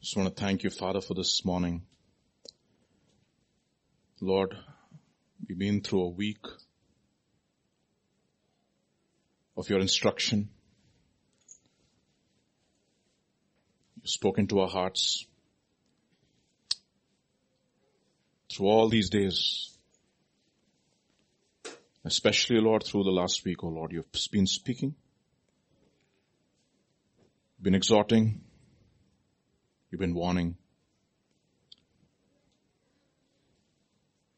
Just want to thank you, Father, for this morning. Lord, we've been through a week of your instruction. You've spoken to our hearts through all these days. Especially, Lord, through the last week, oh Lord, you've been speaking, been exhorting, you've been warning.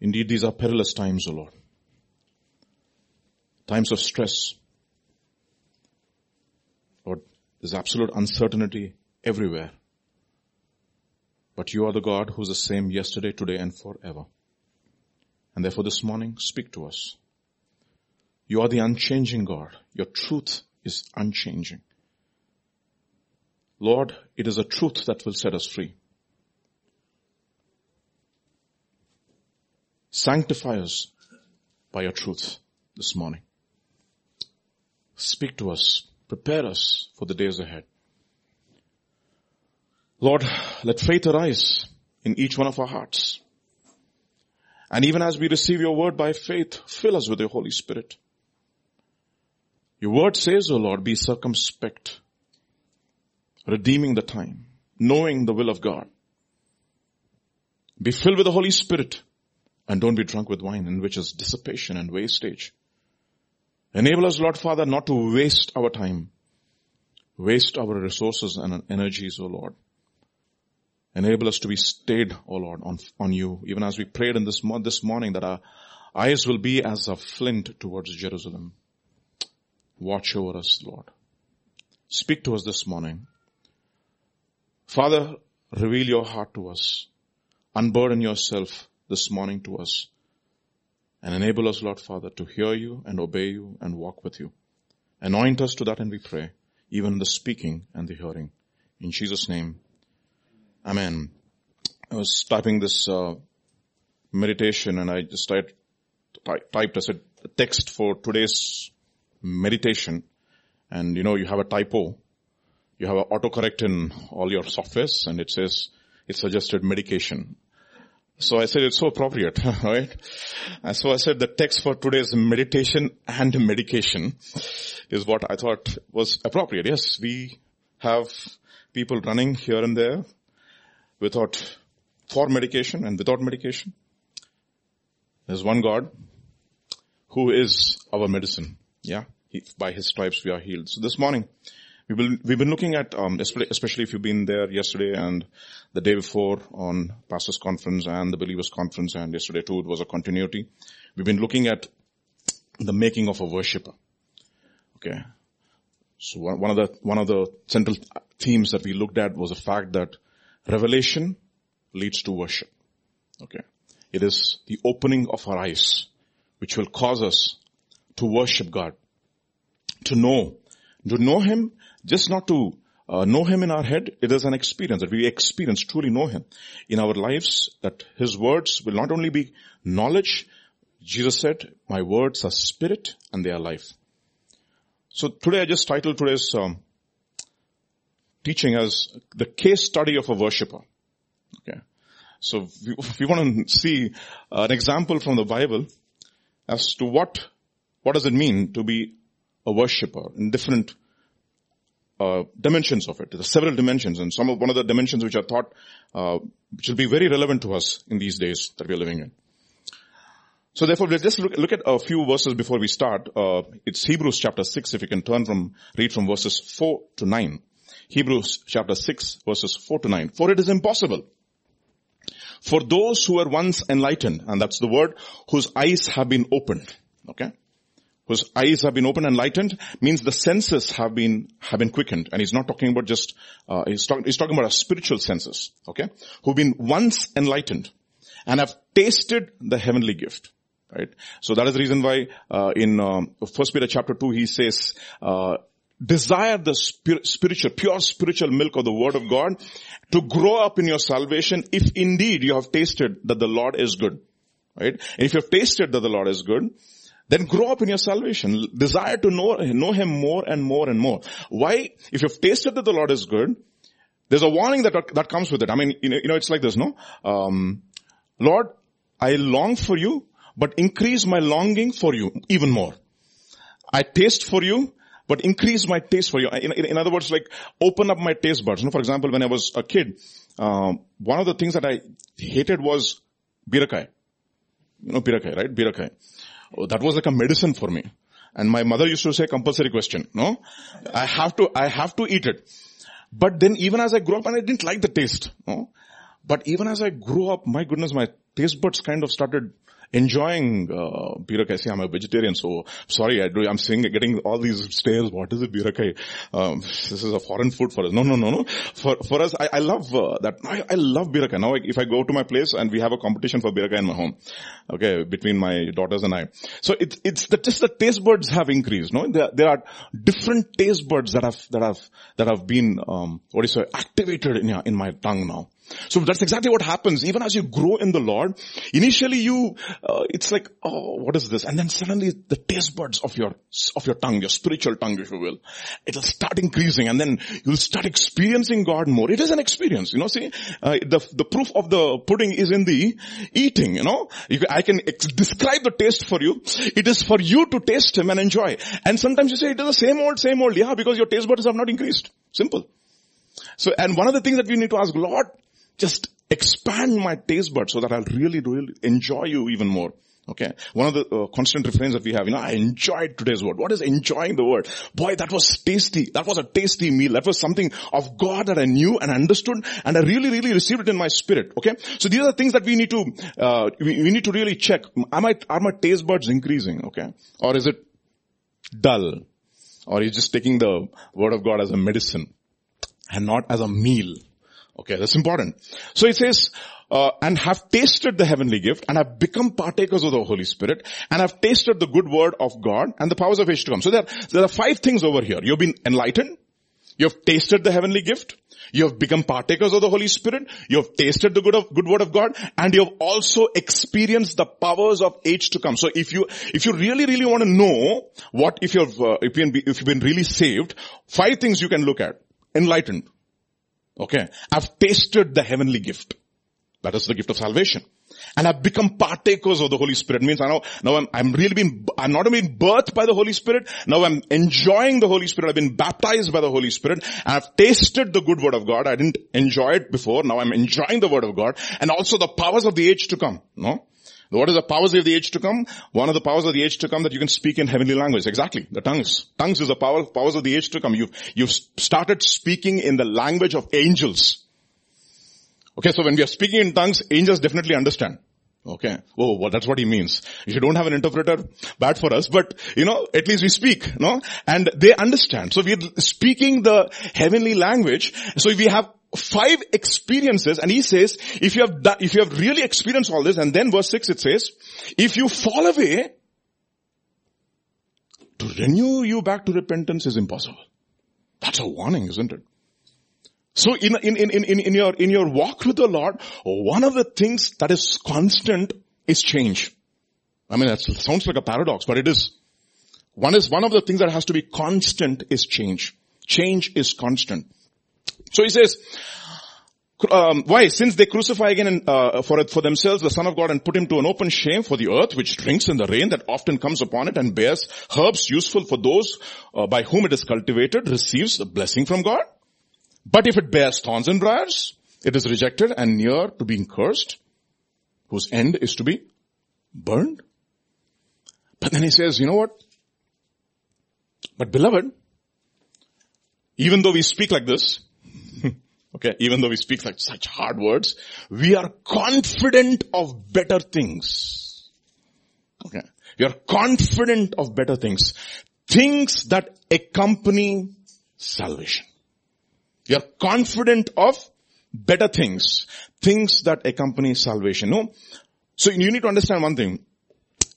Indeed, these are perilous times, O Lord. Times of stress. Lord, there's absolute uncertainty everywhere. But you are the God who's the same yesterday, today, and forever. And therefore this morning, speak to us. You are the unchanging God. Your truth is unchanging. Lord, it is a truth that will set us free. Sanctify us by your truth this morning. Speak to us. Prepare us for the days ahead. Lord, let faith arise in each one of our hearts. And even as we receive your word by faith, fill us with your Holy Spirit. Your word says, O Lord, be circumspect, redeeming the time, knowing the will of God. Be filled with the Holy Spirit and don't be drunk with wine in which is dissipation and wastage. Enable us, Lord Father, not to waste our time, waste our resources and energies, O Lord. Enable us to be stayed, O Lord, on, on you, even as we prayed in this, this morning that our eyes will be as a flint towards Jerusalem. Watch over us, Lord. Speak to us this morning. Father, reveal your heart to us. Unburden yourself this morning to us. And enable us, Lord Father, to hear you and obey you and walk with you. Anoint us to that and we pray, even the speaking and the hearing. In Jesus' name, Amen. I was typing this uh, meditation and I just typed, typed as a text for today's meditation and you know you have a typo. You have an autocorrect in all your softwares and it says it suggested medication. So I said it's so appropriate, right? And so I said the text for today's meditation and medication is what I thought was appropriate. Yes, we have people running here and there without, for medication and without medication. There's one God who is our medicine. Yeah. He, by his stripes we are healed. So this morning, we will, we've been looking at, um, especially if you've been there yesterday and the day before on Pastors Conference and the Believers Conference and yesterday too, it was a continuity. We've been looking at the making of a worshipper. Okay. So one of the, one of the central themes that we looked at was the fact that Revelation leads to worship. Okay. It is the opening of our eyes which will cause us to worship God. To know, to know Him, just not to uh, know Him in our head, it is an experience that we experience, truly know Him in our lives, that His words will not only be knowledge, Jesus said, my words are spirit and they are life. So today I just titled today's um, teaching as the case study of a worshipper. Okay. So we, we want to see an example from the Bible as to what, what does it mean to be a worshipper in different uh, dimensions of it. There are several dimensions, and some of one of the dimensions which I thought uh, which will be very relevant to us in these days that we are living in. So therefore, let's just look, look at a few verses before we start. Uh, it's Hebrews chapter six. If you can turn from read from verses four to nine. Hebrews chapter 6 verses 4 to 9. For it is impossible for those who were once enlightened, and that's the word, whose eyes have been opened. Okay? Whose eyes have been opened and enlightened means the senses have been, have been quickened. And he's not talking about just, uh, he's, talk, he's talking about our spiritual senses. Okay? Who've been once enlightened and have tasted the heavenly gift. Right? So that is the reason why, uh, in, um, First Peter chapter 2 he says, uh, desire the spiritual, pure spiritual milk of the word of God to grow up in your salvation if indeed you have tasted that the Lord is good. Right? If you have tasted that the Lord is good, then grow up in your salvation. Desire to know, know Him more and more and more. Why? If you've tasted that the Lord is good, there's a warning that, that comes with it. I mean, you know, you know it's like this, no? Um, Lord, I long for you, but increase my longing for you even more. I taste for you, but increase my taste for you. In, in, in other words, like open up my taste buds. You know, for example, when I was a kid, um, one of the things that I hated was birakai. You know, birakai, right? Birakai. Oh, that was like a medicine for me. And my mother used to say compulsory question, no? I have to, I have to eat it. But then even as I grew up and I didn't like the taste, no? But even as I grew up, my goodness, my taste buds kind of started enjoying uh. I'm a vegetarian, so sorry, I do, I'm saying, getting all these stares. What is it, birakai? Um, this is a foreign food for us. No, no, no, no. For for us, I, I love uh, that. I, I love birakai. Now, if I go to my place and we have a competition for birakai in my home, okay, between my daughters and I. So it's it's the, just the taste buds have increased. No, there, there are different taste buds that have that have that have been um, what is it, activated in in my tongue now. So that's exactly what happens. Even as you grow in the Lord, initially you, uh, it's like, oh, what is this? And then suddenly the taste buds of your, of your tongue, your spiritual tongue, if you will, it'll start increasing and then you'll start experiencing God more. It is an experience, you know, see, uh, the, the proof of the pudding is in the eating, you know. You, I can ex- describe the taste for you. It is for you to taste Him and enjoy. And sometimes you say it is the same old, same old. Yeah, because your taste buds have not increased. Simple. So, and one of the things that we need to ask, Lord, just expand my taste buds so that I'll really, really enjoy you even more. Okay. One of the uh, constant refrains that we have, you know, I enjoyed today's word. What is enjoying the word? Boy, that was tasty. That was a tasty meal. That was something of God that I knew and understood and I really, really received it in my spirit. Okay. So these are things that we need to, uh, we, we need to really check. Am I, are my taste buds increasing? Okay. Or is it dull? Or is just taking the word of God as a medicine and not as a meal? Okay, that's important. So it says, uh, and have tasted the heavenly gift and have become partakers of the Holy Spirit and have tasted the good word of God and the powers of age to come. So there, there are five things over here. You've been enlightened. You have tasted the heavenly gift. You have become partakers of the Holy Spirit. You have tasted the good of, good word of God and you have also experienced the powers of age to come. So if you, if you really, really want to know what, if you've, uh, you've if you've been really saved, five things you can look at. Enlightened. Okay. I've tasted the heavenly gift. That is the gift of salvation. And I've become partakers of the Holy Spirit. Means I know, now I'm, I'm really being, I'm not being birthed by the Holy Spirit. Now I'm enjoying the Holy Spirit. I've been baptized by the Holy Spirit. And I've tasted the good word of God. I didn't enjoy it before. Now I'm enjoying the word of God. And also the powers of the age to come. No? What is the powers of the age to come? One of the powers of the age to come that you can speak in heavenly language. Exactly. The tongues. Tongues is the power, powers of the age to come. You've, you've started speaking in the language of angels. Okay, so when we are speaking in tongues, angels definitely understand. Okay. Oh, well, that's what he means. If you don't have an interpreter, bad for us, but you know, at least we speak, no? And they understand. So we're speaking the heavenly language. So if we have five experiences and he says, if you have done, if you have really experienced all this and then verse 6 it says, if you fall away, to renew you back to repentance is impossible. That's a warning, isn't it? So in, in, in, in, in your, in your walk with the Lord, one of the things that is constant is change. I mean, that sounds like a paradox, but it is. One is, one of the things that has to be constant is change. Change is constant. So he says, um, why? Since they crucify again and, uh, for, for themselves the Son of God and put him to an open shame for the earth, which drinks in the rain that often comes upon it and bears herbs useful for those uh, by whom it is cultivated, receives the blessing from God. But if it bears thorns and briars, it is rejected and near to being cursed, whose end is to be burned. But then he says, you know what? But beloved, even though we speak like this, Okay, even though we speak like such hard words, we are confident of better things. Okay. We are confident of better things. Things that accompany salvation. We are confident of better things. Things that accompany salvation. No? So you need to understand one thing.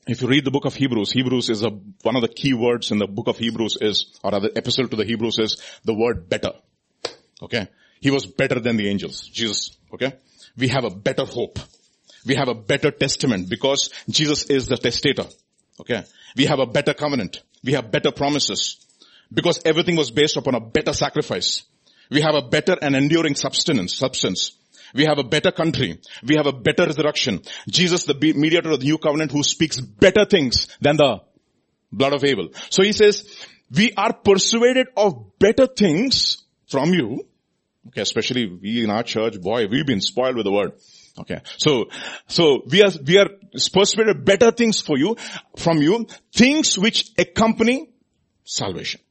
If you read the book of Hebrews, Hebrews is a, one of the key words in the book of Hebrews is, or the epistle to the Hebrews is the word better. Okay. He was better than the angels. Jesus, okay? We have a better hope. We have a better testament because Jesus is the testator. Okay? We have a better covenant. We have better promises because everything was based upon a better sacrifice. We have a better and enduring substance, substance. We have a better country. We have a better resurrection. Jesus, the mediator of the new covenant who speaks better things than the blood of Abel. So he says, we are persuaded of better things from you. Okay, especially we in our church, boy, we've been spoiled with the word. Okay. So, so we are, we are persuaded better things for you, from you, things which accompany salvation.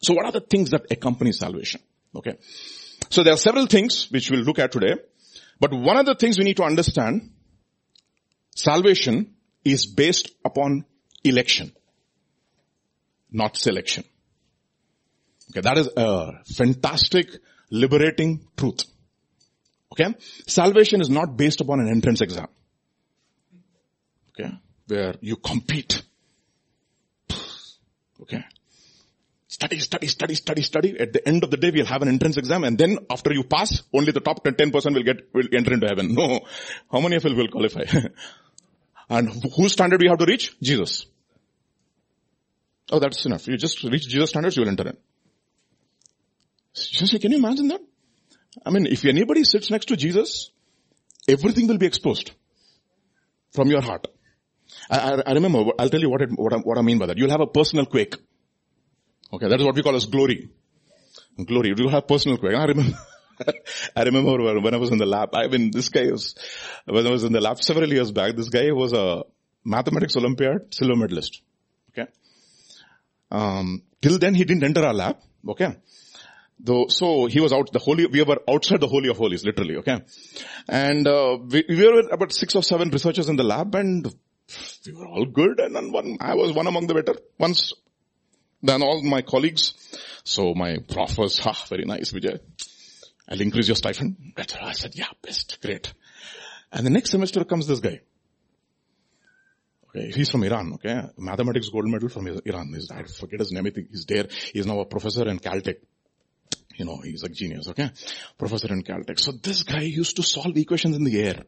So what are the things that accompany salvation? Okay. So there are several things which we'll look at today. But one of the things we need to understand, salvation is based upon election, not selection. Okay, that is a fantastic, liberating truth. Okay? Salvation is not based upon an entrance exam. Okay? Where you compete. Okay? Study, study, study, study, study. At the end of the day, we'll have an entrance exam and then after you pass, only the top 10% will get, will enter into heaven. No. How many of you will qualify? and whose standard we have to reach? Jesus. Oh, that's enough. You just reach Jesus standards, you will enter in. Seriously, can you imagine that? I mean, if anybody sits next to Jesus, everything will be exposed from your heart. I, I, I remember, I'll tell you what, it, what, I, what I mean by that. You'll have a personal quake. Okay, that is what we call as glory. Glory. You have personal quake. I remember, I remember when I was in the lab, I mean, this guy was, when I was in the lab several years back, this guy was a mathematics Olympiad silver medalist. Okay. Um, till then he didn't enter our lab. Okay. Though, so he was out the holy, we were outside the holy of holies, literally, okay? And, uh, we, we were about six or seven researchers in the lab and we were all good and then one, I was one among the better ones than all my colleagues. So my prof was, ha, very nice, Vijay. I'll increase your stipend. Better. I said, yeah, best, great. And the next semester comes this guy. Okay, he's from Iran, okay? Mathematics gold medal from Iran. I forget his name, he's there. He's now a professor in Caltech. You know, he's a genius, okay? Professor in Caltech. So this guy used to solve equations in the air.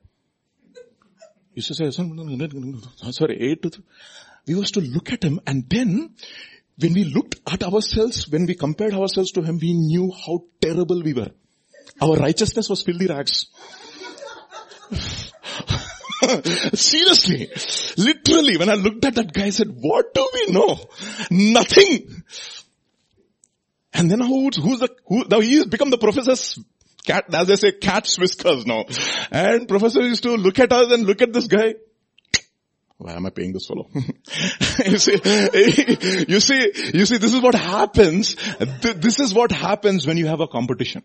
He used to say, sorry, eight to we used to look at him and then when we looked at ourselves, when we compared ourselves to him, we knew how terrible we were. Our righteousness was filthy rags. Seriously, literally, when I looked at that guy, I said, what do we know? Nothing. And then who's, who's the, who, now he's become the professor's cat, as they say, cat's whiskers now. And professor used to look at us and look at this guy. Why am I paying this fellow? you see, you see, you see, this is what happens. This is what happens when you have a competition.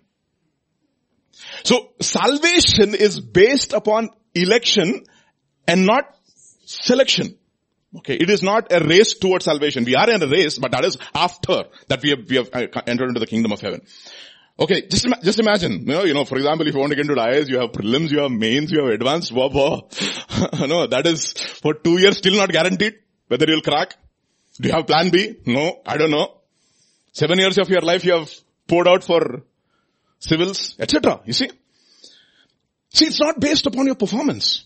So salvation is based upon election and not selection. Okay, it is not a race towards salvation. We are in a race, but that is after that we have, we have uh, entered into the kingdom of heaven. Okay, just, just imagine, you know, you know, for example, if you want to get into IAS, you have prelims, you have mains, you have advanced, whoa, whoa. no, that is for two years still not guaranteed whether you'll crack. Do you have plan B? No, I don't know. Seven years of your life you have poured out for civils, etc. You see? See, it's not based upon your performance.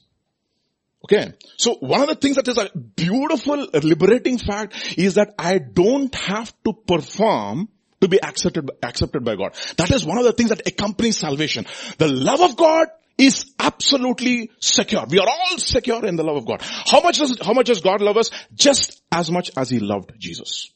Okay. So one of the things that is a beautiful liberating fact is that I don't have to perform to be accepted, accepted by God. That is one of the things that accompanies salvation. The love of God is absolutely secure. We are all secure in the love of God. How much does, how much does God love us? Just as much as He loved Jesus.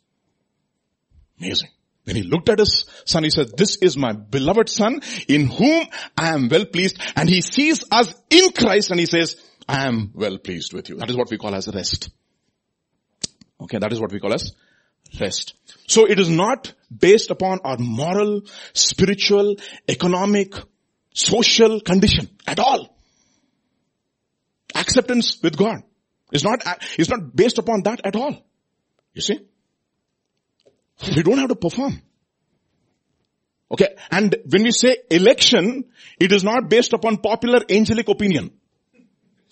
Amazing. When he looked at his son, he said, this is my beloved son in whom I am well pleased. And he sees us in Christ and he says, I am well pleased with you. That is what we call as rest. Okay, that is what we call as rest. So it is not based upon our moral, spiritual, economic, social condition at all. Acceptance with God is not, is not based upon that at all. You see? We don't have to perform. Okay. And when we say election, it is not based upon popular angelic opinion.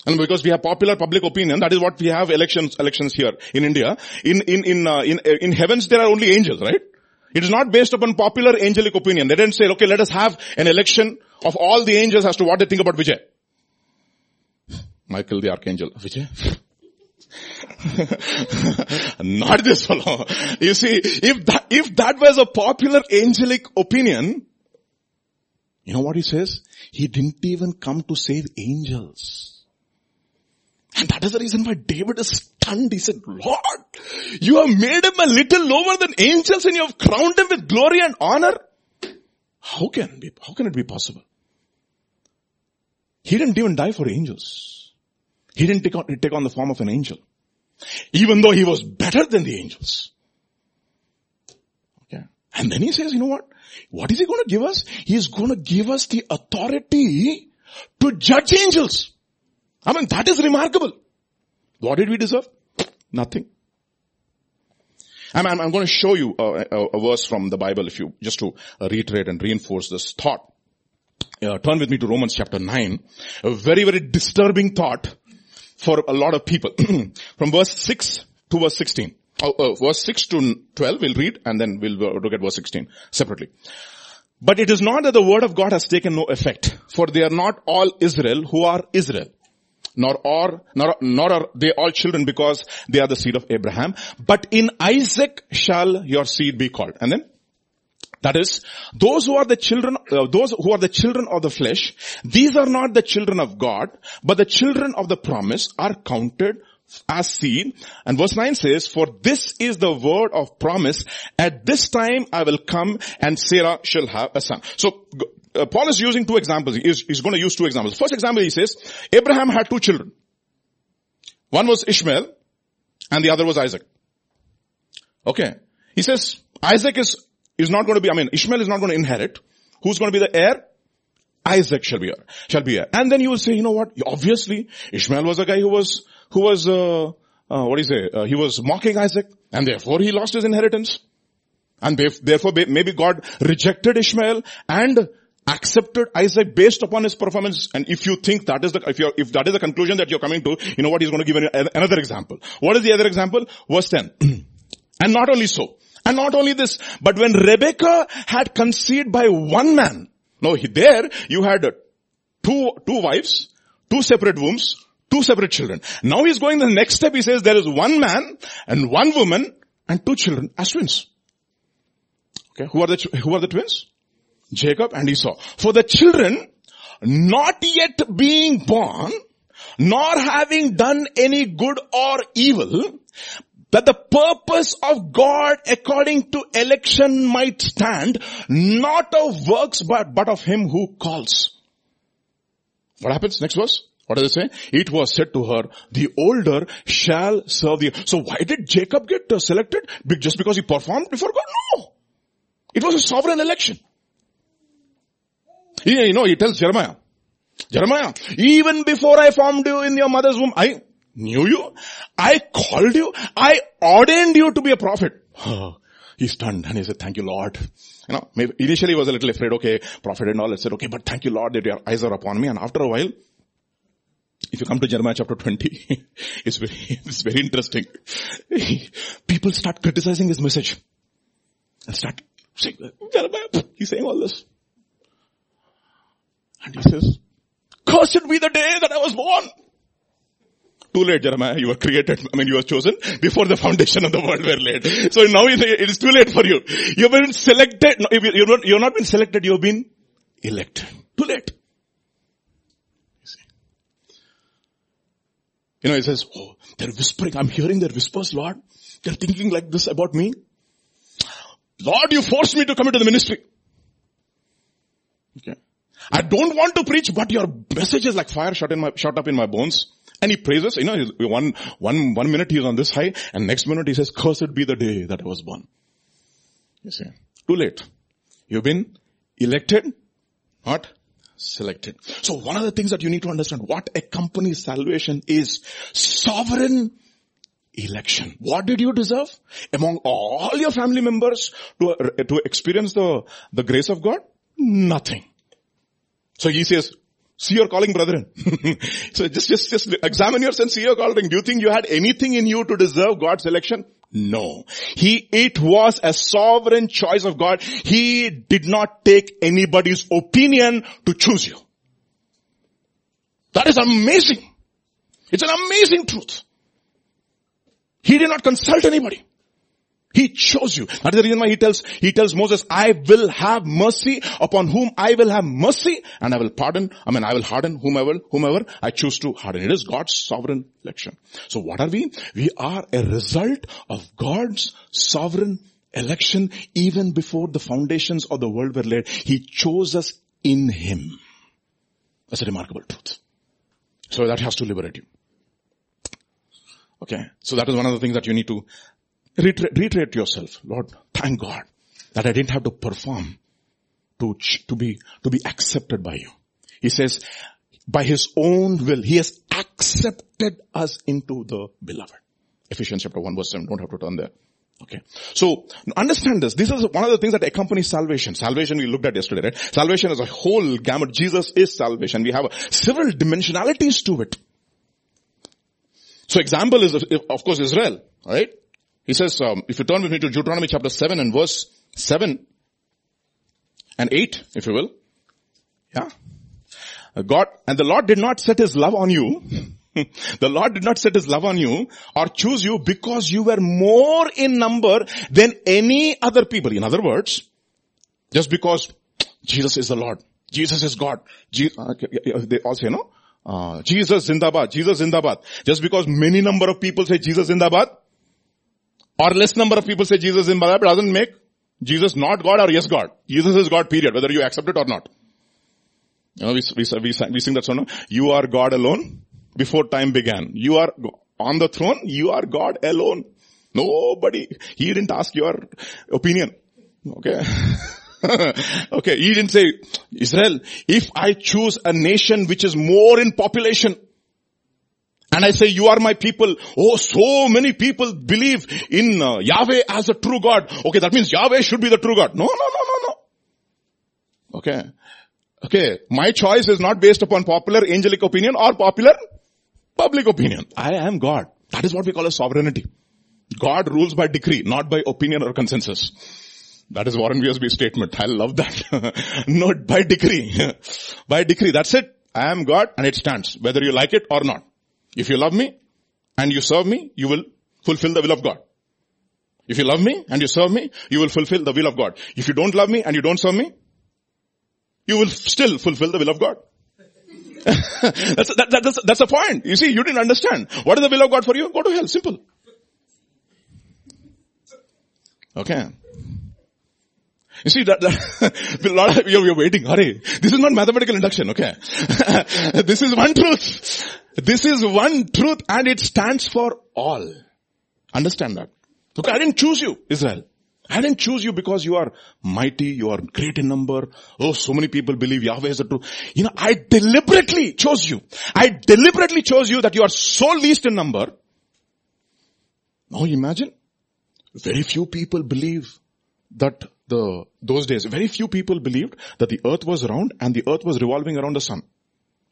And because we have popular public opinion, that is what we have elections, elections here in India. In, in, in, uh, in, in heavens there are only angels, right? It is not based upon popular angelic opinion. They didn't say, okay, let us have an election of all the angels as to what they think about Vijay. Michael the Archangel. Vijay? Not this fellow. You see, if that, if that was a popular angelic opinion, you know what he says? He didn't even come to save angels. And that is the reason why David is stunned. He said, Lord, you have made him a little lower than angels and you have crowned him with glory and honor. How can, be, how can it be possible? He didn't even die for angels. He didn't take on, take on the form of an angel. Even though he was better than the angels. Okay. And then he says, you know what? What is he going to give us? He is going to give us the authority to judge angels. I mean, that is remarkable. What did we deserve? Nothing. I'm, I'm, I'm going to show you a, a, a, verse from the Bible if you, just to reiterate and reinforce this thought. Uh, turn with me to Romans chapter 9. A very, very disturbing thought for a lot of people. from verse 6 to verse 16. Oh, uh, verse 6 to 12 we'll read and then we'll look at verse 16 separately. But it is not that the word of God has taken no effect, for they are not all Israel who are Israel nor are, nor, nor are they all children because they are the seed of Abraham. But in Isaac shall your seed be called. And then, that is, those who are the children, uh, those who are the children of the flesh, these are not the children of God, but the children of the promise are counted as seed. And verse 9 says, for this is the word of promise. At this time I will come and Sarah shall have a son. So uh, Paul is using two examples. He's, he's going to use two examples. First example he says, Abraham had two children. One was Ishmael and the other was Isaac. Okay. He says, Isaac is, is not going to be, I mean, Ishmael is not going to inherit. Who's going to be the heir? Isaac shall be heir, shall be heir. And then you will say, you know what? Obviously, Ishmael was a guy who was, who was, uh, uh, what do you say? Uh, he was mocking Isaac and therefore he lost his inheritance. And therefore maybe God rejected Ishmael and accepted Isaac based upon his performance. And if you think that is the, if if that is the conclusion that you're coming to, you know what he's going to give another example. What is the other example? Verse 10. and not only so. And not only this, but when Rebecca had conceived by one man, no, there you had two, two wives, two separate wombs, two separate children. Now he's going the next step. He says there is one man and one woman and two children as twins. Okay, who are the, who are the twins? Jacob and Esau. For the children not yet being born, nor having done any good or evil, that the purpose of God according to election might stand, not of works but, but of him who calls. What happens? Next verse. What does it say? It was said to her, the older shall serve the, so why did Jacob get selected? Just because he performed before God? No. It was a sovereign election. He, you know, he tells Jeremiah, Jeremiah, even before I formed you in your mother's womb, I knew you. I called you. I ordained you to be a prophet. He's stunned and he said, thank you Lord. You know, maybe initially he was a little afraid, okay, prophet and all, I said, okay, but thank you Lord that your eyes are upon me. And after a while, if you come to Jeremiah chapter 20, it's very, it's very interesting. People start criticizing his message and start saying, Jeremiah, he's saying all this. And he says, cursed be the day that I was born. Too late, Jeremiah. You were created. I mean, you were chosen before the foundation of the world were laid. So now it is too late for you. You've been selected. You've not, you've not been selected. You've been elected. Too late. You know, he says, oh, they're whispering. I'm hearing their whispers, Lord. They're thinking like this about me. Lord, you forced me to come into the ministry. I don't want to preach, but your message is like fire shot in my, shot up in my bones. And he praises, you know, one, one, one minute he's on this high, and next minute he says, cursed be the day that I was born. You see, too late. You've been elected, not selected. So one of the things that you need to understand, what accompanies salvation is sovereign election. What did you deserve? Among all your family members to, to experience the, the grace of God? Nothing. So he says, see your calling brethren. so just, just, just examine yourself, see your calling. Do you think you had anything in you to deserve God's election? No. He, it was a sovereign choice of God. He did not take anybody's opinion to choose you. That is amazing. It's an amazing truth. He did not consult anybody. He chose you. That is the reason why he tells, he tells Moses, I will have mercy upon whom I will have mercy and I will pardon, I mean, I will harden whomever, whomever I choose to harden. It is God's sovereign election. So what are we? We are a result of God's sovereign election even before the foundations of the world were laid. He chose us in Him. That's a remarkable truth. So that has to liberate you. Okay. So that is one of the things that you need to reiterate, reiterate yourself. Lord, thank God that I didn't have to perform to, to be, to be accepted by you. He says, by his own will, he has accepted us into the beloved. Ephesians chapter 1 verse 7. Don't have to turn there. Okay. So, understand this. This is one of the things that accompanies salvation. Salvation we looked at yesterday, right? Salvation is a whole gamut. Jesus is salvation. We have several dimensionalities to it. So example is, of course, Israel, right? He says, um, if you turn with me to Deuteronomy chapter 7 and verse 7 and 8, if you will. Yeah. God, and the Lord did not set his love on you. the Lord did not set his love on you or choose you because you were more in number than any other people. In other words, just because Jesus is the Lord. Jesus is God. Je- uh, they all say, no? Uh, Jesus Zindabad, Jesus Zindabad. Just because many number of people say Jesus Zindabad, or less number of people say Jesus Zindabad doesn't make Jesus not God or yes God. Jesus is God period, whether you accept it or not. You know, we, we, we, we sing that song, you are God alone before time began. You are on the throne, you are God alone. Nobody, he didn't ask your opinion. Okay. okay, he didn't say, Israel, if I choose a nation which is more in population, and I say, you are my people. Oh, so many people believe in uh, Yahweh as a true God. Okay, that means Yahweh should be the true God. No, no, no, no, no. Okay. Okay, my choice is not based upon popular angelic opinion or popular public opinion. I am God. That is what we call a sovereignty. God rules by decree, not by opinion or consensus. That is Warren Wiersbe's statement. I love that. not by decree. by decree. That's it. I am God and it stands, whether you like it or not. If you love me and you serve me, you will fulfill the will of God. If you love me and you serve me, you will fulfill the will of God. If you don't love me and you don't serve me, you will still fulfill the will of God. that's, that, that, that's, that's the point. You see, you didn't understand. What is the will of God for you? Go to hell. Simple. Okay. You see that, that a lot of you are waiting. Hurry. This is not mathematical induction, okay? this is one truth. This is one truth and it stands for all. Understand that. Okay, I didn't choose you, Israel. I didn't choose you because you are mighty, you are great in number. Oh, so many people believe Yahweh is the truth. You know, I deliberately chose you. I deliberately chose you that you are so least in number. Now imagine, very few people believe that the, those days, very few people believed that the earth was round and the earth was revolving around the sun.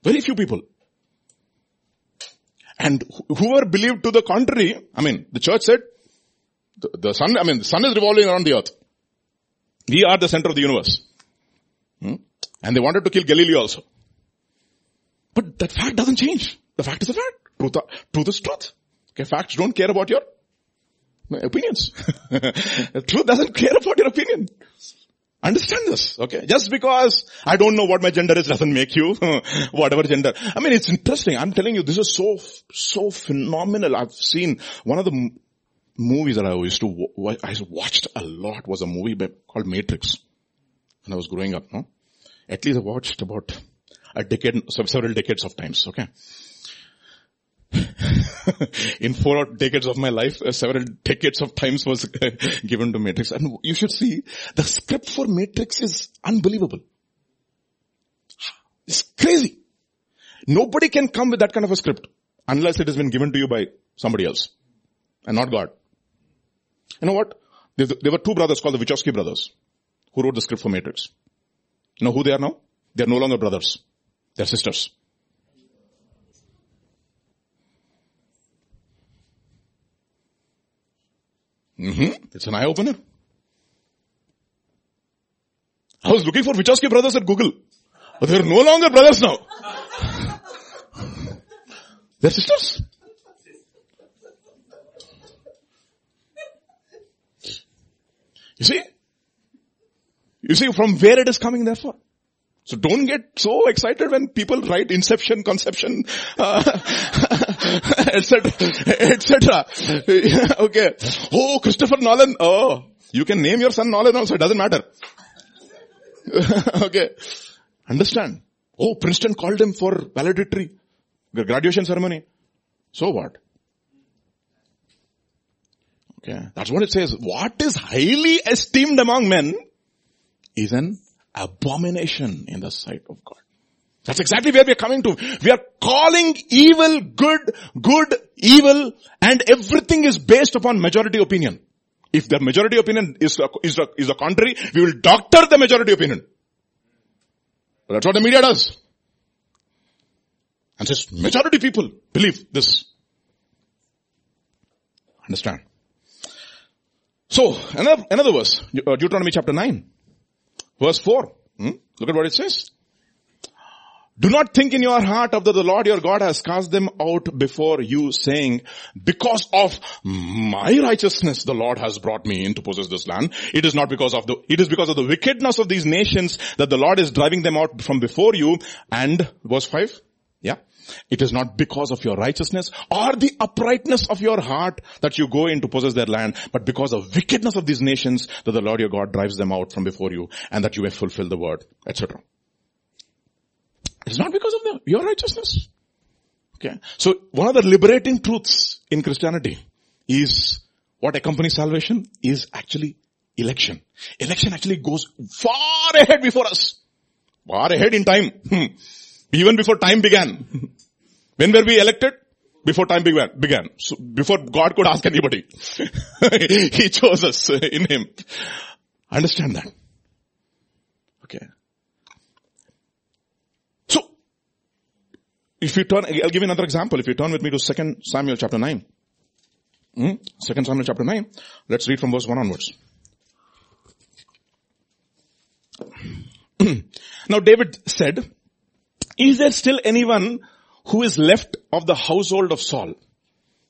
Very few people. And whoever believed to the contrary, I mean, the church said, the, the sun, I mean, the sun is revolving around the earth. We are the center of the universe. Hmm? And they wanted to kill Galileo also. But that fact doesn't change. The fact is a fact. Truth, truth is truth. Okay, facts don't care about your opinions. truth doesn't care about your opinion. Understand this, okay? Just because I don't know what my gender is doesn't make you whatever gender. I mean, it's interesting. I'm telling you, this is so, so phenomenal. I've seen one of the movies that I used to, I watched a lot was a movie called Matrix. When I was growing up, no? At least I watched about a decade, several decades of times, okay? in four decades of my life, uh, several decades of times was uh, given to Matrix. And you should see, the script for Matrix is unbelievable. It's crazy. Nobody can come with that kind of a script unless it has been given to you by somebody else and not God. You know what? There, were two brothers called the Wachowski brothers who wrote the script for Matrix. You know who they are now? They are no longer brothers. They're sisters. Mm-hmm. It's an eye opener. I was looking for Vichasky brothers at Google, but they're no longer brothers now. they're sisters. You see? You see from where it is coming therefore. So don't get so excited when people write inception, conception, uh, etc., etc. okay. Oh, Christopher Nolan. Oh, you can name your son Nolan also. It doesn't matter. okay. Understand? Oh, Princeton called him for valedictory, graduation ceremony. So what? Okay. That's what it says. What is highly esteemed among men is an abomination in the sight of God. That's exactly where we are coming to. We are calling evil good, good evil, and everything is based upon majority opinion. If the majority opinion is, is, is the contrary, we will doctor the majority opinion. That's what the media does. And says majority people believe this. Understand? So, another, another verse, Deuteronomy chapter 9, verse 4. Hmm? Look at what it says. Do not think in your heart of that the Lord your God has cast them out before you saying, because of my righteousness the Lord has brought me in to possess this land. It is not because of the, it is because of the wickedness of these nations that the Lord is driving them out from before you. And verse 5, yeah. It is not because of your righteousness or the uprightness of your heart that you go in to possess their land, but because of wickedness of these nations that the Lord your God drives them out from before you and that you may fulfill the word, etc. It's not because of the, your righteousness. Okay. So one of the liberating truths in Christianity is what accompanies salvation is actually election. Election actually goes far ahead before us. Far ahead in time. Hmm. Even before time began. when were we elected? Before time began. began. So before God could ask anybody. he chose us in Him. Understand that. Okay. If you turn, I'll give you another example. If you turn with me to 2 Samuel chapter 9. Hmm? 2 Samuel chapter 9. Let's read from verse 1 onwards. now David said, is there still anyone who is left of the household of Saul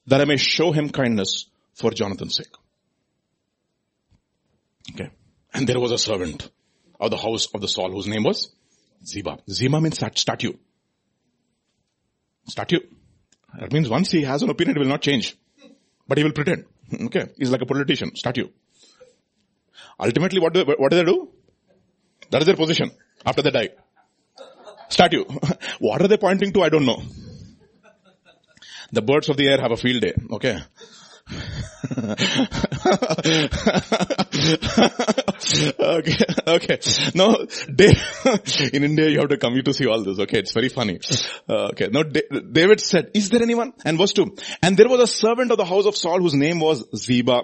that I may show him kindness for Jonathan's sake? Okay. And there was a servant of the house of the Saul whose name was Ziba. Ziba means statue. Statue. That means once he has an opinion, it will not change. But he will pretend. Okay. He's like a politician. Statue. Ultimately, what do, what do they do? That is their position after they die. Statue. what are they pointing to? I don't know. The birds of the air have a field day. Okay. Okay, okay. Now, in India you have to come here to see all this. Okay, it's very funny. Uh, okay, now David said, is there anyone? And verse 2. And there was a servant of the house of Saul whose name was Ziba.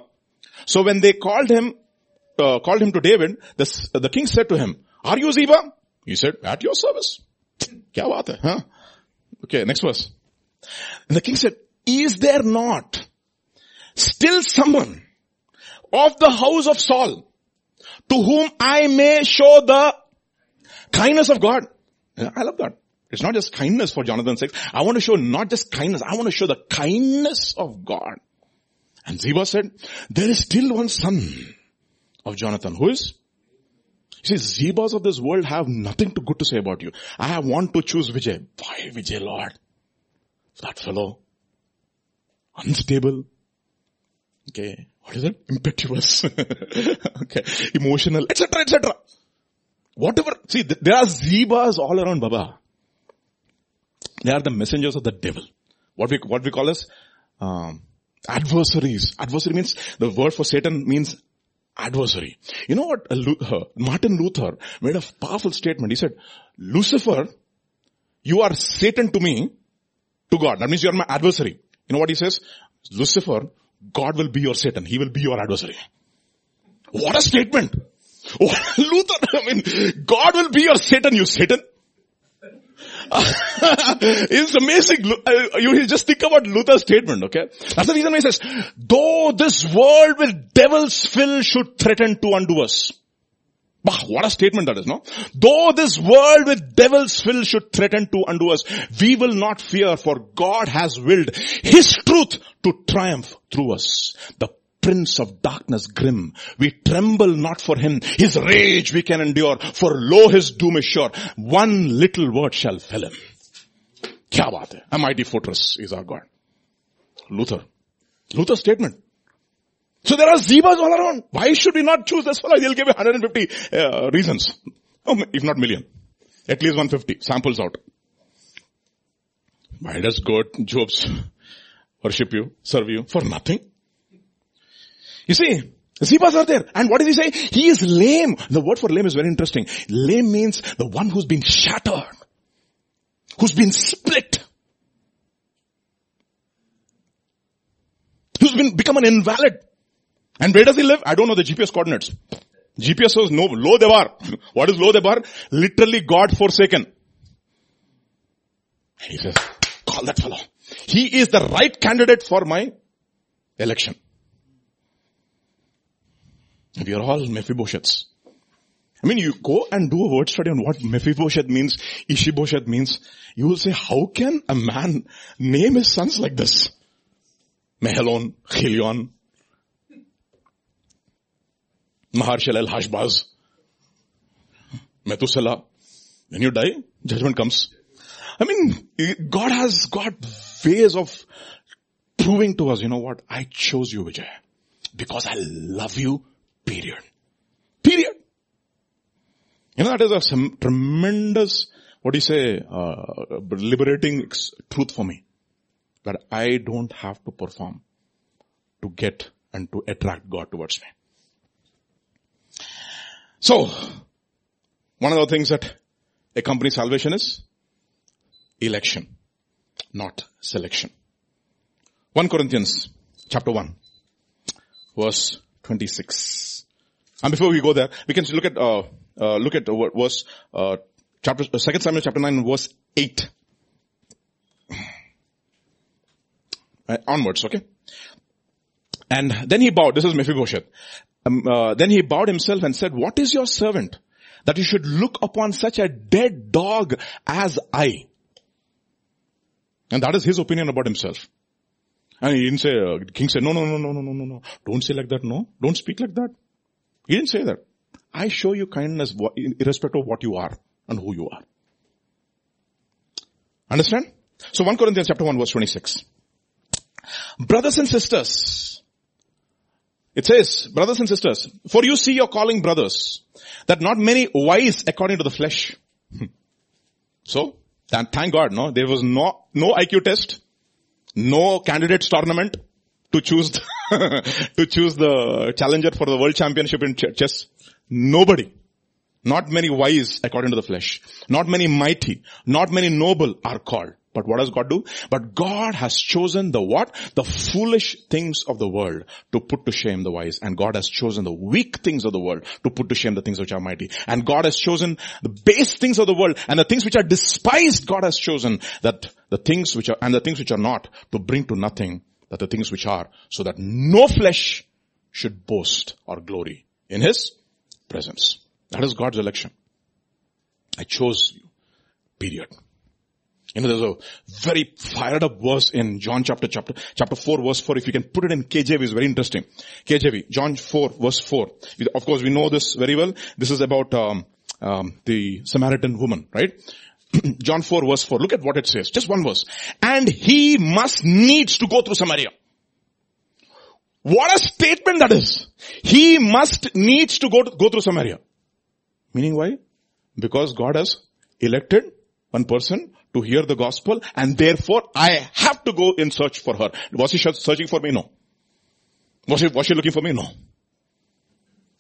So when they called him, uh, called him to David, the, the king said to him, are you Ziba? He said, at your service. Kya baat hai, huh? Okay, next verse. And the king said, is there not still someone of the house of Saul to whom I may show the kindness of God. I love that. It's not just kindness for Jonathan's sake. I want to show not just kindness. I want to show the kindness of God. And Ziba said, there is still one son of Jonathan. Who is? He says, Zibas of this world have nothing to good to say about you. I want to choose Vijay. Why Vijay, Lord? That fellow. Unstable. Okay. What is it? Impetuous. okay. Emotional, etc., etc. Whatever. See, there are Zibas all around Baba. They are the messengers of the devil. What we, what we call as, um, adversaries. Adversary means, the word for Satan means adversary. You know what uh, Martin Luther made a powerful statement. He said, Lucifer, you are Satan to me, to God. That means you are my adversary. You know what he says? Lucifer, God will be your Satan. He will be your adversary. What a statement. Luther, I mean, God will be your Satan, you Satan. it's amazing. Uh, you just think about Luther's statement, okay? That's the reason why he says, though this world with devils fill should threaten to undo us. Bah, what a statement that is, no? Though this world with devils fill should threaten to undo us, we will not fear for God has willed His truth to triumph through us. The prince of darkness grim. We tremble not for him. His rage we can endure. For lo his doom is sure. One little word shall fell him. Kya baat hai? A mighty fortress is our God. Luther. Luther's statement. So there are Zibas all around. Why should we not choose this fellow? He'll give you 150 uh, reasons. Oh, if not million. At least 150 samples out. Why does God, Job's worship you, serve you? For nothing. You see, Zibas are there. And what does he say? He is lame. The word for lame is very interesting. Lame means the one who's been shattered. Who's been split. Who's been, become an invalid. And where does he live? I don't know the GPS coordinates. GPS says no, Lo Debar. What is Lo Debar? Literally God forsaken. He says, call that fellow. He is the right candidate for my election. We are all Mephibosheths. I mean, you go and do a word study on what Mephibosheth means, Ishbosheth means. You will say, how can a man name his sons like this? Mehelon, Chilion, Maharshalal, Hashbaz, Methuselah. When you die, judgment comes. I mean, God has got ways of proving to us, you know what? I chose you, Vijay, because I love you, period. Period. You know, that is a tremendous, what do you say, uh, liberating truth for me. That I don't have to perform to get and to attract God towards me. So, one of the things that accompanies salvation is election, not selection. 1 Corinthians chapter 1 verse 26. And before we go there, we can look at, uh, uh, look at verse, uh, chapter, uh, 2 Samuel chapter 9 verse 8. Uh, onwards, okay? And then he bowed, this is Mephibosheth. Um, uh, then he bowed himself and said, what is your servant that you should look upon such a dead dog as I? And that is his opinion about himself. And he didn't say, uh, king said, no, no, no, no, no, no, no, no. Don't say like that, no. Don't speak like that. He didn't say that. I show you kindness irrespective of what you are and who you are. Understand? So 1 Corinthians chapter 1 verse 26. Brothers and sisters, it says, brothers and sisters, for you see your calling brothers, that not many wise according to the flesh. so, thank God, no, there was no, no IQ test, no candidates tournament to choose, the, to choose the challenger for the world championship in chess. Nobody. Not many wise according to the flesh. Not many mighty. Not many noble are called. But what does God do? But God has chosen the what? The foolish things of the world to put to shame the wise. And God has chosen the weak things of the world to put to shame the things which are mighty. And God has chosen the base things of the world and the things which are despised God has chosen that the things which are, and the things which are not to bring to nothing that the things which are so that no flesh should boast or glory in His presence. That is God's election. I chose you. Period. You know, there's a very fired up verse in John chapter, chapter, chapter 4 verse 4. If you can put it in KJV, it's very interesting. KJV, John 4 verse 4. Of course, we know this very well. This is about, um, um, the Samaritan woman, right? John 4 verse 4. Look at what it says. Just one verse. And he must needs to go through Samaria. What a statement that is. He must needs to go, to, go through Samaria. Meaning why? Because God has elected one person to hear the gospel and therefore I have to go in search for her. Was she searching for me? No. Was she, was she looking for me? No.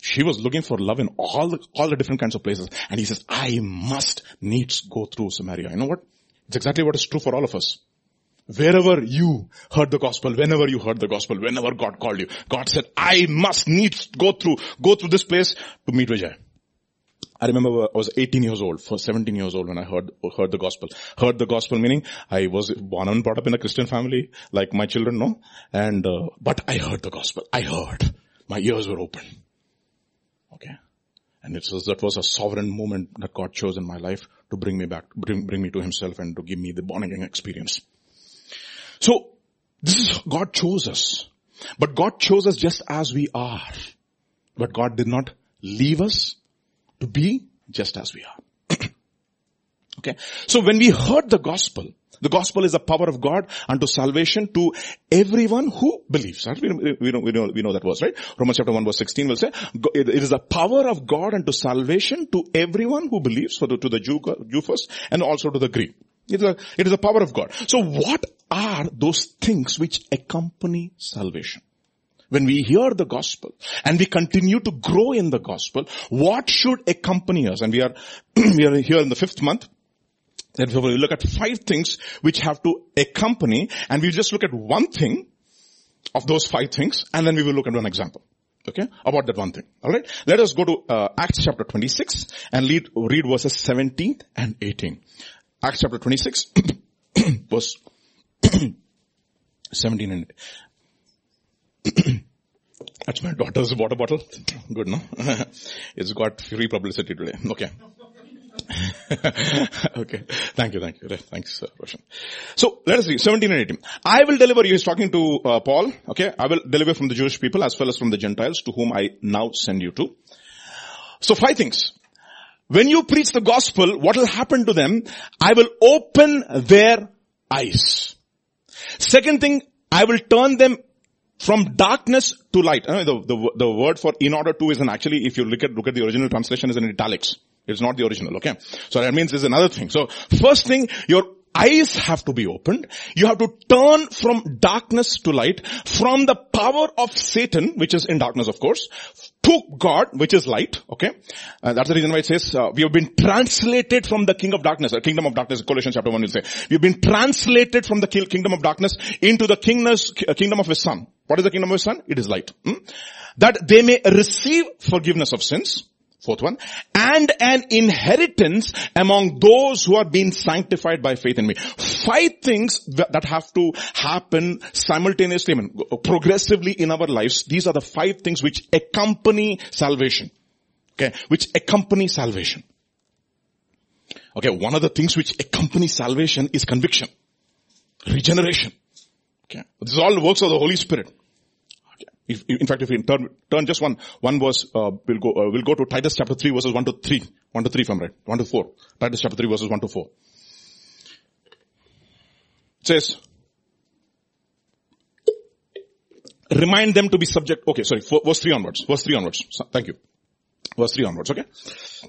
She was looking for love in all the, all the different kinds of places. And he says, I must needs go through Samaria. You know what? It's exactly what is true for all of us. Wherever you heard the gospel, whenever you heard the gospel, whenever God called you, God said, I must needs go through, go through this place to meet Vijay. I remember I was 18 years old, for 17 years old when I heard, heard the gospel. Heard the gospel meaning I was born and brought up in a Christian family, like my children know. And, uh, but I heard the gospel. I heard. My ears were open. Okay. And it was, that was a sovereign moment that God chose in my life to bring me back, bring, bring me to himself and to give me the born again experience. So, this is, God chose us. But God chose us just as we are. But God did not leave us to be just as we are. okay. So when we heard the gospel, the gospel is the power of God unto salvation to everyone who believes. We, we, know, we, know, we know that verse, right? Romans chapter 1 verse 16 will say, it is the power of God unto salvation to everyone who believes, for the, to the Jew, Jew first and also to the Greek. It is, a, it is the power of God. So what are those things which accompany salvation? When we hear the gospel and we continue to grow in the gospel, what should accompany us? And we are, we are here in the fifth month. Therefore, we look at five things which have to accompany and we'll just look at one thing of those five things and then we will look at one example. Okay, about that one thing. Alright, let us go to uh, Acts chapter 26 and read, read verses 17 and 18. Acts chapter 26, verse 17 and That's my daughter's water bottle. Good, no? it's got free publicity today. Okay. okay. Thank you, thank you. Thanks, uh. So, let us read 17 and 18. I will deliver you, he's talking to uh, Paul, okay? I will deliver from the Jewish people as well as from the Gentiles to whom I now send you to. So five things. When you preach the gospel, what will happen to them? I will open their eyes. Second thing, I will turn them from darkness to light. Uh, the, the, the word for in order to is an actually, if you look at, look at the original translation is in italics. It's not the original, okay? So that means there's another thing. So first thing, your eyes have to be opened. You have to turn from darkness to light, from the power of Satan, which is in darkness of course, to God, which is light, okay? Uh, that's the reason why it says, uh, we have been translated from the king of darkness, the uh, kingdom of darkness, Colossians chapter 1 will say. We've been translated from the kingdom of darkness into the uh, kingdom of his son. What is the kingdom of son? It is light. Hmm? That they may receive forgiveness of sins Fourth one. And an inheritance among those who are being sanctified by faith in me. Five things that have to happen simultaneously, I mean, progressively in our lives. These are the five things which accompany salvation. Okay. Which accompany salvation. Okay. One of the things which accompany salvation is conviction. Regeneration. Okay. This is all works of the Holy Spirit. If, in fact, if we turn, turn just one, one verse, uh, we'll go, uh, we'll go to Titus chapter 3 verses 1 to 3. 1 to 3 from right. 1 to 4. Titus chapter 3 verses 1 to 4. It says, remind them to be subject, okay, sorry, verse 3 onwards, verse 3 onwards. Thank you. Verse 3 onwards, okay?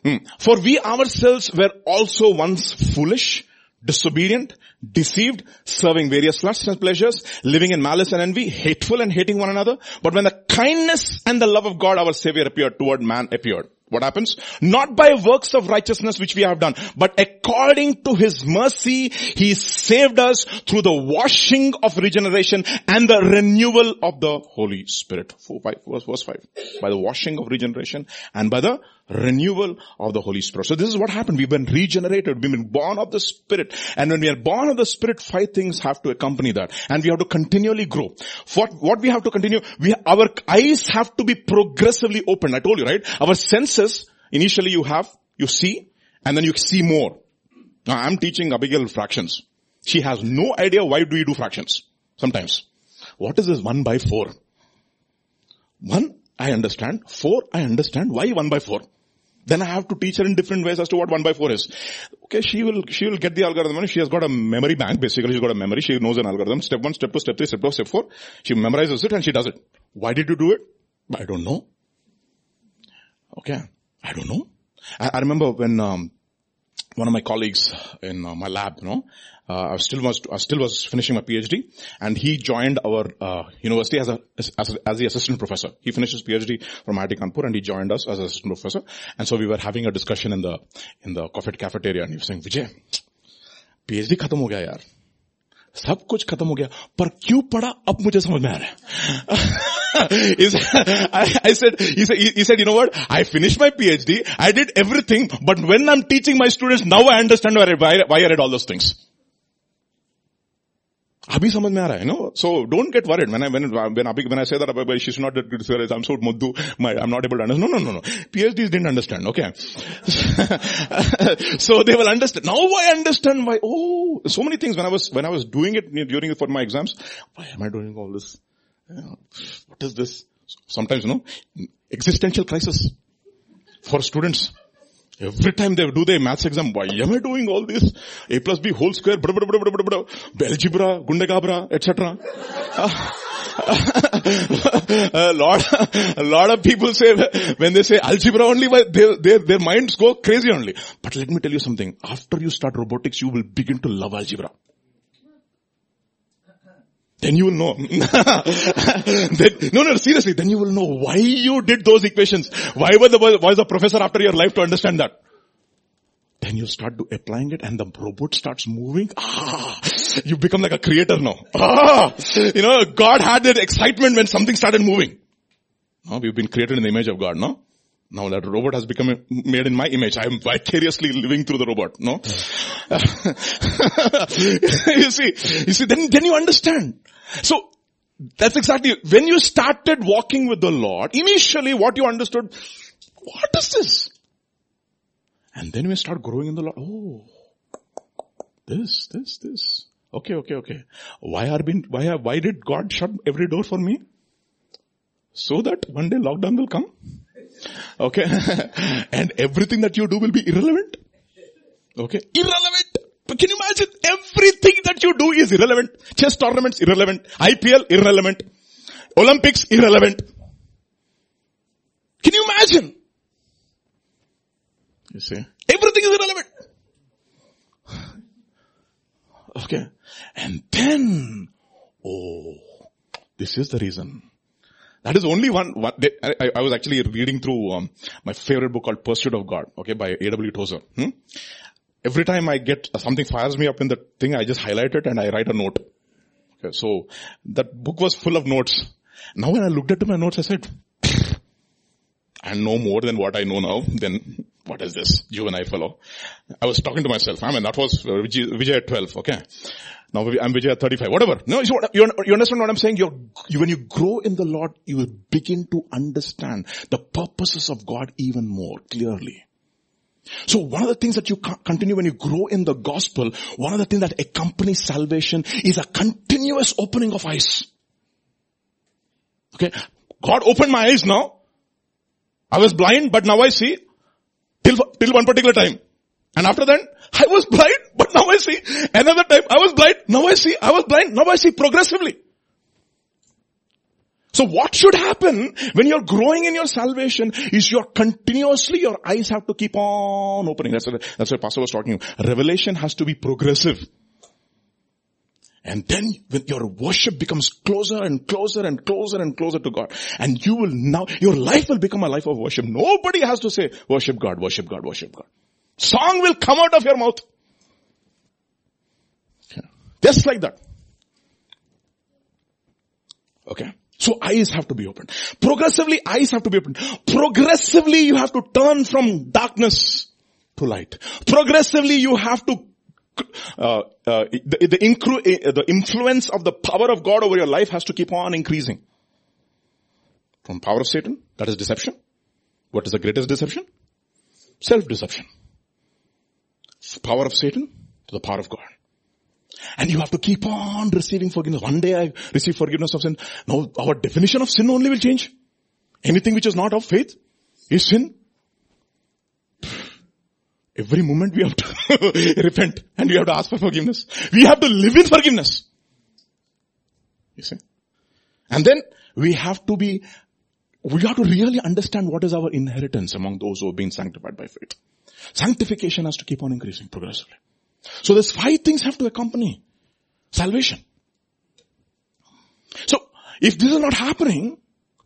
Mm. For we ourselves were also once foolish, disobedient, deceived, serving various lusts and pleasures, living in malice and envy, hateful and hating one another. But when the kindness and the love of God our Savior appeared toward man appeared, what happens? Not by works of righteousness which we have done, but according to His mercy, He saved us through the washing of regeneration and the renewal of the Holy Spirit. Four, five, verse, verse 5. By the washing of regeneration and by the renewal of the Holy Spirit. So this is what happened. We've been regenerated. We've been born of the Spirit. And when we are born of the Spirit, five things have to accompany that. And we have to continually grow. For what we have to continue, we, our eyes have to be progressively opened. I told you, right? Our senses senses, initially you have, you see, and then you see more. Now I'm teaching Abigail fractions. She has no idea why do we do fractions. Sometimes. What is this one by four? One, I understand. Four, I understand. Why one by four? Then I have to teach her in different ways as to what one by four is. Okay, she will, she will get the algorithm. She has got a memory bank. Basically, she's got a memory. She knows an algorithm. Step one, step two, step three, step four, step four. She memorizes it and she does it. Why did you do it? I don't know. Okay. I don't know. I, I remember when, um, one of my colleagues in uh, my lab, you know, uh, I still was, I still was finishing my PhD and he joined our, uh, university as a, as, a, as the assistant professor. He finished his PhD from IIT Kanpur and he joined us as assistant professor. And so we were having a discussion in the, in the coffee cafeteria and he was saying, Vijay, PhD खत्म हो गया यार सब कुछ खत्म हो गया पर क्यों पढ़ा अब मुझे समझ में आ रहा है I, I said, he said, he said, you know what? I finished my PhD. I did everything, but when I'm teaching my students, now I understand why I, why I read all those things. अभी समझ में आ रहा है no so don't get worried when I when when अभी when I say that she should not I am so मुद्दू my i'm not able to understand no no no no phds didn't understand okay so they will understand now i understand why oh so many things when i was when i was doing it during for my exams why am i doing all this What is this? Sometimes, you know, existential crisis for students. Every time they do their maths exam, why am I doing all this? A plus B whole square, blah, blah, blah, blah, blah, blah, blah, algebra, gundagabra, etc. a lot, a lot of people say when they say algebra only, their, their, their minds go crazy only. But let me tell you something. After you start robotics, you will begin to love algebra. Then you will know. then, no, no, seriously, then you will know why you did those equations. Why was the, was the professor after your life to understand that? Then you start to applying it and the robot starts moving. Ah, you become like a creator now. Ah, you know, God had that excitement when something started moving. No, we've been created in the image of God, no? Now that robot has become made in my image. I am vicariously living through the robot, no? you see, you see, then, then you understand. So, that's exactly, when you started walking with the Lord, initially what you understood, what is this? And then we start growing in the Lord. Oh, this, this, this. Okay, okay, okay. Why are been, why, have? why did God shut every door for me? So that one day lockdown will come. Okay. and everything that you do will be irrelevant. Okay. Irrelevant. But can you imagine? Everything that you do is irrelevant. Chess tournaments irrelevant. IPL irrelevant. Olympics irrelevant. Can you imagine? You see? Everything is irrelevant. Okay. And then, oh, this is the reason. That is only one, one I, I, was actually reading through um, my favorite book called Pursuit of God, okay, by A.W. Tozer. Hmm? Every time I get, uh, something fires me up in the thing, I just highlight it and I write a note. Okay, so that book was full of notes. Now when I looked at my notes, I said, I know more than what I know now, then what is this juvenile fellow? I was talking to myself. I mean, that was Vijay at 12, okay? Now I'm Vijay at 35, whatever. No, you, you understand what I'm saying? You're, you, when you grow in the Lord, you will begin to understand the purposes of God even more clearly. So one of the things that you continue when you grow in the gospel, one of the things that accompanies salvation is a continuous opening of eyes. Okay. God opened my eyes now. I was blind, but now I see till, till one particular time. And after that, I was blind, but now I see. Another time, I was blind, now I see. I was blind, now I see progressively. So what should happen when you're growing in your salvation is you're continuously, your eyes have to keep on opening. That's what, that's what Pastor was talking. Revelation has to be progressive. And then when your worship becomes closer and closer and closer and closer to God. And you will now, your life will become a life of worship. Nobody has to say, worship God, worship God, worship God. Song will come out of your mouth. Just like that. Okay. So eyes have to be opened. Progressively eyes have to be opened. Progressively you have to turn from darkness to light. Progressively you have to uh, uh, the, the, incru- uh, the influence of the power of God over your life has to keep on increasing. From power of Satan, that is deception. What is the greatest deception? Self-deception. Power of Satan to the power of God. And you have to keep on receiving forgiveness. One day I receive forgiveness of sin. Now our definition of sin only will change. Anything which is not of faith is sin. Every moment we have to repent and we have to ask for forgiveness. We have to live in forgiveness. You see? And then we have to be, we have to really understand what is our inheritance among those who have been sanctified by faith. Sanctification has to keep on increasing progressively. So there's five things have to accompany salvation. So if this is not happening,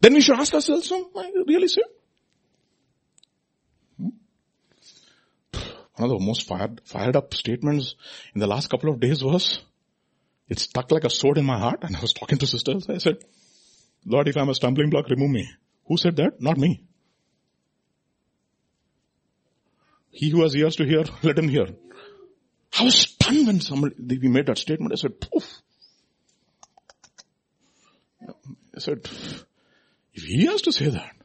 then we should ask ourselves, so, I really sir? One of the most fired, fired up statements in the last couple of days was, it stuck like a sword in my heart and I was talking to sisters. I said, Lord, if I'm a stumbling block, remove me. Who said that? Not me. He who has ears to hear, let him hear. I was stunned when somebody, we made that statement. I said, poof. I said, if he has to say that,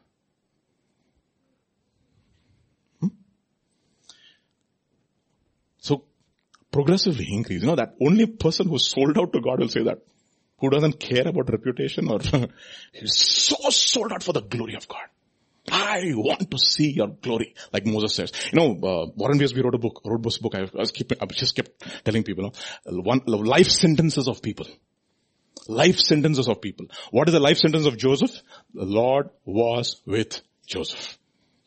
progressively increase. You know, that only person who's sold out to God will say that. who doesn't care about reputation or he's so sold out for the glory of God. I want to see your glory, like Moses says. You know, uh, Warren Wiersbe wrote a book, wrote this book. I, was keeping, I just kept telling people, one life sentences of people. Life sentences of people. What is the life sentence of Joseph? The Lord was with Joseph.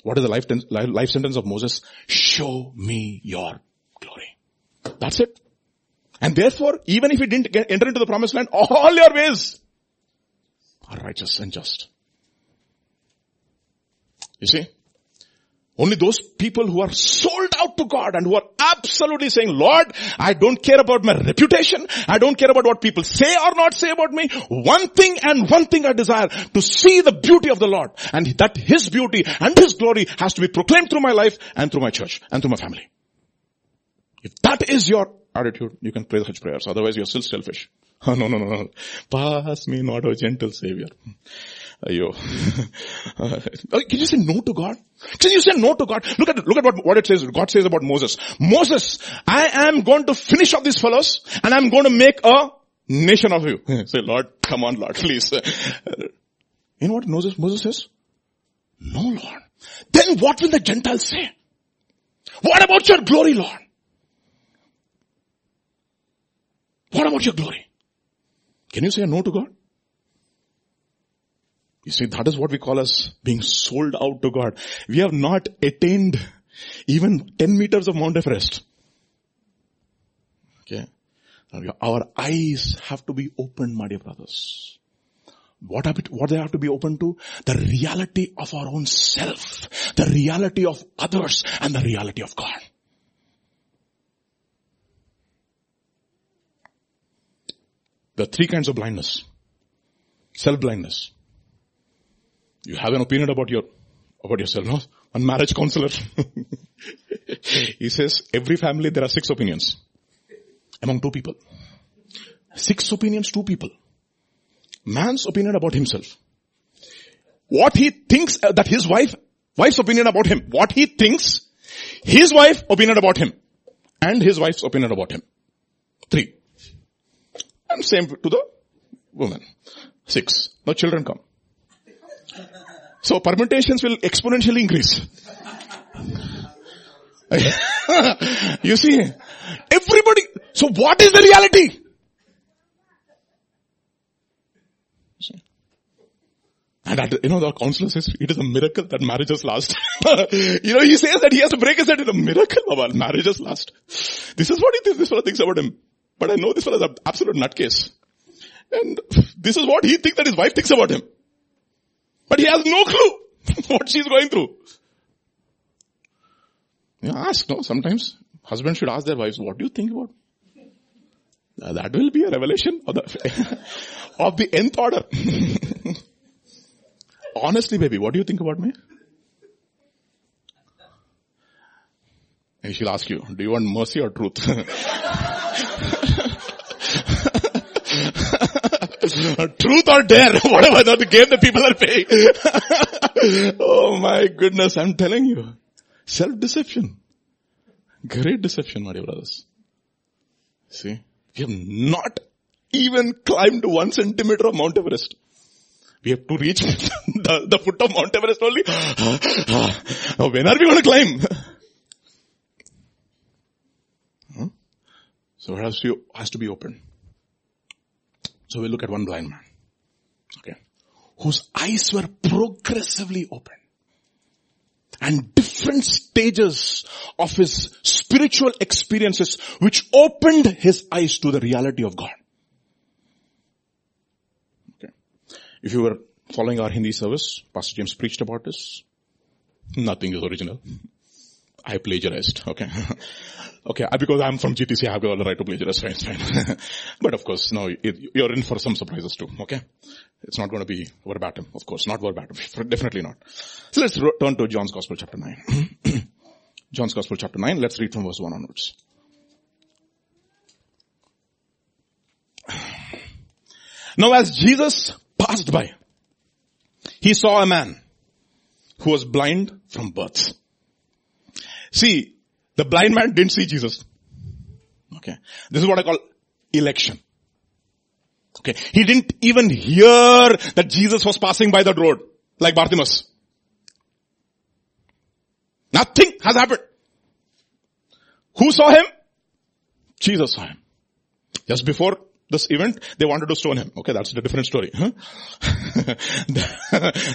What is the life, life sentence of Moses? Show me your glory. That's it. And therefore, even if he didn't get, enter into the promised land, all your ways are righteous and just. You see? Only those people who are sold out to God and who are absolutely saying, Lord, I don't care about my reputation. I don't care about what people say or not say about me. One thing and one thing I desire to see the beauty of the Lord and that His beauty and His glory has to be proclaimed through my life and through my church and through my family. If that is your attitude, you can pray such prayers. Otherwise you're still selfish. No, no, no, no. Pass me not, O gentle Savior. Ayo. Can you say no to God? Can you say no to God? Look at, look at what, what it says, God says about Moses. Moses, I am going to finish off these fellows and I'm going to make a nation of you. say, Lord, come on, Lord, please. You know what Moses, Moses says? No, Lord. Then what will the Gentiles say? What about your glory, Lord? What about your glory? Can you say no to God? You see, that is what we call as being sold out to God. We have not attained even 10 meters of Mount Everest. Okay. Our eyes have to be opened, my dear brothers. What, have it, what they have to be open to? The reality of our own self, the reality of others, and the reality of God. There are three kinds of blindness. Self-blindness. You have an opinion about your, about yourself, no? One marriage counselor. he says, every family there are six opinions. Among two people. Six opinions, two people. Man's opinion about himself. What he thinks uh, that his wife, wife's opinion about him. What he thinks, his wife opinion about him. And his wife's opinion about him. Three. And same to the woman. Six. Now children come. So permutations will exponentially increase. you see, everybody, so what is the reality? And that, you know, the counselor says it is a miracle that marriages last. you know, he says that he has to break his head. It's a miracle of marriages last. This is what he thinks, this fellow thinks about him. But I know this one is an absolute nutcase. And this is what he thinks that his wife thinks about him. But he has no clue what she's going through. You ask, no, sometimes husbands should ask their wives, what do you think about? That will be a revelation of the, of the nth order. Honestly, baby, what do you think about me? And she'll ask you, do you want mercy or truth? Truth or dare, whatever the game the people are playing. oh my goodness, I'm telling you. Self-deception. Great deception, my dear brothers. See, we have not even climbed one centimeter of Mount Everest. We have to reach the, the foot of Mount Everest only. now when are we going to climb? Huh? Hmm? So it has to, has to be open. So we look at one blind man. Okay. Whose eyes were progressively opened. And different stages of his spiritual experiences which opened his eyes to the reality of God. Okay. If you were following our Hindi service, Pastor James preached about this. Nothing is original. I plagiarized, okay. okay, uh, because I'm from GTC, I have got the right to plagiarize, fine, fine. but of course, no, you're in for some surprises too, okay. It's not going to be verbatim, of course, not verbatim, definitely not. So let's turn to John's Gospel chapter 9. John's Gospel chapter 9, let's read from verse 1 onwards. Now as Jesus passed by, he saw a man who was blind from birth. See, the blind man didn't see Jesus. Okay. This is what I call election. Okay. He didn't even hear that Jesus was passing by that road, like Bartimaeus. Nothing has happened. Who saw him? Jesus saw him. Just before this event, they wanted to stone him. Okay, that's a different story. Huh?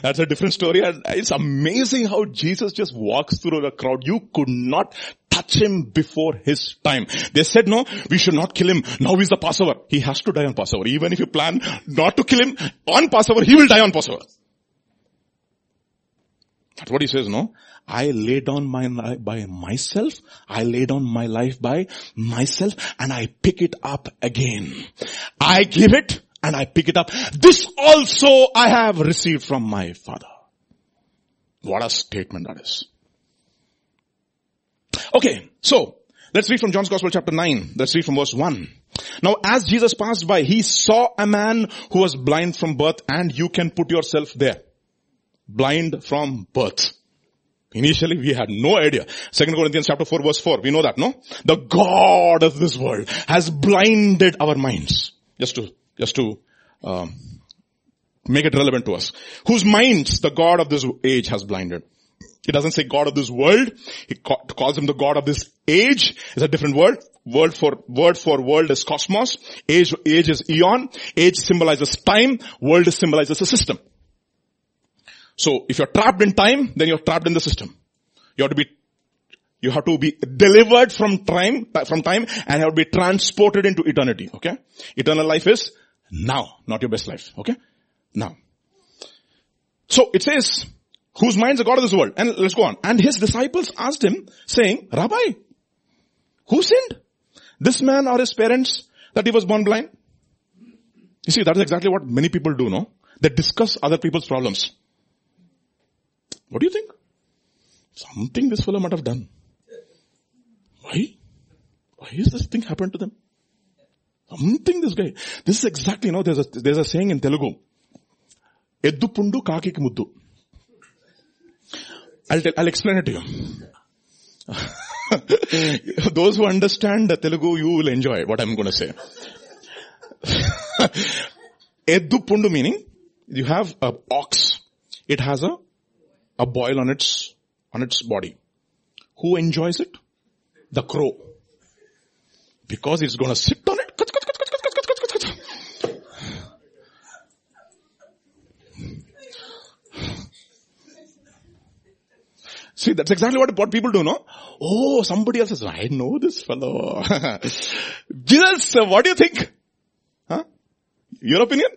that's a different story and it's amazing how Jesus just walks through the crowd. You could not touch him before his time. They said no, we should not kill him. Now is the Passover. He has to die on Passover. Even if you plan not to kill him on Passover, he will die on Passover. That's what he says, no? I lay down my life by myself. I lay down my life by myself and I pick it up again. I give it and I pick it up. This also I have received from my father. What a statement that is. Okay, so let's read from John's Gospel chapter 9. Let's read from verse 1. Now as Jesus passed by, he saw a man who was blind from birth and you can put yourself there. Blind from birth. Initially we had no idea. Second Corinthians chapter 4 verse 4. We know that, no? The God of this world has blinded our minds. Just to, just to, um, make it relevant to us. Whose minds the God of this age has blinded. He doesn't say God of this world. He calls him the God of this age. It's a different word. Word for, word for world is cosmos. Age, age is eon. Age symbolizes time. World symbolizes a system. So if you're trapped in time, then you're trapped in the system. You have to be, you have to be delivered from time, from time and have to be transported into eternity. Okay? Eternal life is now, not your best life. Okay? Now. So it says, whose minds the God of this world. And let's go on. And his disciples asked him saying, Rabbi, who sinned? This man or his parents that he was born blind? You see, that is exactly what many people do, no? They discuss other people's problems. What do you think? Something this fellow might have done. Why? Why is this thing happened to them? Something this guy. This is exactly, you know, there's a, there's a saying in Telugu. Eddu pundu kaki muddu. I'll tell, I'll explain it to you. Those who understand the Telugu, you will enjoy what I'm going to say. Eddu pundu meaning, you have a ox. It has a a boil on its, on its body. Who enjoys it? The crow. Because it's gonna sit on it. See, that's exactly what, what people do, no? Oh, somebody else says, I know this fellow. Jesus, what do you think? Huh? Your opinion?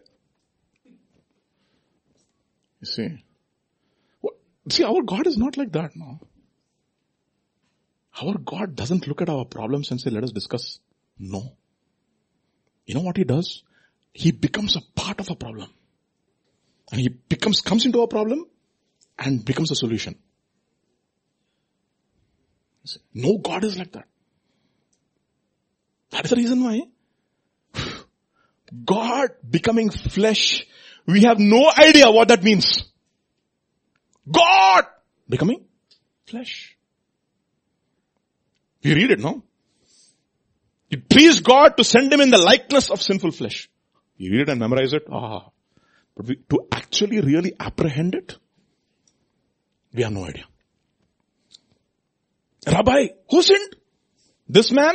You see. See, our God is not like that, no. Our God doesn't look at our problems and say, let us discuss. No. You know what He does? He becomes a part of a problem. And He becomes, comes into a problem and becomes a solution. No God is like that. That is the reason why God becoming flesh, we have no idea what that means. God becoming flesh. You read it, no? It pleased God to send him in the likeness of sinful flesh. You read it and memorize it. Ah. But we, to actually really apprehend it, we have no idea. Rabbi, who sinned? This man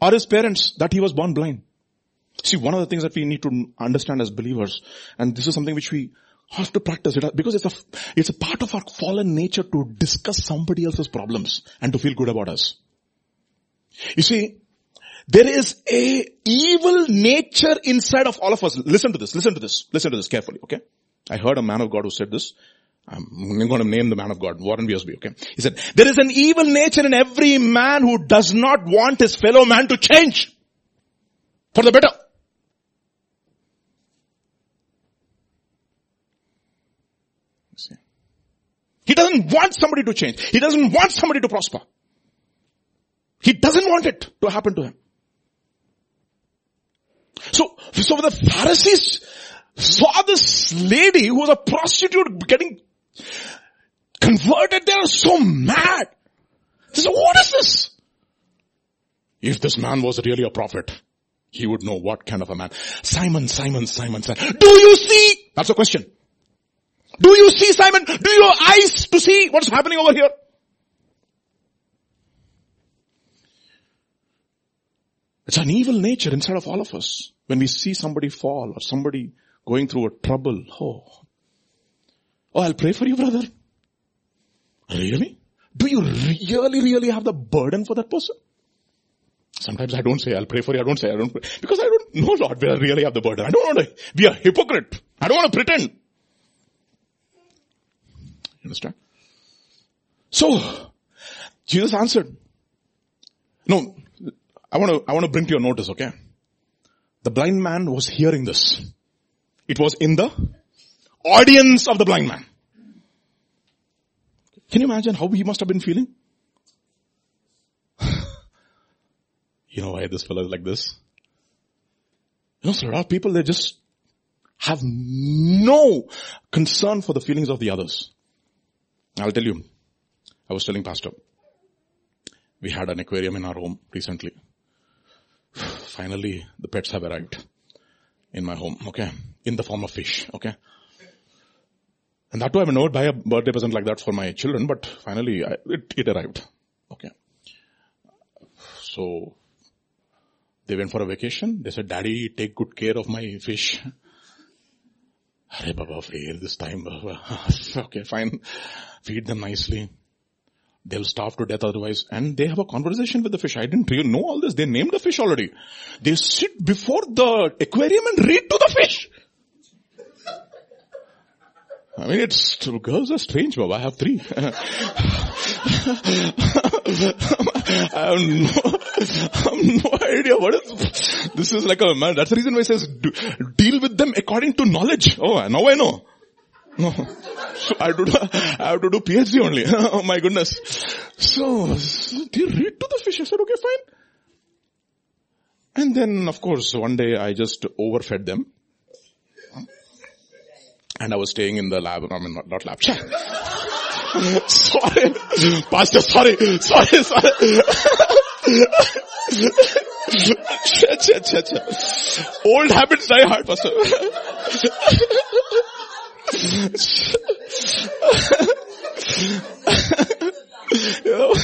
or his parents that he was born blind? See, one of the things that we need to understand as believers, and this is something which we have to practice it because it's a, it's a part of our fallen nature to discuss somebody else's problems and to feel good about us. You see, there is a evil nature inside of all of us. Listen to this, listen to this, listen to this carefully, okay? I heard a man of God who said this. I'm going to name the man of God, Warren Wiersbe, okay? He said, there is an evil nature in every man who does not want his fellow man to change for the better. He doesn't want somebody to change. He doesn't want somebody to prosper. He doesn't want it to happen to him. So, so the Pharisees saw this lady who was a prostitute getting converted. They are so mad. They said, what is this? If this man was really a prophet, he would know what kind of a man. Simon, Simon, Simon, Simon. Do you see? That's the question. Do you see Simon? Do your eyes to see what's happening over here? It's an evil nature inside of all of us. When we see somebody fall or somebody going through a trouble, oh, oh, I'll pray for you, brother. Really? Do you really, really have the burden for that person? Sometimes I don't say, I'll pray for you. I don't say, I don't pray. Because I don't know, Lord, where I really have the burden. I don't want to be a hypocrite. I don't want to pretend. Understand? So, Jesus answered. No, I want to, I want to bring to your notice, okay? The blind man was hearing this. It was in the audience of the blind man. Can you imagine how he must have been feeling? you know why this fellow is like this? You know, so a lot of people, they just have no concern for the feelings of the others. I'll tell you, I was telling pastor, we had an aquarium in our home recently. Finally, the pets have arrived in my home, okay? In the form of fish, okay? And that too I may not buy a birthday present like that for my children, but finally I, it, it arrived. Okay. So, they went for a vacation. They said, daddy, take good care of my fish. Hey Baba, fail this time. okay, fine. Feed them nicely. They'll starve to death otherwise. And they have a conversation with the fish. I didn't really know all this. They named the fish already. They sit before the aquarium and read to the fish. I mean, it's, girls are strange, Bob. I have three. I have no, I have no idea what is, this is like a man. That's the reason why it says deal with them according to knowledge. Oh, now I know. No. So I, do, I have to do PhD only. oh my goodness. So, do you read to the fish? I said, okay, fine. And then, of course, one day I just overfed them. And I was staying in the lab, I mean not, not lab. sorry. Pastor, sorry. Sorry, sorry. Old habits die hard, Pastor. you know,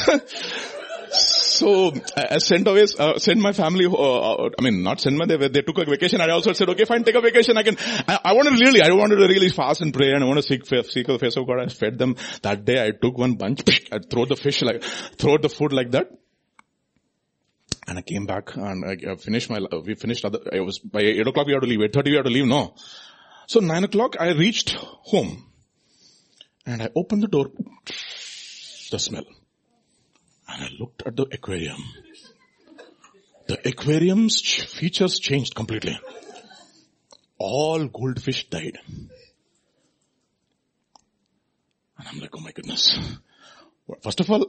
so I sent away, uh, sent my family, uh, uh, I mean not send my, they, they took a vacation. I also said, okay fine, take a vacation. I can, I, I wanted really, I wanted to really fast and pray and I want to seek, seek the face of God. I fed them. That day I took one bunch, I throw the fish like, throw the food like that. And I came back and I finished my, we finished other, I was, by 8 o'clock we had to leave, 8.30 we had to leave, no. So 9 o'clock I reached home. And I opened the door. The smell. And I looked at the aquarium. The aquarium's features changed completely. All goldfish died. And I'm like, oh my goodness. First of all,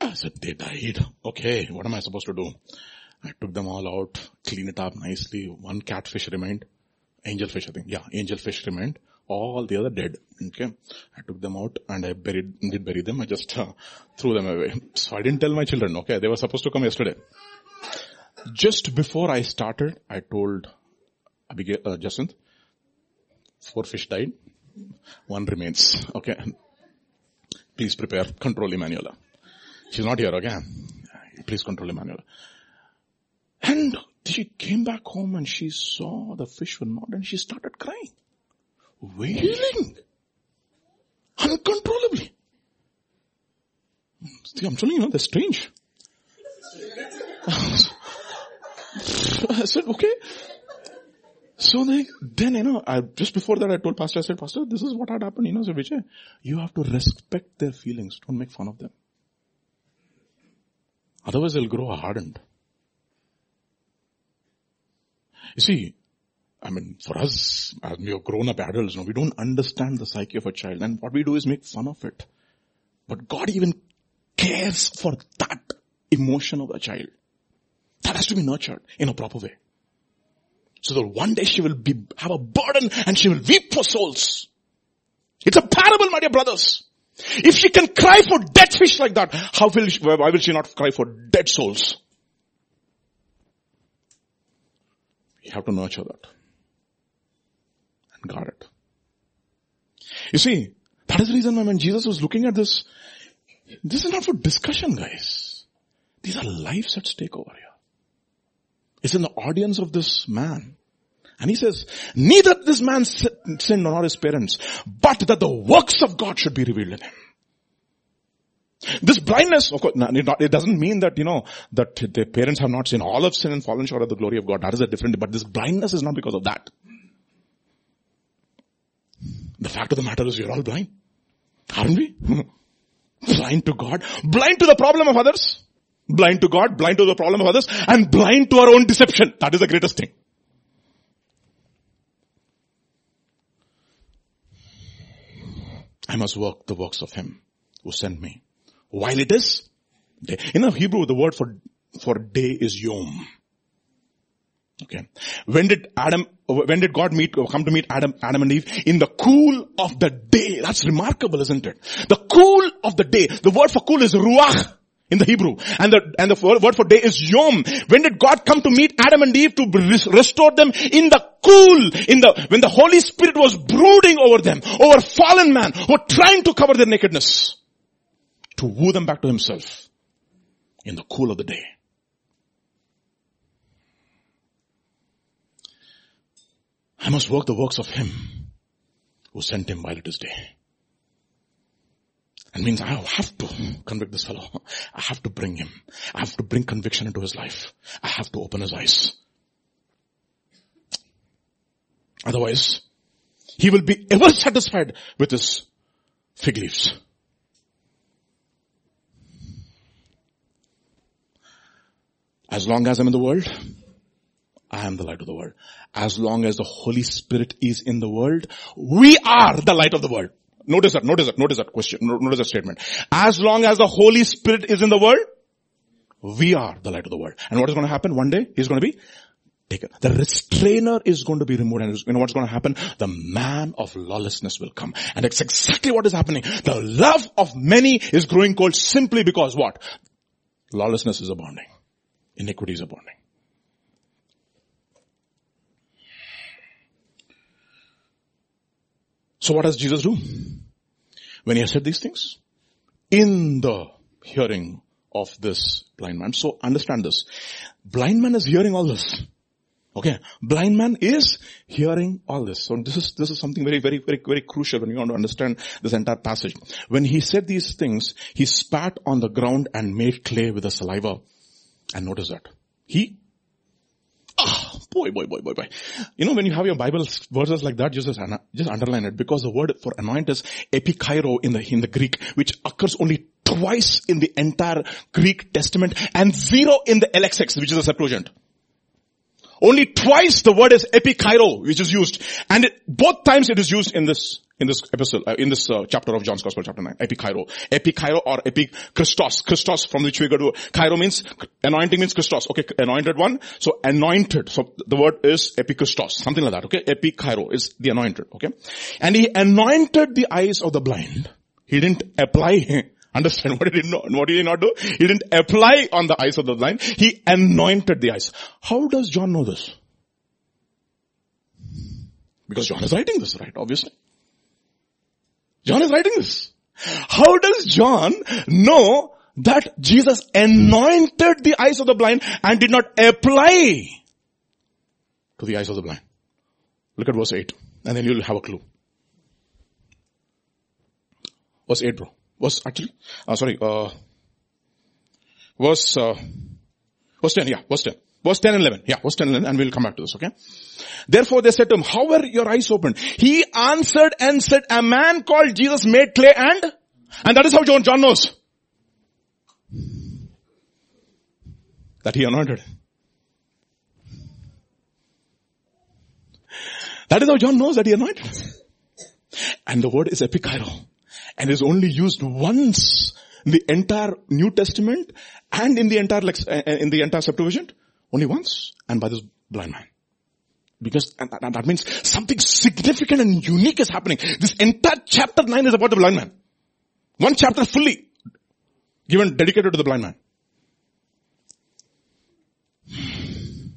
I said, they died. Okay, what am I supposed to do? I took them all out, clean it up nicely. One catfish remained. Angelfish, I think. Yeah, angelfish remained all the other dead. Okay. I took them out and I buried, did bury them. I just uh, threw them away. So I didn't tell my children. Okay. They were supposed to come yesterday. Just before I started, I told Abigail, uh, four fish died. One remains. Okay. Please prepare. Control Emanuela. She's not here. Okay. Please control Emanuela. And she came back home and she saw the fish were not and she started crying wailing uncontrollably. See, I'm telling you, know they're strange. I said, okay. So they, then, you know, I, just before that I told pastor, I said, pastor, this is what had happened, you know, so Vijay, you have to respect their feelings. Don't make fun of them. Otherwise they'll grow hardened. You see, I mean, for us, as we are grown up adults, you know, we don't understand the psyche of a child and what we do is make fun of it. But God even cares for that emotion of a child. That has to be nurtured in a proper way. So that one day she will be, have a burden and she will weep for souls. It's a parable, my dear brothers. If she can cry for dead fish like that, how will she, why will she not cry for dead souls? You have to nurture that. Guard it. You see, that is the reason why when Jesus was looking at this, this is not for discussion guys. These are lives at stake over here. It's in the audience of this man. And he says, neither this man sinned nor his parents, but that the works of God should be revealed in him. This blindness, of course, it doesn't mean that, you know, that their parents have not sinned. All have sinned and fallen short of the glory of God. That is a different, but this blindness is not because of that. The fact of the matter is we are all blind. Aren't we? blind to God, blind to the problem of others, blind to God, blind to the problem of others, and blind to our own deception. That is the greatest thing. I must work the works of him who sent me. While it is day. In the Hebrew, the word for, for day is yom. Okay. When did Adam, when did God meet, come to meet Adam, Adam and Eve? In the cool of the day. That's remarkable, isn't it? The cool of the day. The word for cool is ruach in the Hebrew. And the, and the word for day is yom. When did God come to meet Adam and Eve to restore them? In the cool, in the, when the Holy Spirit was brooding over them, over fallen man, who were trying to cover their nakedness. To woo them back to himself. In the cool of the day. I must work the works of him who sent him while it is day. And means I have to convict this fellow. I have to bring him. I have to bring conviction into his life. I have to open his eyes. Otherwise, he will be ever satisfied with his fig leaves. As long as I'm in the world, I am the light of the world. As long as the Holy Spirit is in the world, we are the light of the world. Notice that, notice that, notice that question, notice that statement. As long as the Holy Spirit is in the world, we are the light of the world. And what is going to happen one day? He's going to be taken. The restrainer is going to be removed and you know what's going to happen? The man of lawlessness will come. And that's exactly what is happening. The love of many is growing cold simply because what? Lawlessness is abounding. Iniquity is abounding. So what does Jesus do? When he has said these things? In the hearing of this blind man. So understand this. Blind man is hearing all this. Okay. Blind man is hearing all this. So this is, this is something very, very, very, very crucial when you want to understand this entire passage. When he said these things, he spat on the ground and made clay with the saliva. And notice that. He Ah, boy, boy, boy, boy, boy. You know, when you have your Bible verses like that, just, just underline it because the word for anoint is epikairo in the, in the Greek, which occurs only twice in the entire Greek Testament and zero in the LXX, which is a Septuagint. Only twice the word is epikairo, which is used. And it, both times it is used in this in this epistle, uh, in this uh, chapter of John's Gospel, chapter 9. Epikairo. Epikairo or epikristos. Christos from which we go to, Cairo means, anointing means Christos. Okay, anointed one. So anointed. So the word is epikristos. Something like that. Okay, epikairo is the anointed. Okay. And he anointed the eyes of the blind. He didn't apply Understand what he did not, what did he not do? He didn't apply on the eyes of the blind. He anointed the eyes. How does John know this? Because John is writing this, right? Obviously. John is writing this. How does John know that Jesus anointed the eyes of the blind and did not apply to the eyes of the blind? Look at verse 8 and then you'll have a clue. Verse 8 bro. Verse actually, uh, sorry, uh, verse, uh, verse 10, yeah, verse 10. Verse 10 and 11. Yeah, verse 10 and 11 and we'll come back to this, okay? Therefore they said to him, how were your eyes opened? He answered and said, a man called Jesus made clay and, and that is how John, John knows. That he anointed. That is how John knows that he anointed. And the word is epikairo. And is only used once in the entire New Testament and in the entire, uh, uh, in the entire Septuagint. Only once. And by this blind man. Because that means something significant and unique is happening. This entire chapter 9 is about the blind man. One chapter fully given, dedicated to the blind man.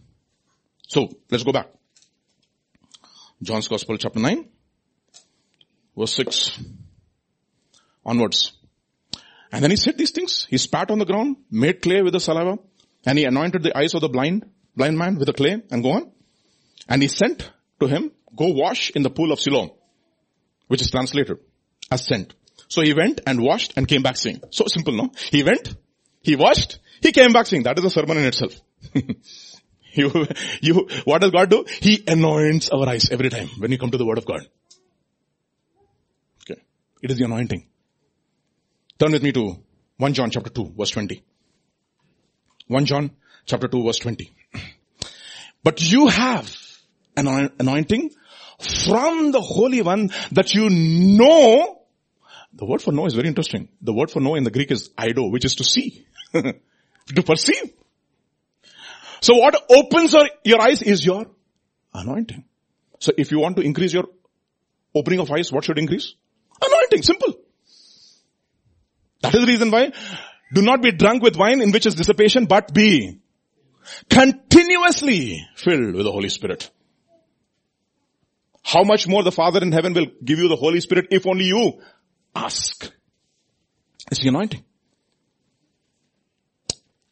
So, let's go back. John's Gospel chapter 9, verse 6 onwards. And then he said these things. He spat on the ground, made clay with the saliva, and he anointed the eyes of the blind, blind man with the clay, and go on. And he sent to him, go wash in the pool of Siloam, which is translated as sent. So he went and washed and came back saying. So simple, no? He went, he washed, he came back saying. That is a sermon in itself. you, you, what does God do? He anoints our eyes every time when you come to the word of God. Okay. It is the anointing. Turn with me to 1 John chapter 2 verse 20. 1 John chapter 2 verse 20. But you have an anointing from the Holy One that you know. The word for know is very interesting. The word for know in the Greek is ido, which is to see, to perceive. So what opens your eyes is your anointing. So if you want to increase your opening of eyes, what should increase? Anointing, simple. That is the reason why do not be drunk with wine in which is dissipation, but be continuously filled with the Holy Spirit. How much more the Father in heaven will give you the Holy Spirit if only you ask. It's the anointing.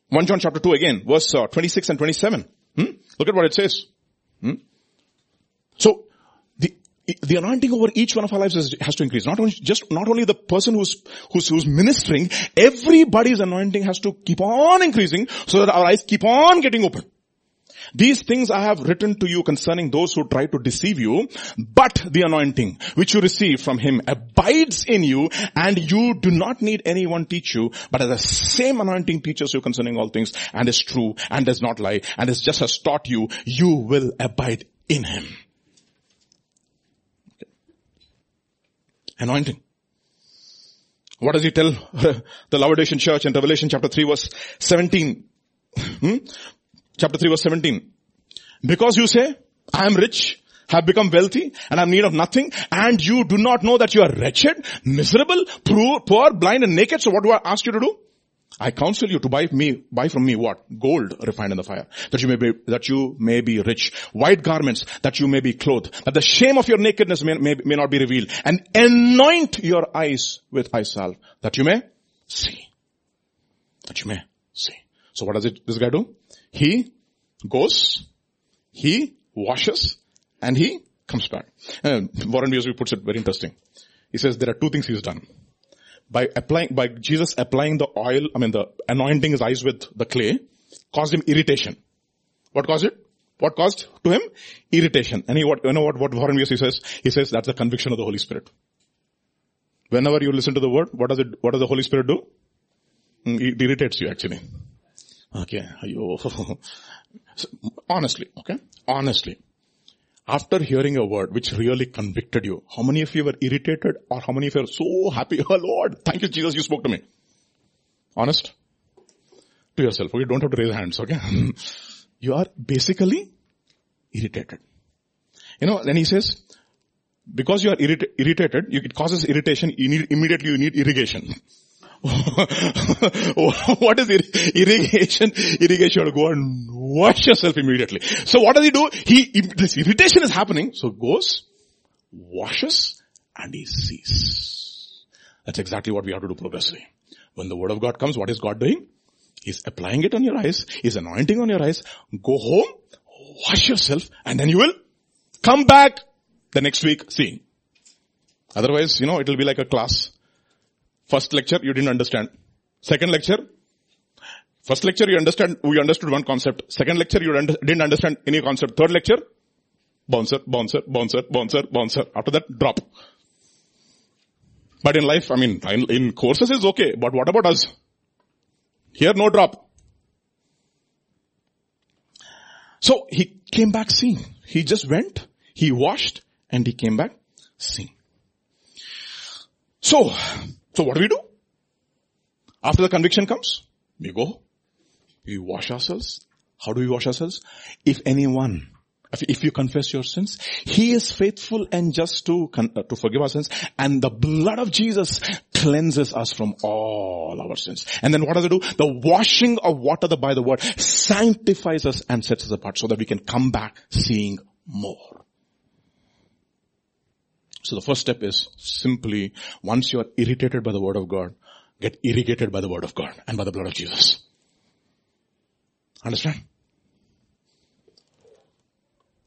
1 John chapter 2 again, verse uh, 26 and 27. Hmm? Look at what it says. Hmm? So, the, anointing over each one of our lives has to increase. Not only, just, not only the person who's, who's, who's ministering, everybody's anointing has to keep on increasing so that our eyes keep on getting open. These things I have written to you concerning those who try to deceive you, but the anointing which you receive from him abides in you and you do not need anyone teach you, but as the same anointing teaches you concerning all things and is true and does not lie and is just as taught you, you will abide in him. Anointing. What does he tell the Laodicean church in Revelation chapter 3 verse 17? Hmm? chapter 3 verse 17. Because you say, I am rich, have become wealthy and I have need of nothing and you do not know that you are wretched, miserable, poor, blind and naked. So what do I ask you to do? I counsel you to buy me, buy from me what? Gold refined in the fire. That you may be, that you may be rich. White garments that you may be clothed. That the shame of your nakedness may, may, may not be revealed. And anoint your eyes with eye salve. That you may see. That you may see. So what does it, this guy do? He goes, he washes, and he comes back. And Warren Wiersbe puts it very interesting. He says there are two things he's done. By applying, by Jesus applying the oil, I mean the anointing his eyes with the clay, caused him irritation. What caused it? What caused to him? Irritation. And he, what, you know what, what Warren Wiersbe says? He says that's the conviction of the Holy Spirit. Whenever you listen to the word, what does it, what does the Holy Spirit do? Mm, it irritates you actually. Okay, honestly, okay, honestly, after hearing a word which really convicted you, how many of you were irritated or how many of you are so happy? Oh Lord, thank you Jesus, you spoke to me. Honest? To yourself, okay, don't have to raise hands, okay? you are basically irritated. You know, then he says, because you are irrit- irritated, it causes irritation, you need, immediately you need irrigation. what is irrigation? Irrigation, go and wash yourself immediately. So what does he do? He, this irritation is happening, so goes, washes, and he sees. That's exactly what we have to do progressively. When the word of God comes, what is God doing? He's applying it on your eyes. He's anointing on your eyes. Go home, wash yourself, and then you will come back the next week seeing. Otherwise, you know, it will be like a class. First lecture, you didn't understand. Second lecture, first lecture you understand, we understood one concept. Second lecture you didn't understand any concept. Third lecture, bouncer, bouncer, bouncer, bouncer, bouncer. After that, drop. But in life, I mean, in, in courses is okay, but what about us? Here, no drop. So he came back seeing. He just went, he washed, and he came back seeing. So, so what do we do? After the conviction comes, we go, we wash ourselves. How do we wash ourselves? If anyone, if you confess your sins, He is faithful and just to, uh, to forgive our sins and the blood of Jesus cleanses us from all our sins. And then what does it do? The washing of water by the word sanctifies us and sets us apart so that we can come back seeing more. So the first step is simply once you are irritated by the word of God, get irrigated by the word of God and by the blood of Jesus. Understand?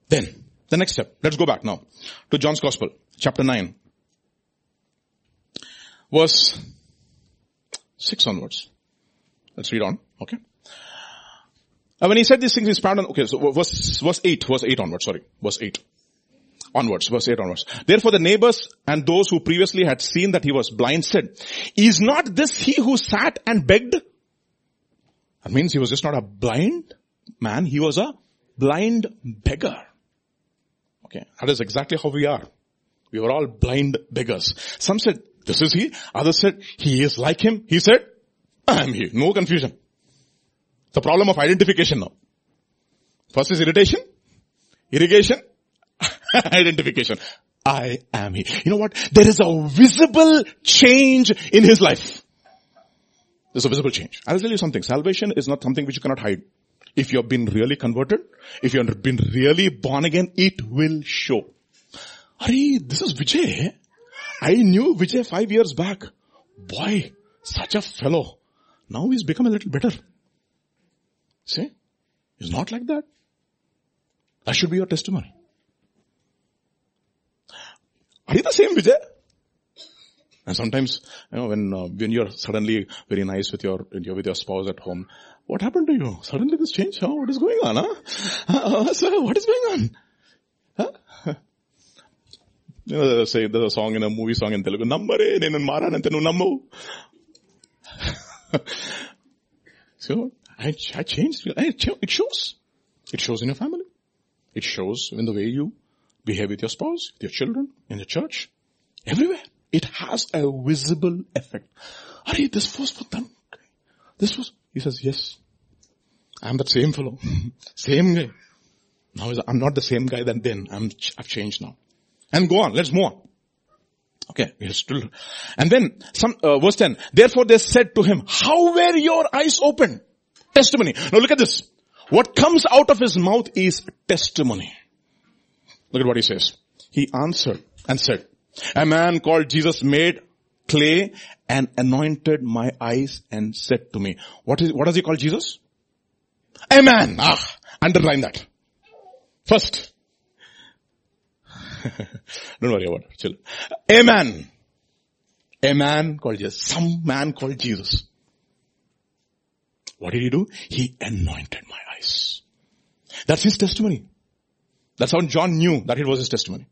Then, the next step. Let's go back now to John's Gospel, chapter 9. Verse 6 onwards. Let's read on, okay? And when he said these things, he found on, okay, so verse, verse 8, verse 8 onwards, sorry, verse 8. Onwards, verse 8 onwards. Therefore the neighbors and those who previously had seen that he was blind said, is not this he who sat and begged? That means he was just not a blind man, he was a blind beggar. Okay, that is exactly how we are. We were all blind beggars. Some said, this is he. Others said, he is like him. He said, I am he. No confusion. The problem of identification now. First is irritation, irrigation, identification. I am he. You know what? There is a visible change in his life. There's a visible change. I'll tell you something. Salvation is not something which you cannot hide. If you have been really converted, if you have been really born again, it will show. Ari, this is Vijay. I knew Vijay five years back. Boy, such a fellow. Now he's become a little better. See? He's not like that. That should be your testimony. Are you the same Vijay? And sometimes, you know, when, uh, when you're suddenly very nice with your, with your spouse at home, what happened to you? Suddenly this changed? Huh? What is going on? Huh? Uh, sir, what is going on? Huh? You know, say there's a song in a movie song in Telugu, Nammare, nenu maranante nu nammu. So, I, I changed. It shows. It shows in your family. It shows in the way you behave with your spouse, with your children, in the church, everywhere. It has a visible effect. Are you this was for them? This was, he says, yes. I'm that same fellow. same guy. Now I'm not the same guy than then. I'm, I've changed now. And go on. Let's move on. Okay, still. And then some uh, verse 10. Therefore they said to him, how were your eyes open? Testimony. Now look at this. What comes out of his mouth is testimony. Look at what he says. He answered and said, a man called Jesus made clay and anointed my eyes and said to me, what is, what does he call Jesus? A man. Ah, underline that. First, Don't worry about it. Chill. A man. A man called Jesus. Some man called Jesus. What did he do? He anointed my eyes. That's his testimony. That's how John knew that it was his testimony.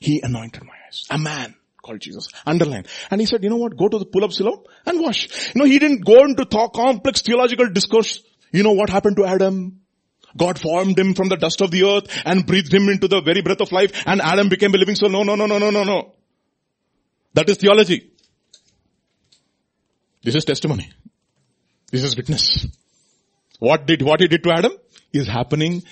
He anointed my eyes. A man called Jesus. Underline. And he said, you know what? Go to the pool of Siloam and wash. You know, he didn't go into complex theological discourse. You know what happened to Adam? God formed him from the dust of the earth and breathed him into the very breath of life and Adam became a living soul. No, no, no, no, no, no, no. That is theology. This is testimony. This is witness. What did, what he did to Adam is happening,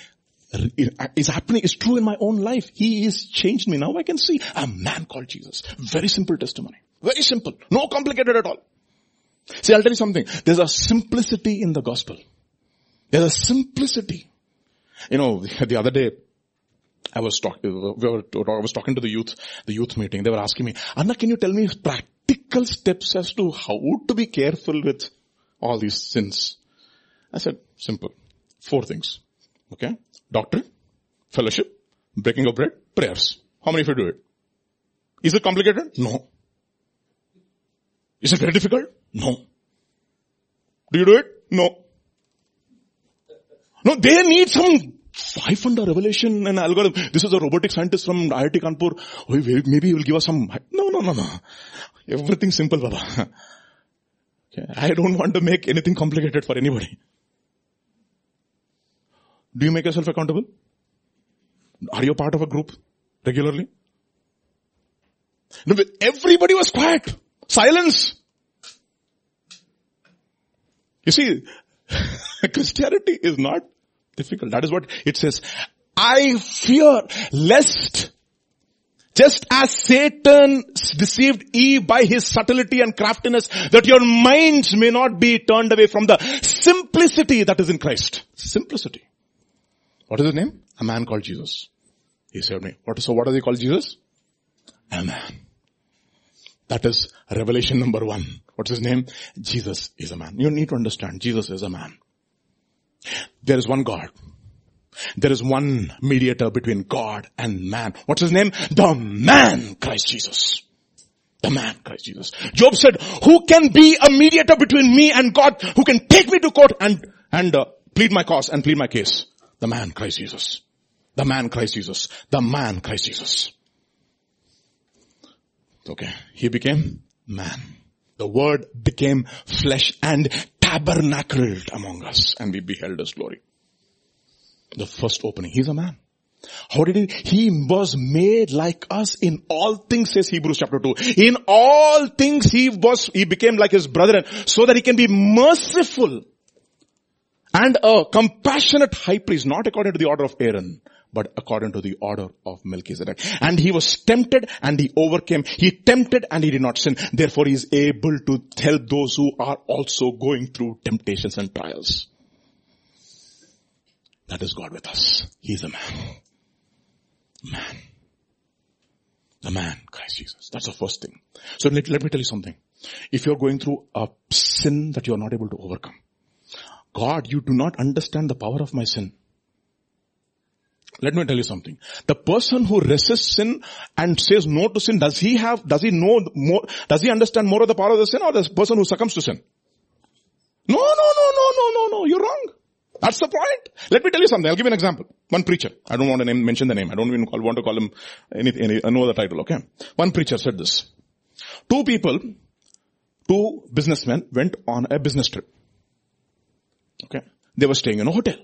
is happening, is true in my own life. He has changed me. Now I can see a man called Jesus. Very simple testimony. Very simple. No complicated at all. See, I'll tell you something. There's a simplicity in the gospel. There's a simplicity. You know, the other day, I was talking, I was talking to the youth, the youth meeting. They were asking me, Anna, can you tell me practical steps as to how to be careful with all these sins? I said, simple. Four things. Okay? Doctrine, fellowship, breaking of bread, prayers. How many of you do it? Is it complicated? No. Is it very difficult? No. Do you do it? No. No, they need some five under revelation and algorithm. This is a robotic scientist from IIT Kanpur. Oh, maybe he will give us some. No, no, no, no. Everything simple, Baba. I don't want to make anything complicated for anybody. Do you make yourself accountable? Are you part of a group regularly? Everybody was quiet. Silence. You see, Christianity is not difficult. That is what it says. I fear lest just as Satan deceived Eve by his subtlety and craftiness, that your minds may not be turned away from the simplicity that is in Christ. Simplicity. What is his name? A man called Jesus. He saved me. What, so what does he call Jesus? A man. That is revelation number one. What's his name? Jesus is a man. You need to understand, Jesus is a man. There is one God. There is one mediator between God and man. What's his name? The man, Christ Jesus. The man, Christ Jesus. Job said, who can be a mediator between me and God? Who can take me to court and, and uh, plead my cause and plead my case? The man, Christ Jesus. The man, Christ Jesus. The man, Christ Jesus. Okay. He became man. The word became flesh and tabernacled among us and we beheld his glory. The first opening. He's a man. How did he? He was made like us in all things, says Hebrews chapter 2. In all things he was, he became like his brethren so that he can be merciful and a compassionate high priest, not according to the order of Aaron, but according to the order of Melchizedek. And he was tempted and he overcame. He tempted and he did not sin. Therefore he is able to help those who are also going through temptations and trials. That is God with us. He is a man. Man. The man, Christ Jesus. That's the first thing. So let, let me tell you something. If you're going through a sin that you're not able to overcome, God, you do not understand the power of my sin. Let me tell you something. The person who resists sin and says no to sin, does he have, does he know more, does he understand more of the power of the sin or the person who succumbs to sin? No, no, no, no, no, no, no, you're wrong. That's the point. Let me tell you something. I'll give you an example. One preacher. I don't want to name, mention the name. I don't even call, want to call him any, any, no other title, okay? One preacher said this. Two people, two businessmen went on a business trip. Okay? They were staying in a hotel.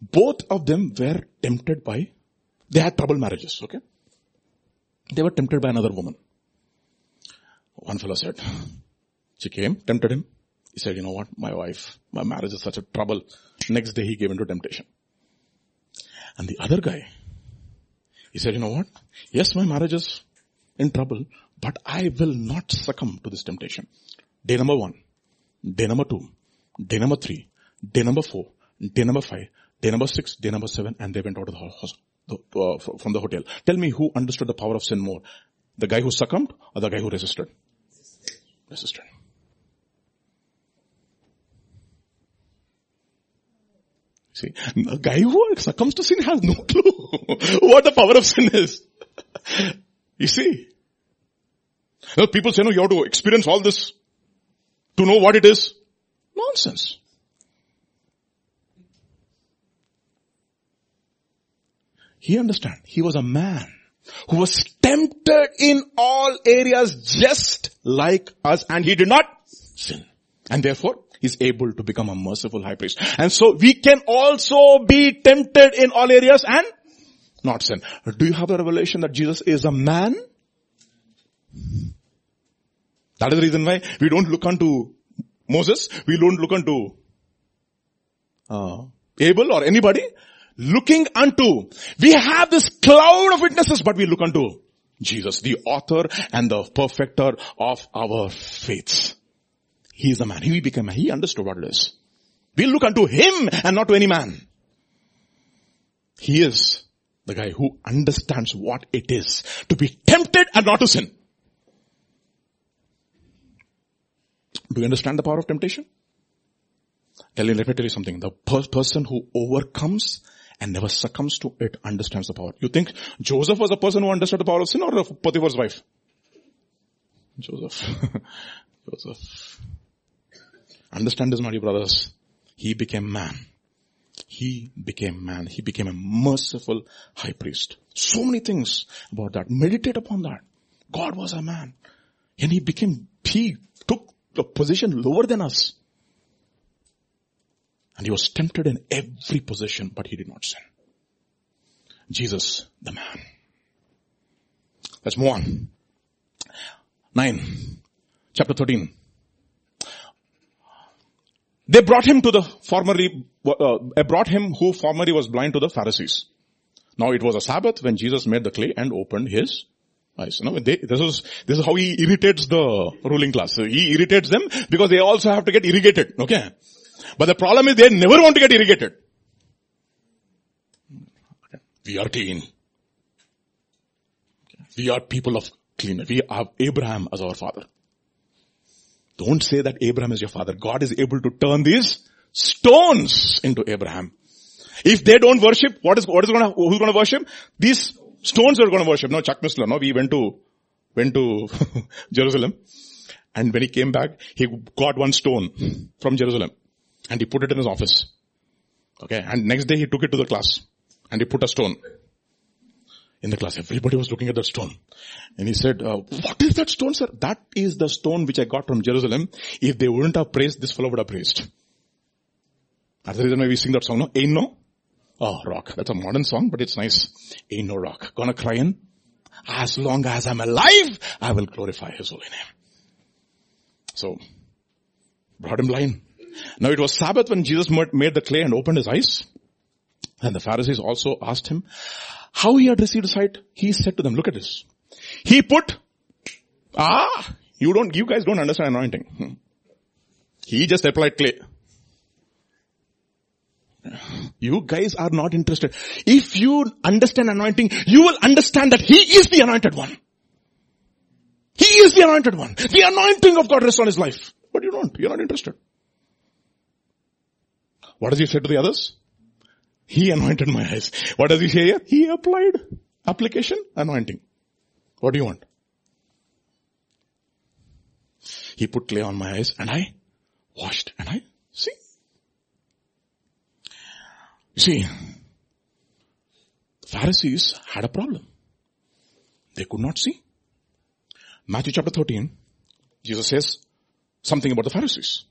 Both of them were tempted by, they had trouble marriages, okay? They were tempted by another woman. One fellow said, she came, tempted him. He said, you know what, my wife, my marriage is such a trouble. Next day he gave into temptation. And the other guy, he said, you know what, yes, my marriage is in trouble, but I will not succumb to this temptation. Day number one, day number two, day number three, day number four, day number five, day number six, day number seven, and they went out of the uh, from the hotel. Tell me who understood the power of sin more? The guy who succumbed or the guy who resisted? Resisted. See, a guy who succumbs to sin has no clue what the power of sin is. You see? Well, people say, no, you have to experience all this to know what it is. Nonsense. He understand. He was a man who was tempted in all areas just like us and he did not sin. And therefore, he's able to become a merciful high priest. And so we can also be tempted in all areas and not sin. Do you have the revelation that Jesus is a man? That is the reason why we don't look unto Moses, we don't look unto uh, Abel or anybody. Looking unto, we have this cloud of witnesses, but we look unto Jesus, the author and the perfecter of our faiths. He is a man. He became man. He understood what it is. We look unto him and not to any man. He is the guy who understands what it is to be tempted and not to sin. Do you understand the power of temptation? Tell me, let me tell you something. The per- person who overcomes and never succumbs to it understands the power. You think Joseph was a person who understood the power of sin or Potiphar's wife? Joseph. Joseph. Understand this, my dear brothers. He became man. He became man. He became a merciful high priest. So many things about that. Meditate upon that. God was a man. And he became, he a position lower than us. And he was tempted in every position, but he did not sin. Jesus, the man. Let's move on. Nine. Chapter 13. They brought him to the formerly, uh, brought him who formerly was blind to the Pharisees. Now it was a Sabbath when Jesus made the clay and opened his You know, they, this is, this is how he irritates the ruling class. So he irritates them because they also have to get irrigated. Okay. But the problem is they never want to get irrigated. We are clean. We are people of clean. We have Abraham as our father. Don't say that Abraham is your father. God is able to turn these stones into Abraham. If they don't worship, what is, what is gonna, who's gonna worship? These stones are gonna worship. No, Chuck Missler, no, we went to, went to Jerusalem. And when he came back, he got one stone from Jerusalem and he put it in his office. Okay. And next day he took it to the class and he put a stone in the class. Everybody was looking at that stone. And he said, uh, what is that stone, sir? That is the stone which I got from Jerusalem. If they wouldn't have praised, this fellow would have praised. That's the reason why we sing that song, no? Ain't no? Oh, rock. That's a modern song, but it's nice. Ain't no rock. Gonna cry in? As long as I'm alive, I will glorify His holy name. So, brought him blind. Now it was Sabbath when Jesus made the clay and opened his eyes. And the Pharisees also asked him how he had received sight. He said to them, look at this. He put, ah, you don't, you guys don't understand anointing. Hmm. He just applied clay. You guys are not interested. If you understand anointing, you will understand that He is the anointed one. He is the anointed one. The anointing of God rests on His life. But you don't. You're not interested. What does He say to the others? He anointed my eyes. What does He say here? He applied. Application, anointing. What do you want? He put clay on my eyes and I washed and I see. Pharisees had a problem. They could not see. Matthew chapter 13, Jesus says something about the Pharisees.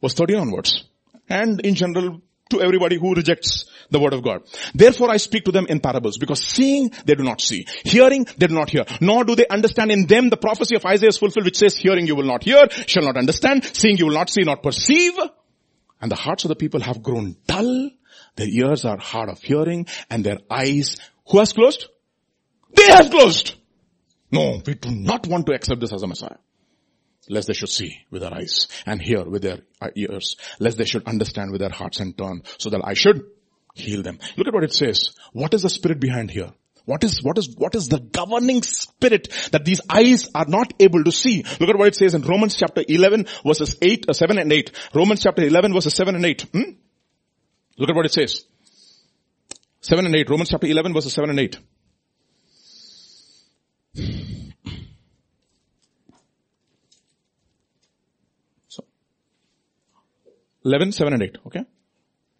Verse 30 onwards. And in general, to everybody who rejects the word of God. Therefore I speak to them in parables because seeing they do not see, hearing they do not hear, nor do they understand in them the prophecy of Isaiah is fulfilled which says hearing you will not hear, shall not understand, seeing you will not see, not perceive. And the hearts of the people have grown dull their ears are hard of hearing and their eyes, who has closed? They have closed. No, we do not want to accept this as a Messiah. Lest they should see with their eyes and hear with their ears. Lest they should understand with their hearts and turn so that I should heal them. Look at what it says. What is the spirit behind here? What is, what is, what is the governing spirit that these eyes are not able to see? Look at what it says in Romans chapter 11 verses 8, uh, 7 and 8. Romans chapter 11 verses 7 and 8. Hmm? Look at what it says. 7 and 8. Romans chapter 11 verses 7 and 8. So, 11, 7 and 8. Okay?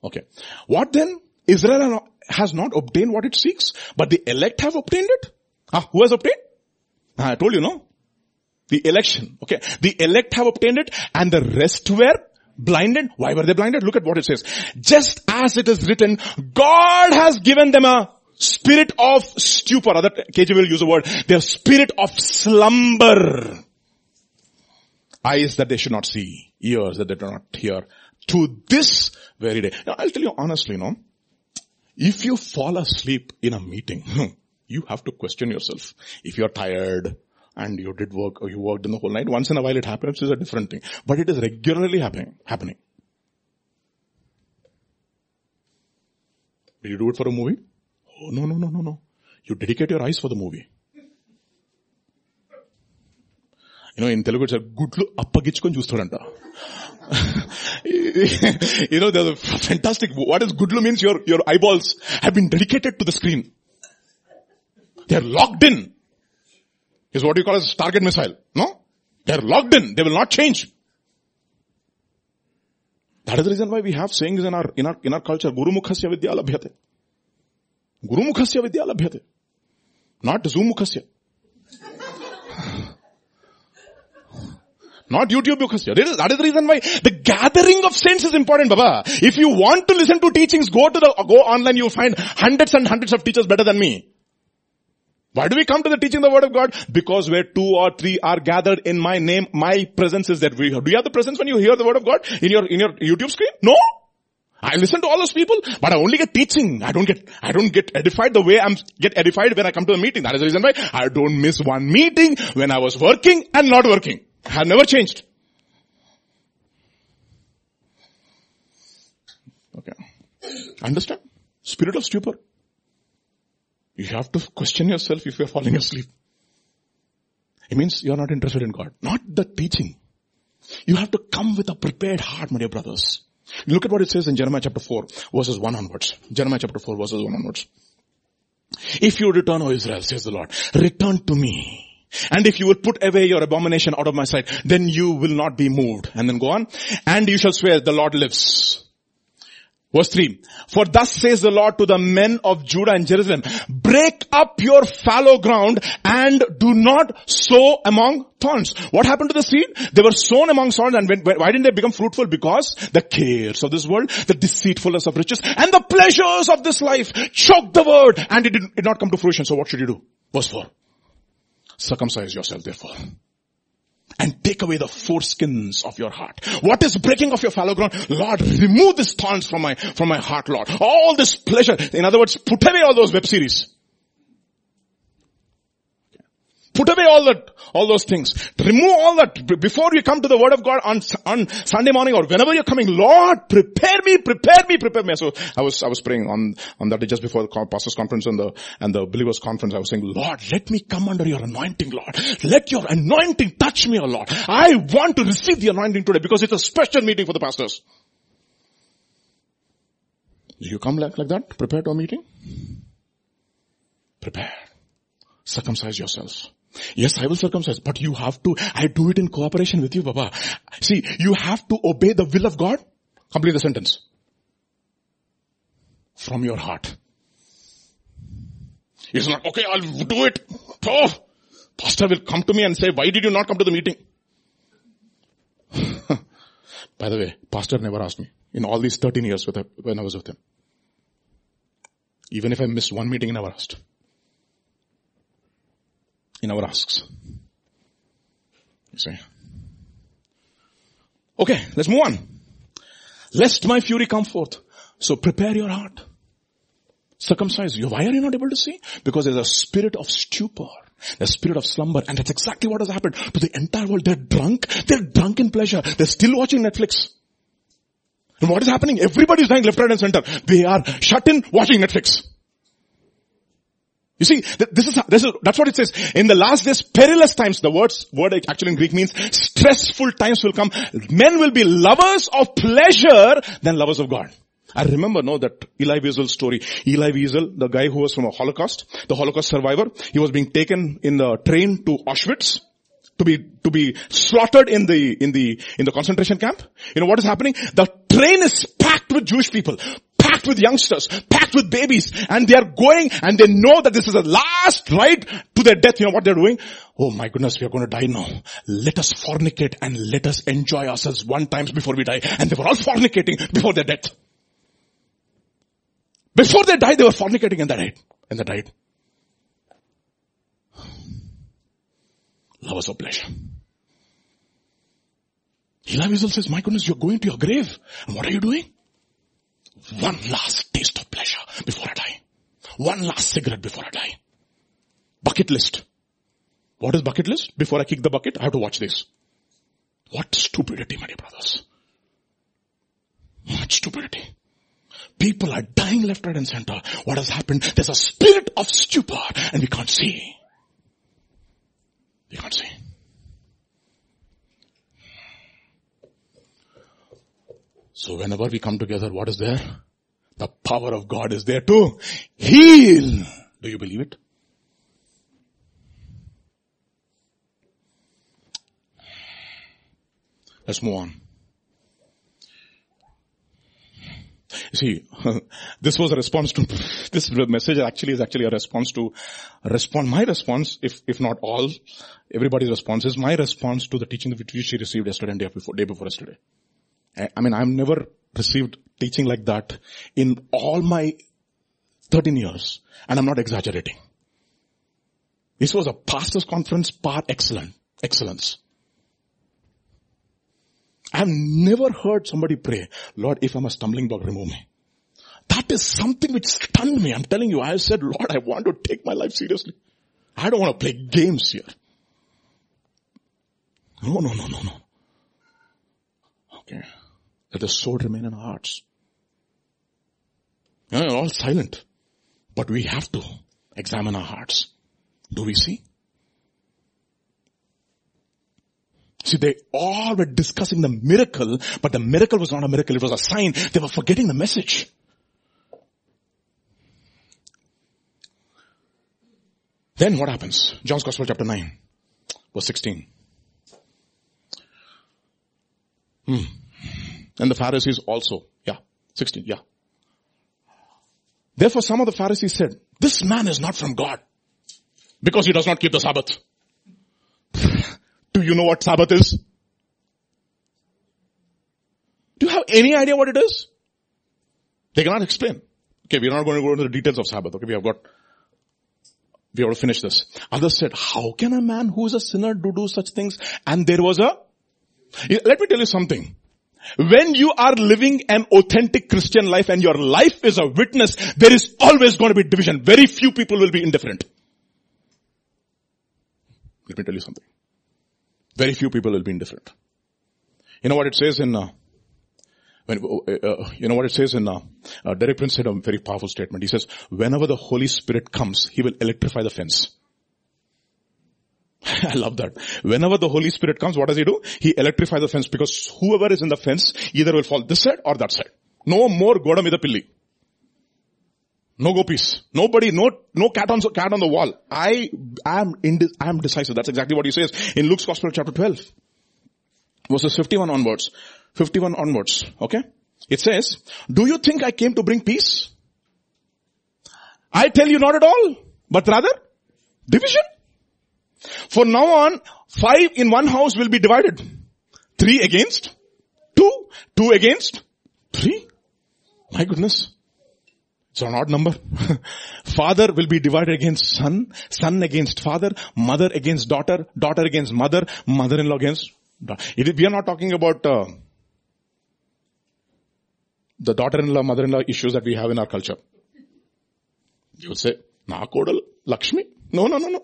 Okay. What then? Israel has not obtained what it seeks, but the elect have obtained it. Ah, who has obtained? Ah, I told you, no? The election. Okay. The elect have obtained it and the rest were blinded. Why were they blinded? Look at what it says. Just as it is written, God has given them a spirit of stupor. Other KJV will use the word. Their spirit of slumber. Eyes that they should not see. Ears that they do not hear. To this very day. Now I'll tell you honestly, no. If you fall asleep in a meeting, you have to question yourself. If you're tired, and you did work or you worked in the whole night. Once in a while it happens is a different thing. But it is regularly happening, happening. Did you do it for a movie? Oh, no, no, no, no, no. You dedicate your eyes for the movie. You know, in Telugu, it's a gutlu appagichkon chustaranta. you know, there's a fantastic, what is gudlu means your, your eyeballs have been dedicated to the screen. They're locked in is what you call as target missile. No? They're locked in. They will not change. That is the reason why we have sayings in our, in our, in our culture, Guru Mukhasya Vidya Labhyate. Guru Mukhasya Vidya Labhyate. Not Zoom Mukhasya. Not YouTube Mukhasya. That is, the reason why the gathering of saints is important, Baba. If you want to listen to teachings, go to the, go online, you'll find hundreds and hundreds of teachers better than me. Why do we come to the teaching of the word of God? Because where two or three are gathered in my name, my presence is that there. Do you have the presence when you hear the word of God in your, in your YouTube screen? No. I listen to all those people, but I only get teaching. I don't get, I don't get edified the way I'm get edified when I come to a meeting. That is the reason why I don't miss one meeting when I was working and not working. I have never changed. Okay. Understand? Spirit of stupor. You have to question yourself if you're falling asleep. It means you're not interested in God. Not the teaching. You have to come with a prepared heart, my dear brothers. Look at what it says in Jeremiah chapter 4 verses 1 onwards. Jeremiah chapter 4 verses 1 onwards. If you return, O Israel, says the Lord, return to me. And if you will put away your abomination out of my sight, then you will not be moved. And then go on. And you shall swear, the Lord lives. Verse 3. For thus says the Lord to the men of Judah and Jerusalem, break up your fallow ground and do not sow among thorns. What happened to the seed? They were sown among thorns and when, why didn't they become fruitful? Because the cares of this world, the deceitfulness of riches and the pleasures of this life choked the word and it did, did not come to fruition. So what should you do? Verse 4. Circumcise yourself therefore and take away the foreskins of your heart. What is breaking of your fallow ground? Lord, remove these thorns from my, from my heart, Lord. All this pleasure. In other words, put away all those web series. Put away all that, all those things. Remove all that before you come to the word of God on, on Sunday morning or whenever you're coming. Lord, prepare me, prepare me, prepare me. So I was, I was praying on, on that day just before the pastor's conference and the, and the believers conference. I was saying, Lord, let me come under your anointing, Lord. Let your anointing touch me, O Lord. I want to receive the anointing today because it's a special meeting for the pastors. Do you come like, like that? Prepare to a meeting? Prepare. Circumcise yourselves. Yes, I will circumcise, but you have to, I do it in cooperation with you, Baba. See, you have to obey the will of God. Complete the sentence. From your heart. It's not, okay, I'll do it. Oh, pastor will come to me and say, why did you not come to the meeting? By the way, pastor never asked me in all these 13 years with when I was with him. Even if I missed one meeting, he never asked in our asks. You see. Okay, let's move on. Lest my fury come forth. So prepare your heart. Circumcise you. Why are you not able to see? Because there's a spirit of stupor. The spirit of slumber. And that's exactly what has happened to the entire world. They're drunk. They're drunk in pleasure. They're still watching Netflix. And what is happening? Everybody's dying left, right and center. They are shut in watching Netflix. You see, this is, this is, that's what it says. In the last days, perilous times, the words, word actually in Greek means stressful times will come. Men will be lovers of pleasure than lovers of God. I remember, no, that Elie Wiesel story. Elie Wiesel, the guy who was from a Holocaust, the Holocaust survivor, he was being taken in the train to Auschwitz to be, to be slaughtered in the, in the, in the concentration camp. You know what is happening? The train is packed with Jewish people packed with youngsters, packed with babies, and they are going and they know that this is the last ride to their death. You know what they're doing? Oh my goodness, we are going to die now. Let us fornicate and let us enjoy ourselves one times before we die. And they were all fornicating before their death. Before they died, they were fornicating and they died. And they died. Lovers of pleasure. Elie Wiesel says, my goodness, you're going to your grave. And what are you doing? One last taste of pleasure before I die. One last cigarette before I die. Bucket list. What is bucket list? Before I kick the bucket, I have to watch this. What stupidity, my dear brothers. What stupidity. People are dying left, right and center. What has happened? There's a spirit of stupor and we can't see. We can't see. So whenever we come together, what is there? The power of God is there to heal. Do you believe it? Let's move on. See, this was a response to, this message actually is actually a response to, respond, my response, if, if not all, everybody's response is my response to the teaching that she received yesterday and day before, day before yesterday. I mean, I've never received teaching like that in all my 13 years. And I'm not exaggerating. This was a pastor's conference par excellent, excellence. I've never heard somebody pray, Lord, if I'm a stumbling block, remove me. That is something which stunned me. I'm telling you, I said, Lord, I want to take my life seriously. I don't want to play games here. No, no, no, no, no. Okay. Let the sword remain in our hearts. You know, all silent. But we have to examine our hearts. Do we see? See, they all were discussing the miracle, but the miracle was not a miracle, it was a sign. They were forgetting the message. Then what happens? John's Gospel chapter 9, verse 16. Hmm. And the Pharisees also. Yeah. 16. Yeah. Therefore some of the Pharisees said, this man is not from God because he does not keep the Sabbath. Do you know what Sabbath is? Do you have any idea what it is? They cannot explain. Okay, we're not going to go into the details of Sabbath. Okay, we have got, we have to finish this. Others said, how can a man who is a sinner do, do such things? And there was a, let me tell you something. When you are living an authentic Christian life and your life is a witness, there is always going to be division. Very few people will be indifferent. Let me tell you something. Very few people will be indifferent. You know what it says in, uh, when, uh, uh you know what it says in, uh, uh, Derek Prince said a very powerful statement. He says, whenever the Holy Spirit comes, He will electrify the fence. I love that. Whenever the Holy Spirit comes, what does He do? He electrifies the fence because whoever is in the fence either will fall this side or that side. No more goda mida pilli. No go peace. Nobody, no, no cat on, cat on the wall. I am indi- I am decisive. That's exactly what he says in Luke's Gospel chapter 12. Verses 51 onwards. 51 onwards. Okay? It says, do you think I came to bring peace? I tell you not at all, but rather division. For now on, five in one house will be divided. Three against two, two against three. My goodness. It's an odd number. father will be divided against son, son against father, mother against daughter, daughter against mother, mother-in-law against we are not talking about uh, the daughter-in-law, mother-in-law issues that we have in our culture. You would say, na kodal Lakshmi. No, no, no, no.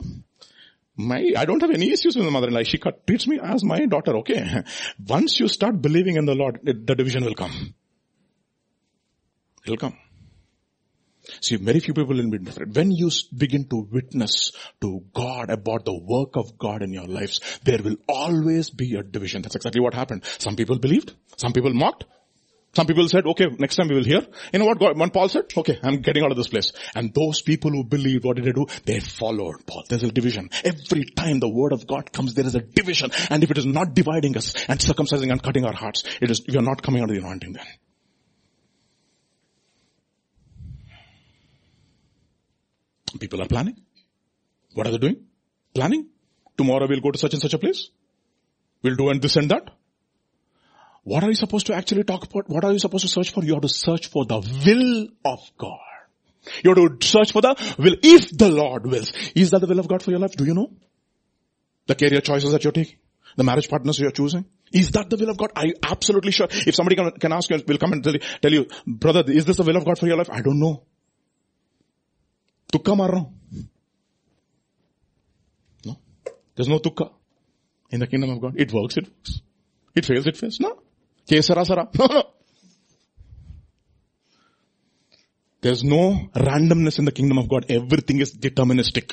My, I don't have any issues with the mother-in-law. She treats me as my daughter, okay. Once you start believing in the Lord, the division will come. It will come. See, very few people will be different. When you begin to witness to God about the work of God in your lives, there will always be a division. That's exactly what happened. Some people believed, some people mocked, some people said, okay, next time we will hear. You know what God, when Paul said, okay, I'm getting out of this place. And those people who believed, what did they do? They followed Paul. There's a division. Every time the word of God comes, there is a division. And if it is not dividing us and circumcising and cutting our hearts, it is, we are not coming out of the anointing then. People are planning. What are they doing? Planning. Tomorrow we'll go to such and such a place. We'll do and this and that. What are you supposed to actually talk about? What are you supposed to search for? You have to search for the will of God. You have to search for the will. If the Lord wills. Is that the will of God for your life? Do you know? The career choices that you're taking? The marriage partners you're choosing? Is that the will of God? Are you absolutely sure? If somebody can, can ask you, will come and tell you, tell you, brother, is this the will of God for your life? I don't know. Tukka marro. No. There's no tukka in the kingdom of God. It works, it works. It fails, it fails. No. Kesara sara. No, no. There's no randomness in the kingdom of God. Everything is deterministic.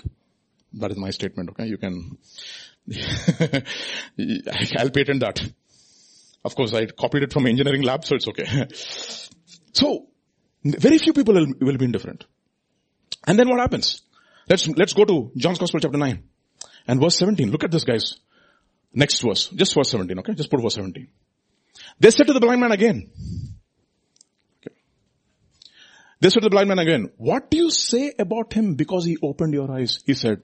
That is my statement, okay? You can, I'll patent that. Of course, I copied it from engineering lab, so it's okay. so, very few people will, will be indifferent. And then what happens? Let's, let's go to John's Gospel chapter 9 and verse 17. Look at this guys. Next verse. Just verse 17, okay? Just put verse 17. They said to the blind man again. Okay. They said to the blind man again, what do you say about him because he opened your eyes? He said,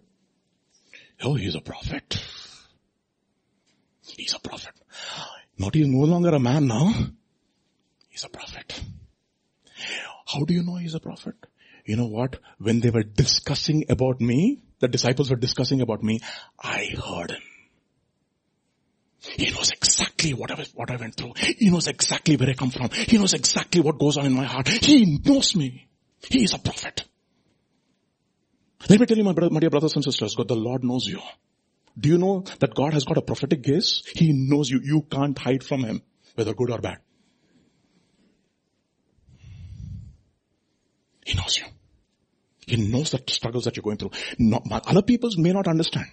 oh, he's a prophet. He's a prophet. Not he's no longer a man now. He's a prophet. How do you know he's a prophet? you know what? When they were discussing about me, the disciples were discussing about me, I heard him. He knows exactly what I, what I went through. He knows exactly where I come from. He knows exactly what goes on in my heart. He knows me. He is a prophet. Let me tell you, my, brother, my dear brothers and sisters, God, the Lord knows you. Do you know that God has got a prophetic gaze? He knows you. You can't hide from Him, whether good or bad. He knows you. He knows the struggles that you're going through. Not, other people may not understand.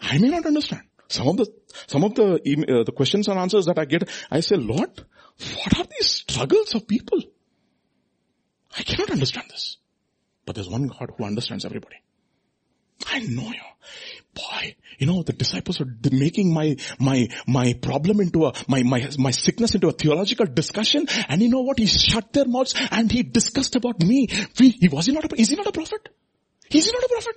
I may not understand. Some of the, some of the, uh, the questions and answers that I get, I say, Lord, what are these struggles of people? I cannot understand this. But there's one God who understands everybody. I know you. Boy, you know, the disciples are making my, my, my problem into a, my, my, my sickness into a theological discussion. And you know what? He shut their mouths and he discussed about me. He, was he not a, is he not a prophet? Is he not a prophet?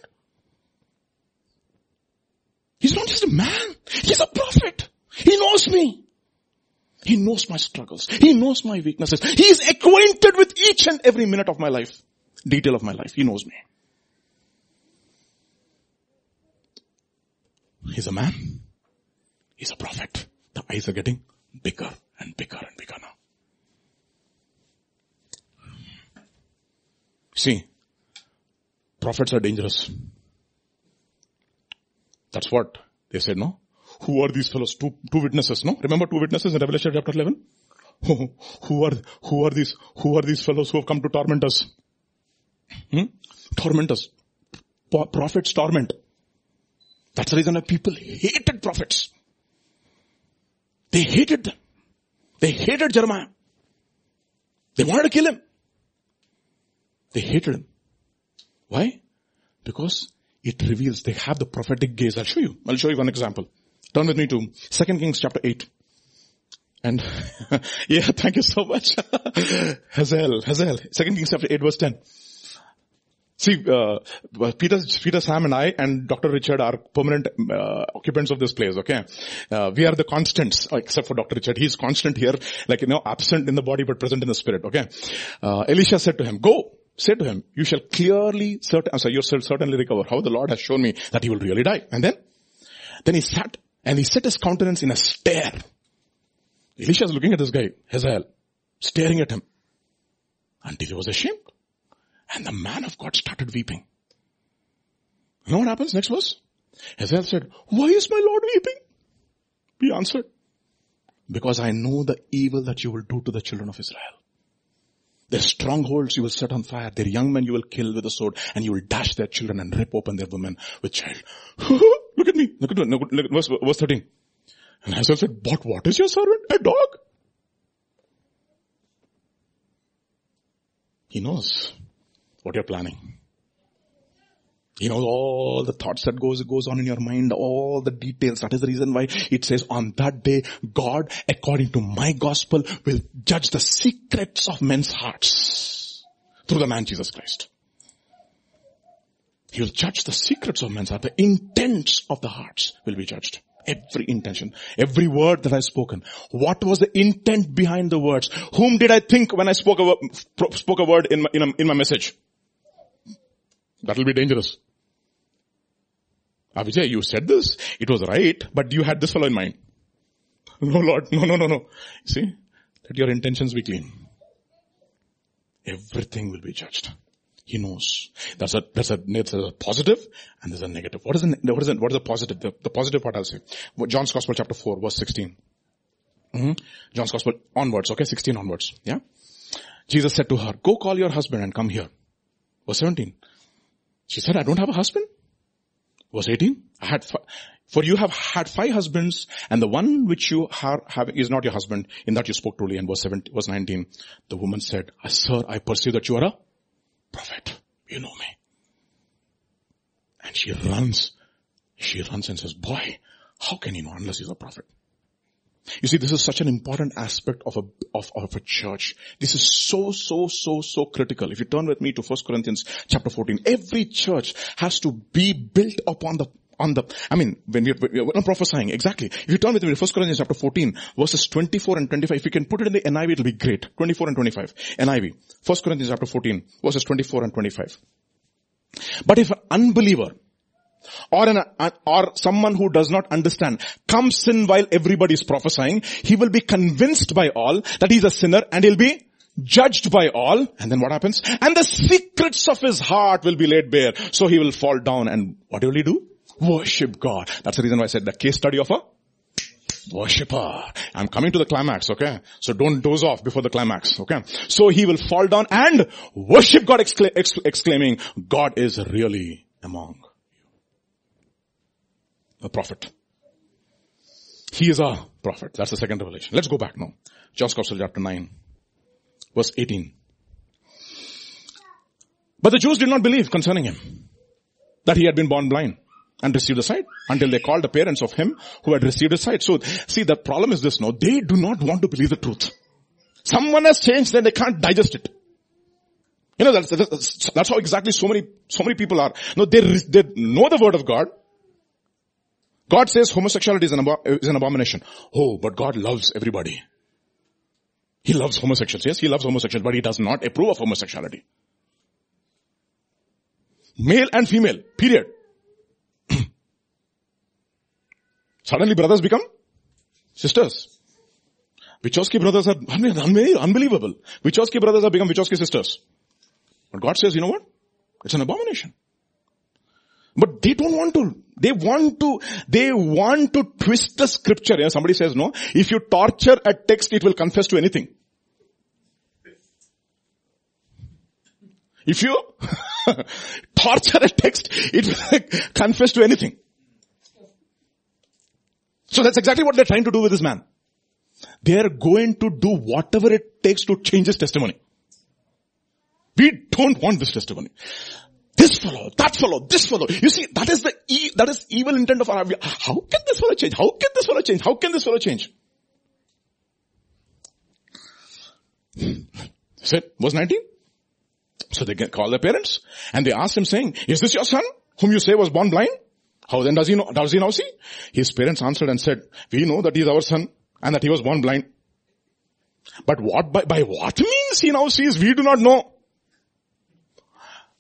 He's not just a man. He's a prophet. He knows me. He knows my struggles. He knows my weaknesses. He is acquainted with each and every minute of my life. Detail of my life. He knows me. He's a man. He's a prophet. The eyes are getting bigger and bigger and bigger now. See, prophets are dangerous. That's what they said, no? Who are these fellows? Two, two witnesses, no? Remember two witnesses in Revelation chapter 11? Who, are, who are these, who are these fellows who have come to torment us? Hmm? Torment us. Prophets torment. That's the reason why people hated prophets. They hated them. They hated Jeremiah. They wanted to kill him. They hated him. Why? Because it reveals they have the prophetic gaze. I'll show you. I'll show you one example. Turn with me to 2 Kings chapter 8. And yeah, thank you so much. Hazael, Hazael, 2 Kings chapter 8 verse 10. See, uh, Peter, Peter, Sam and I and Dr. Richard are permanent uh, occupants of this place, okay? Uh, we are the constants, except for Dr. Richard. He's constant here, like, you know, absent in the body but present in the spirit, okay? Uh, Elisha said to him, go, say to him, you shall clearly, certain, sorry, you shall certainly recover. How the Lord has shown me that he will really die. And then, then he sat and he set his countenance in a stare. Elisha is looking at this guy, Hazael, staring at him until he was ashamed. And the man of God started weeping. You know what happens? Next verse. Hazael said, why is my Lord weeping? He answered, because I know the evil that you will do to the children of Israel. Their strongholds you will set on fire. Their young men you will kill with a sword and you will dash their children and rip open their women with child. look at me. Look at, look look verse, verse 13. And Hazael said, but what is your servant? A dog? He knows what you're planning. You know, all the thoughts that goes, goes on in your mind, all the details. That is the reason why it says on that day, God, according to my gospel, will judge the secrets of men's hearts through the man Jesus Christ. He will judge the secrets of men's heart. The intents of the hearts will be judged. Every intention, every word that I spoken. What was the intent behind the words? Whom did I think when I spoke a, spoke a word in my, in, a, in my message? That will be dangerous. Avijay, you said this. It was right, but you had this fellow in mind. No, Lord. No, no, no, no. See? Let your intentions be clean. Everything will be judged. He knows. That's a, that's a, that's a positive and there's a negative. What is the, what is the, what is the positive? The, the positive part I'll say. John's Gospel chapter 4 verse 16. Mm-hmm. John's Gospel onwards, okay? 16 onwards. Yeah? Jesus said to her, go call your husband and come here. Verse 17. She said, I don't have a husband. Verse 18, I had, for you have had five husbands and the one which you have, have is not your husband. In that you spoke truly. And verse 17, verse 19, the woman said, sir, I perceive that you are a prophet. You know me. And she runs, she runs and says, boy, how can he know unless he's a prophet? You see, this is such an important aspect of a, of, of a church. This is so, so, so, so critical. If you turn with me to 1 Corinthians chapter 14, every church has to be built upon the, on the, I mean, when we, we're not prophesying, exactly. If you turn with me to 1 Corinthians chapter 14, verses 24 and 25, if you can put it in the NIV, it'll be great. 24 and 25. NIV. 1 Corinthians chapter 14, verses 24 and 25. But if an unbeliever or an, or someone who does not understand comes in while everybody is prophesying, he will be convinced by all that he's a sinner and he'll be judged by all. And then what happens? And the secrets of his heart will be laid bare. So he will fall down and what will he do? Worship God. That's the reason why I said the case study of a worshipper. I'm coming to the climax, okay? So don't doze off before the climax, okay? So he will fall down and worship God excla- exclaiming, God is really among. A prophet. He is a prophet. That's the second revelation. Let's go back now. John's Gospel chapter 9 verse 18. But the Jews did not believe concerning him that he had been born blind and received the sight until they called the parents of him who had received the sight. So see the problem is this no, they do not want to believe the truth. Someone has changed then they can't digest it. You know, that's, that's, that's how exactly so many, so many people are. No, they, they know the word of God. God says homosexuality is an, is an abomination. Oh, but God loves everybody. He loves homosexuals. Yes, he loves homosexuals, but he does not approve of homosexuality. Male and female, period. Suddenly brothers become sisters. Wachowski brothers are unbelievable. Wachowski brothers have become Wachowski sisters. But God says, you know what? It's an abomination. But they don't want to. They want to, they want to twist the scripture. Yeah, somebody says no. If you torture a text, it will confess to anything. If you torture a text, it will confess to anything. So that's exactly what they're trying to do with this man. They are going to do whatever it takes to change his testimony. We don't want this testimony. This fellow, that fellow, this fellow. You see, that is the e- that is evil intent of our. How can this fellow change? How can this fellow change? How can this fellow change? Said verse 19. So they call their parents and they ask him saying, is this your son whom you say was born blind? How then does he know, does he now see? His parents answered and said, we know that he is our son and that he was born blind. But what, by, by what means he now sees, we do not know.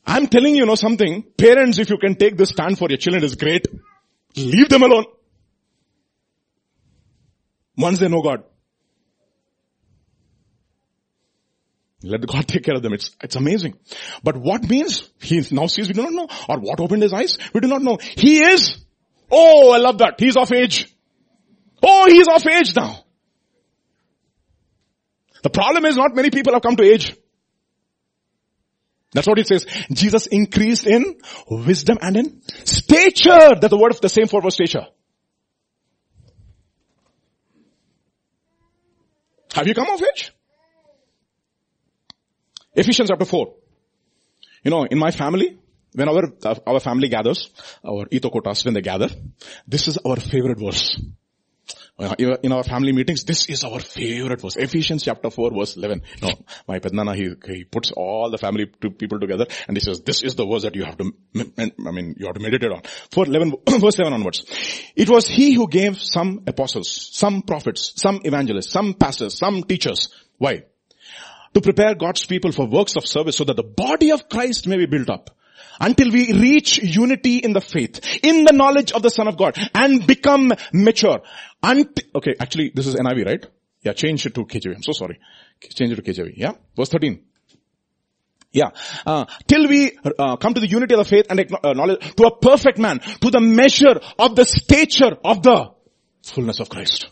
I'm telling you know something. Parents, if you can take this stand for your children is great. Leave them alone. Once they know God. Let God take care of them. It's, it's amazing. But what means he now sees we do not know? Or what opened his eyes? We do not know. He is. Oh, I love that. He's of age. Oh, he's of age now. The problem is not many people have come to age. That's what it says. Jesus increased in wisdom and in stature. That's the word of the same for stature. Have you come of age? Ephesians chapter 4. You know, in my family, when our, our family gathers, our itokotas, when they gather, this is our favorite verse. Uh, in our family meetings, this is our favorite verse. Ephesians chapter 4 verse 11. No, my Pednana, he, he puts all the family people together and he says, this is the verse that you have to, I mean, you have to meditate on. For 11, verse 7 onwards. It was he who gave some apostles, some prophets, some evangelists, some pastors, some teachers. Why? To prepare God's people for works of service so that the body of Christ may be built up until we reach unity in the faith, in the knowledge of the Son of God and become mature. Unt- okay, actually this is NIV, right? Yeah, change it to KJV. I'm so sorry. Change it to KJV. Yeah? Verse 13. Yeah. Uh, till we uh, come to the unity of the faith and uh, knowledge, to a perfect man, to the measure of the stature of the fullness of Christ.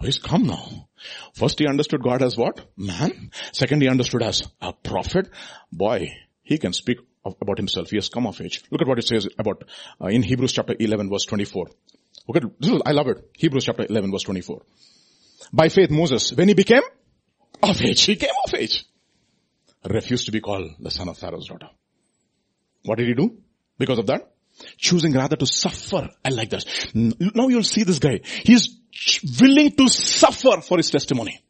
He's come now. First he understood God as what? Man. Second he understood as a prophet. Boy, he can speak about himself. He has come of age. Look at what it says about uh, in Hebrews chapter 11 verse 24. Okay, is, I love it. Hebrews chapter 11 verse 24. By faith Moses, when he became of age, he came of age, refused to be called the son of Pharaoh's daughter. What did he do? Because of that? Choosing rather to suffer. I like that. Now you'll see this guy. He's willing to suffer for his testimony.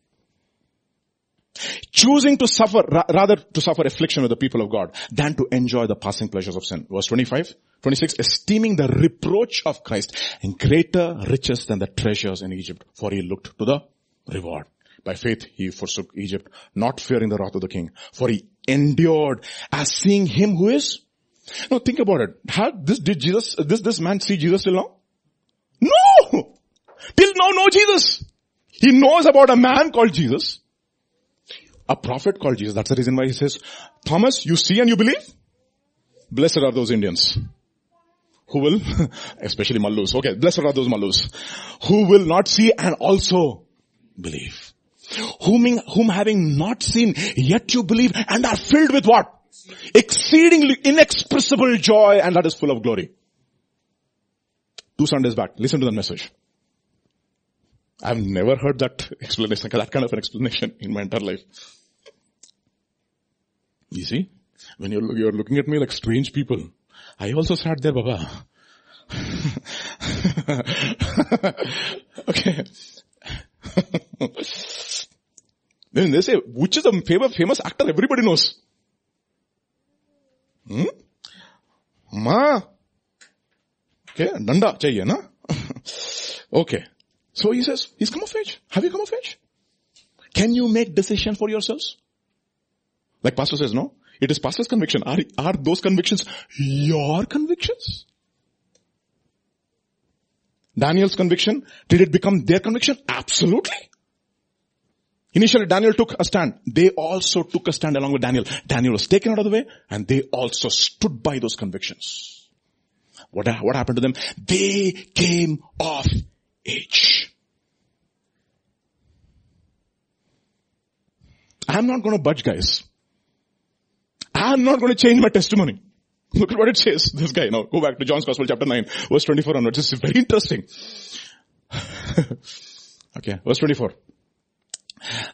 Choosing to suffer, rather to suffer affliction with the people of God than to enjoy the passing pleasures of sin. Verse 25. 26, esteeming the reproach of Christ and greater riches than the treasures in Egypt, for he looked to the reward. By faith he forsook Egypt, not fearing the wrath of the king, for he endured as seeing him who is. Now think about it. Had this, did Jesus, this, this man see Jesus till now? No! Till now no Jesus. He knows about a man called Jesus. A prophet called Jesus. That's the reason why he says, Thomas, you see and you believe? Blessed are those Indians who will, especially Mallus. Okay, blessed are those Mallus who will not see and also believe. Whom, whom having not seen, yet you believe and are filled with what? Exceedingly inexpressible joy and that is full of glory. Two Sundays back, listen to the message. I've never heard that explanation, that kind of an explanation in my entire life. You see, when you're, you're looking at me like strange people, I also sat there, Baba. okay. then they say, which is a famous, actor everybody knows? Hmm? Ma. Okay, danda chahiye na? okay. So he says, he's come of age. Have you come of age? Can you make decisions for yourselves? Like pastor says, no? It is pastor's conviction. Are, are those convictions your convictions? Daniel's conviction, did it become their conviction? Absolutely. Initially Daniel took a stand. They also took a stand along with Daniel. Daniel was taken out of the way and they also stood by those convictions. What, what happened to them? They came of age. I'm not going to budge guys. I'm not going to change my testimony. Look at what it says. This guy, now go back to John's Gospel chapter 9, verse 24 onwards. This is very interesting. okay, verse 24.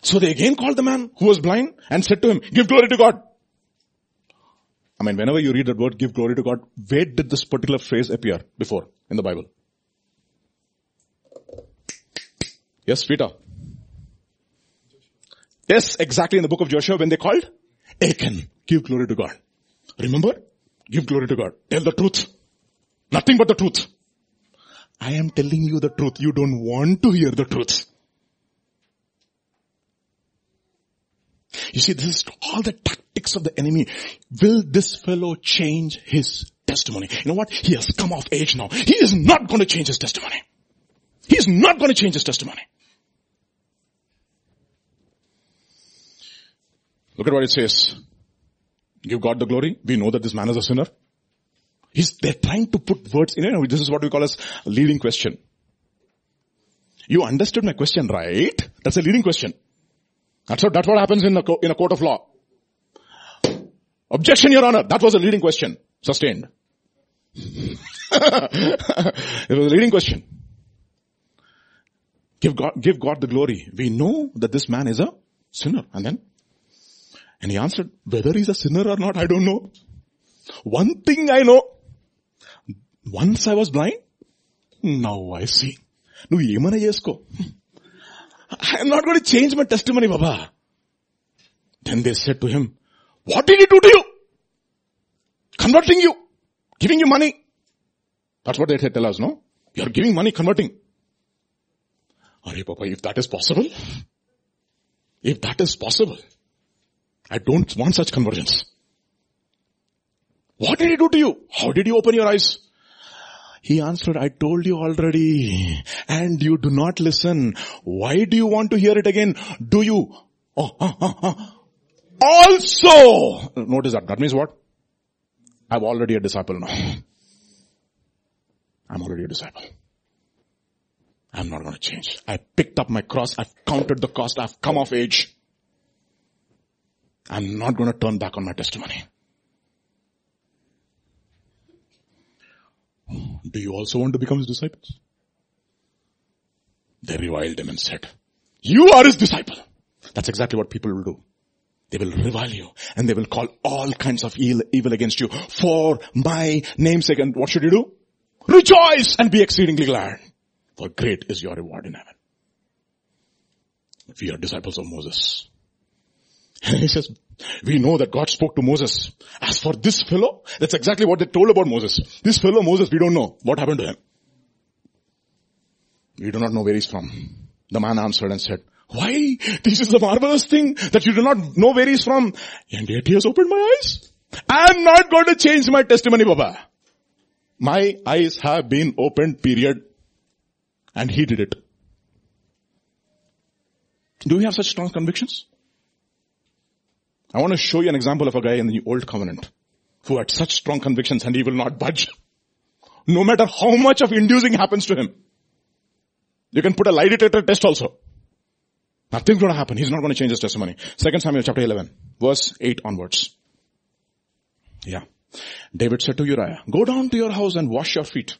So they again called the man who was blind and said to him, give glory to God. I mean, whenever you read that word give glory to God, where did this particular phrase appear before in the Bible? Yes, Peter. Yes, exactly in the book of Joshua when they called Achan. Give glory to God. Remember? Give glory to God. Tell the truth. Nothing but the truth. I am telling you the truth. You don't want to hear the truth. You see, this is all the tactics of the enemy. Will this fellow change his testimony? You know what? He has come of age now. He is not going to change his testimony. He is not going to change his testimony. Look at what it says. Give God the glory. We know that this man is a sinner. He's, they're trying to put words in it. This is what we call as a leading question. You understood my question, right? That's a leading question. That's what, that's what happens in a, in a court of law. Objection, your honor. That was a leading question. Sustained. it was a leading question. Give God, give God the glory. We know that this man is a sinner. And then and he answered, whether he's a sinner or not, I don't know. One thing I know. Once I was blind. Now I see. No, ఏమైనా చేసుకో I am not going to change my testimony, Baba. Then they said to him, what did he do to you? Converting you. Giving you money. That's what they tell us, no? You're giving money, converting. Are Papa, if that is possible, if that is possible, I don't want such conversions. What did he do to you? How did you open your eyes? He answered, I told you already and you do not listen. Why do you want to hear it again? Do you? Oh. Also, notice that. That means what? I'm already a disciple now. I'm already a disciple. I'm not going to change. I picked up my cross. I've counted the cost. I've come of age. I'm not going to turn back on my testimony. Do you also want to become his disciples? They reviled him and said, you are his disciple. That's exactly what people will do. They will revile you and they will call all kinds of evil against you for my namesake. And what should you do? Rejoice and be exceedingly glad for great is your reward in heaven. We are disciples of Moses. And he says, We know that God spoke to Moses. As for this fellow, that's exactly what they told about Moses. This fellow Moses, we don't know what happened to him. We do not know where he's from. The man answered and said, why? This is a marvelous thing that you do not know where he's from. And yet he has opened my eyes. I'm not going to change my testimony, Baba. My eyes have been opened, period. And he did it. Do we have such strong convictions? I want to show you an example of a guy in the old covenant who had such strong convictions and he will not budge. No matter how much of inducing happens to him. You can put a lie detector test also. Nothing's going to happen. He's not going to change his testimony. Second Samuel chapter 11, verse 8 onwards. Yeah. David said to Uriah, go down to your house and wash your feet.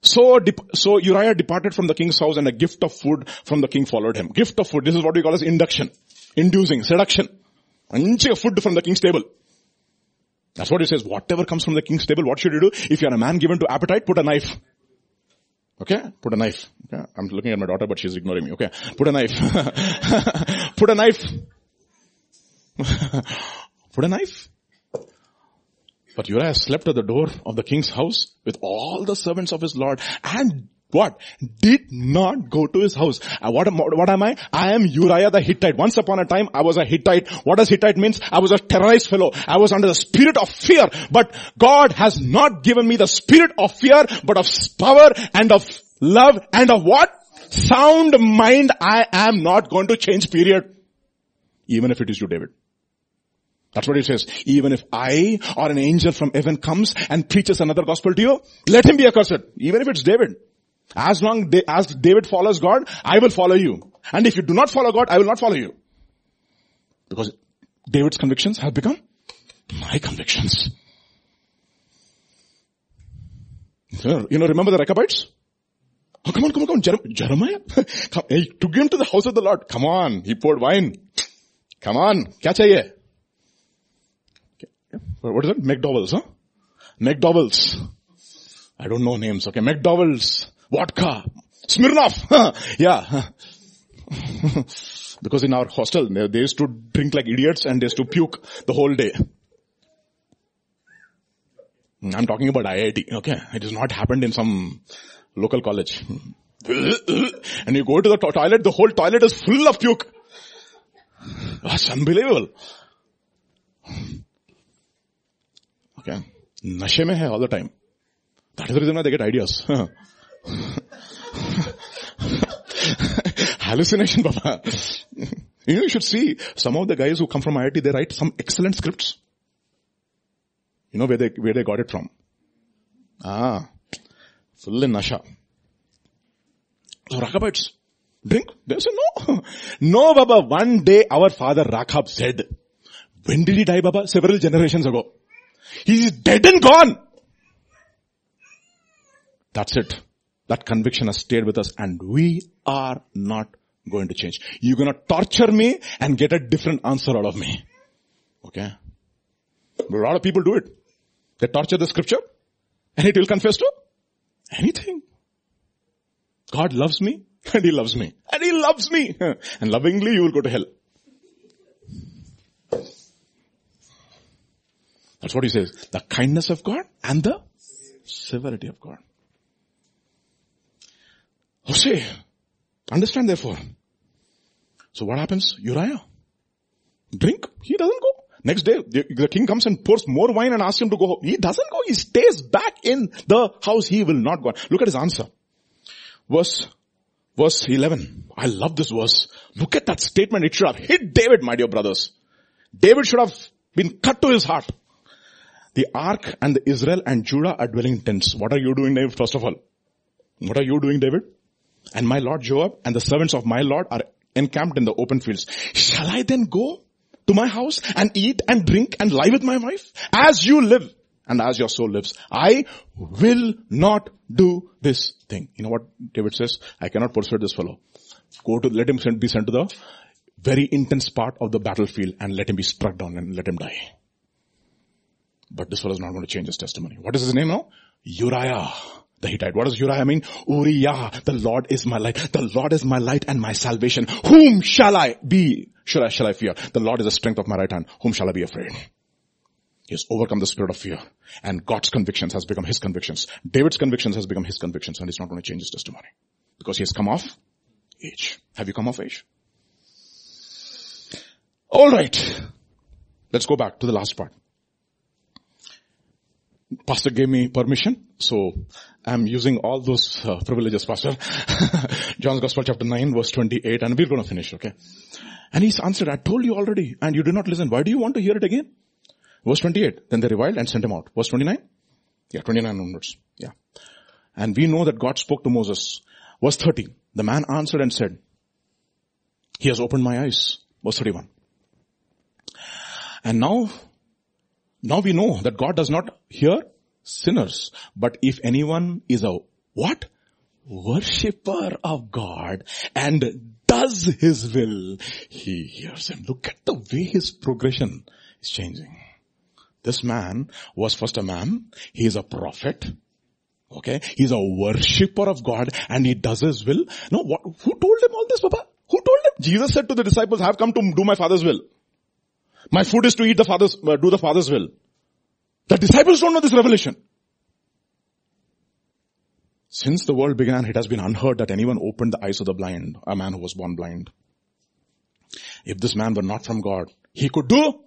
So, so Uriah departed from the king's house and a gift of food from the king followed him. Gift of food. This is what we call as induction. Inducing, seduction. Anchi food from the king's table. That's what he says. Whatever comes from the king's table, what should you do? If you're a man given to appetite, put a knife. Okay? Put a knife. Okay? I'm looking at my daughter, but she's ignoring me. Okay? Put a knife. put a knife. put a knife. But Uriah slept at the door of the king's house with all the servants of his lord and what? Did not go to his house. Uh, what, am, what am I? I am Uriah the Hittite. Once upon a time, I was a Hittite. What does Hittite means? I was a terrorized fellow. I was under the spirit of fear. But God has not given me the spirit of fear, but of power and of love and of what? Sound mind. I am not going to change period. Even if it is you, David. That's what it says. Even if I or an angel from heaven comes and preaches another gospel to you, let him be accursed. Even if it's David. As long as David follows God, I will follow you. And if you do not follow God, I will not follow you. Because David's convictions have become my convictions. You know, remember the Rechabites? Oh, come on, come on, come on. Jeremiah? come, he took him to the house of the Lord. Come on. He poured wine. Come on. Kya chahiye? What is it? McDowell's, huh? McDowell's. I don't know names. Okay, McDowell's vodka, Smirnoff. yeah. because in our hostel, they used to drink like idiots and they used to puke the whole day. Hmm, I'm talking about IIT, okay? It has not happened in some local college. and you go to the to- toilet, the whole toilet is full of puke. That's unbelievable. Okay. Nashe hai all the time. That is the reason why they get ideas. Hallucination, Baba. you know, you should see some of the guys who come from IIT, they write some excellent scripts. You know where they, where they got it from? Ah, full in Nasha. So Rechabites, drink? They say no. No, Baba. One day our father Rechab said, when did he die, Baba? Several generations ago. He is dead and gone. That's it. That conviction has stayed with us and we are not going to change. You're gonna torture me and get a different answer out of me. Okay? But a lot of people do it. They torture the scripture and it will confess to anything. God loves me and He loves me and He loves me and lovingly you will go to hell. That's what He says. The kindness of God and the severity of God. Hosea, understand therefore. So what happens? Uriah, drink. He doesn't go. Next day, the, king comes and pours more wine and asks him to go. home. He doesn't go. He stays back in the house. He will not go. Look at his answer. Verse, verse 11. I love this verse. Look at that statement. It should have hit David, my dear brothers. David should have been cut to his heart. The ark and the Israel and Judah are dwelling in tents. What are you doing, David, first of all? What are you doing, David? And my Lord Joab and the servants of my Lord are encamped in the open fields. Shall I then go to my house and eat and drink and lie with my wife? As you live and as your soul lives, I will not do this thing. You know what David says? I cannot persuade this fellow. Go to, let him be sent to the very intense part of the battlefield and let him be struck down and let him die. But this fellow is not going to change his testimony. What is his name now? Uriah the Hittite. What does Uriah mean? Uriah, the Lord is my light. The Lord is my light and my salvation. Whom shall I be? Shall I, shall I fear? The Lord is the strength of my right hand. Whom shall I be afraid? He has overcome the spirit of fear and God's convictions has become his convictions. David's convictions has become his convictions and he's not going to change his testimony because he has come off age. Have you come off age? Alright. Let's go back to the last part. Pastor gave me permission, so I'm using all those uh, privileges, Pastor. John's Gospel chapter 9 verse 28 and we're going to finish, okay? And he's answered, I told you already and you did not listen. Why do you want to hear it again? Verse 28, then they reviled and sent him out. Verse 29? Yeah, 29 onwards. Yeah. And we know that God spoke to Moses. Verse 30, the man answered and said, he has opened my eyes. Verse 31. And now now we know that God does not hear sinners, but if anyone is a what? Worshipper of God and does his will, he hears him. Look at the way his progression is changing. This man was first a man. He is a prophet. Okay. He's a worshipper of God and he does his will. No, what, who told him all this, Papa? Who told him? Jesus said to the disciples, I have come to do my father's will. My food is to eat the father's, uh, do the father's will. The disciples don't know this revelation. Since the world began, it has been unheard that anyone opened the eyes of the blind, a man who was born blind. If this man were not from God, he could do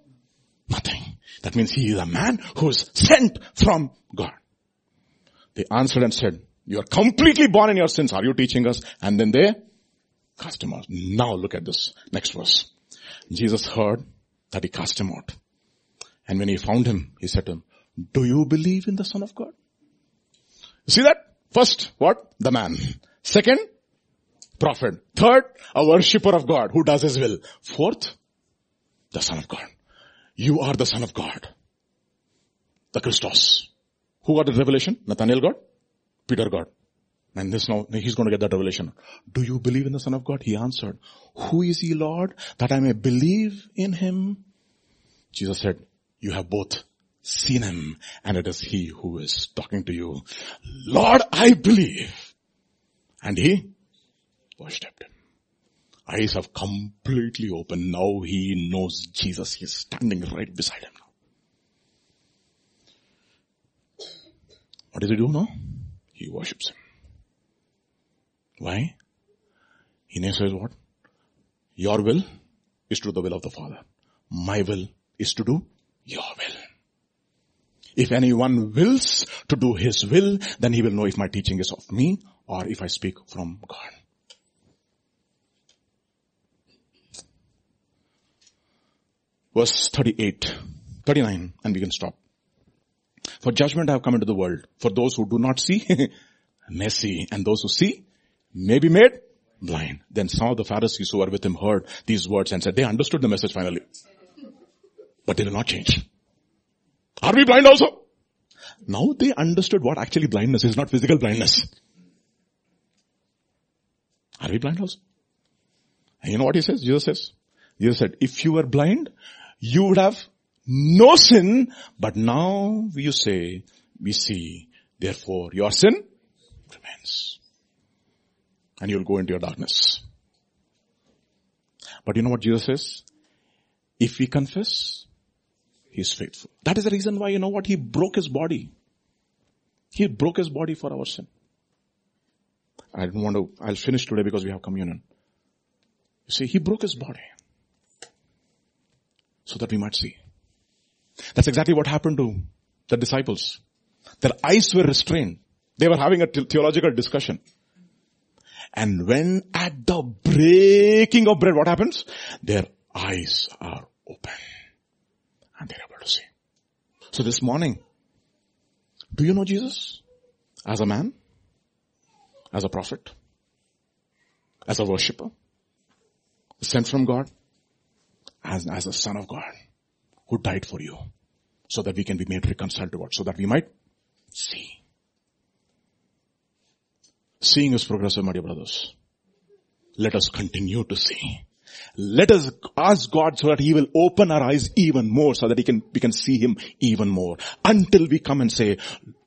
nothing. That means he is a man who is sent from God. They answered and said, you are completely born in your sins. Are you teaching us? And then they cast him out. Now look at this next verse. Jesus heard that he cast him out. And when he found him, he said to him, do you believe in the son of God? See that? First, what? The man. Second, prophet. Third, a worshipper of God who does his will. Fourth, the son of God. You are the son of God. The Christos. Who got the revelation? Nathaniel got? Peter got. And this now, he's going to get that revelation. Do you believe in the son of God? He answered, who is he Lord that I may believe in him? Jesus said, you have both seen him and it is he who is talking to you. Lord, I believe. And he worshipped him. Eyes have completely opened. Now he knows Jesus. He is standing right beside him now. What does he do now? He worships him. Why? He says what? Your will is to do the will of the Father. My will is to do your will. If anyone wills to do his will, then he will know if my teaching is of me or if I speak from God. Verse 38, 39, and we can stop. For judgment I have come into the world. For those who do not see, may see. And those who see, may be made blind. Then some of the Pharisees who were with him heard these words and said, they understood the message finally. But they will not change. Are we blind also? Now they understood what actually blindness is, not physical blindness. Are we blind also? And you know what he says? Jesus says, Jesus said, if you were blind, you would have no sin, but now you say, we see, therefore your sin remains. And you'll go into your darkness. But you know what Jesus says? If we confess, He's faithful. That is the reason why, you know what? He broke his body. He broke his body for our sin. I don't want to, I'll finish today because we have communion. You see, he broke his body. So that we might see. That's exactly what happened to the disciples. Their eyes were restrained. They were having a theological discussion. And when at the breaking of bread, what happens? Their eyes are open and they're able to see. So this morning, do you know Jesus? As a man? As a prophet? As a worshipper? Sent from God? As, as a son of God who died for you so that we can be made reconciled to God, so that we might see. Seeing is progressive, my dear brothers. Let us continue to see. Let us ask God so that He will open our eyes even more so that He can, we can see Him even more. Until we come and say,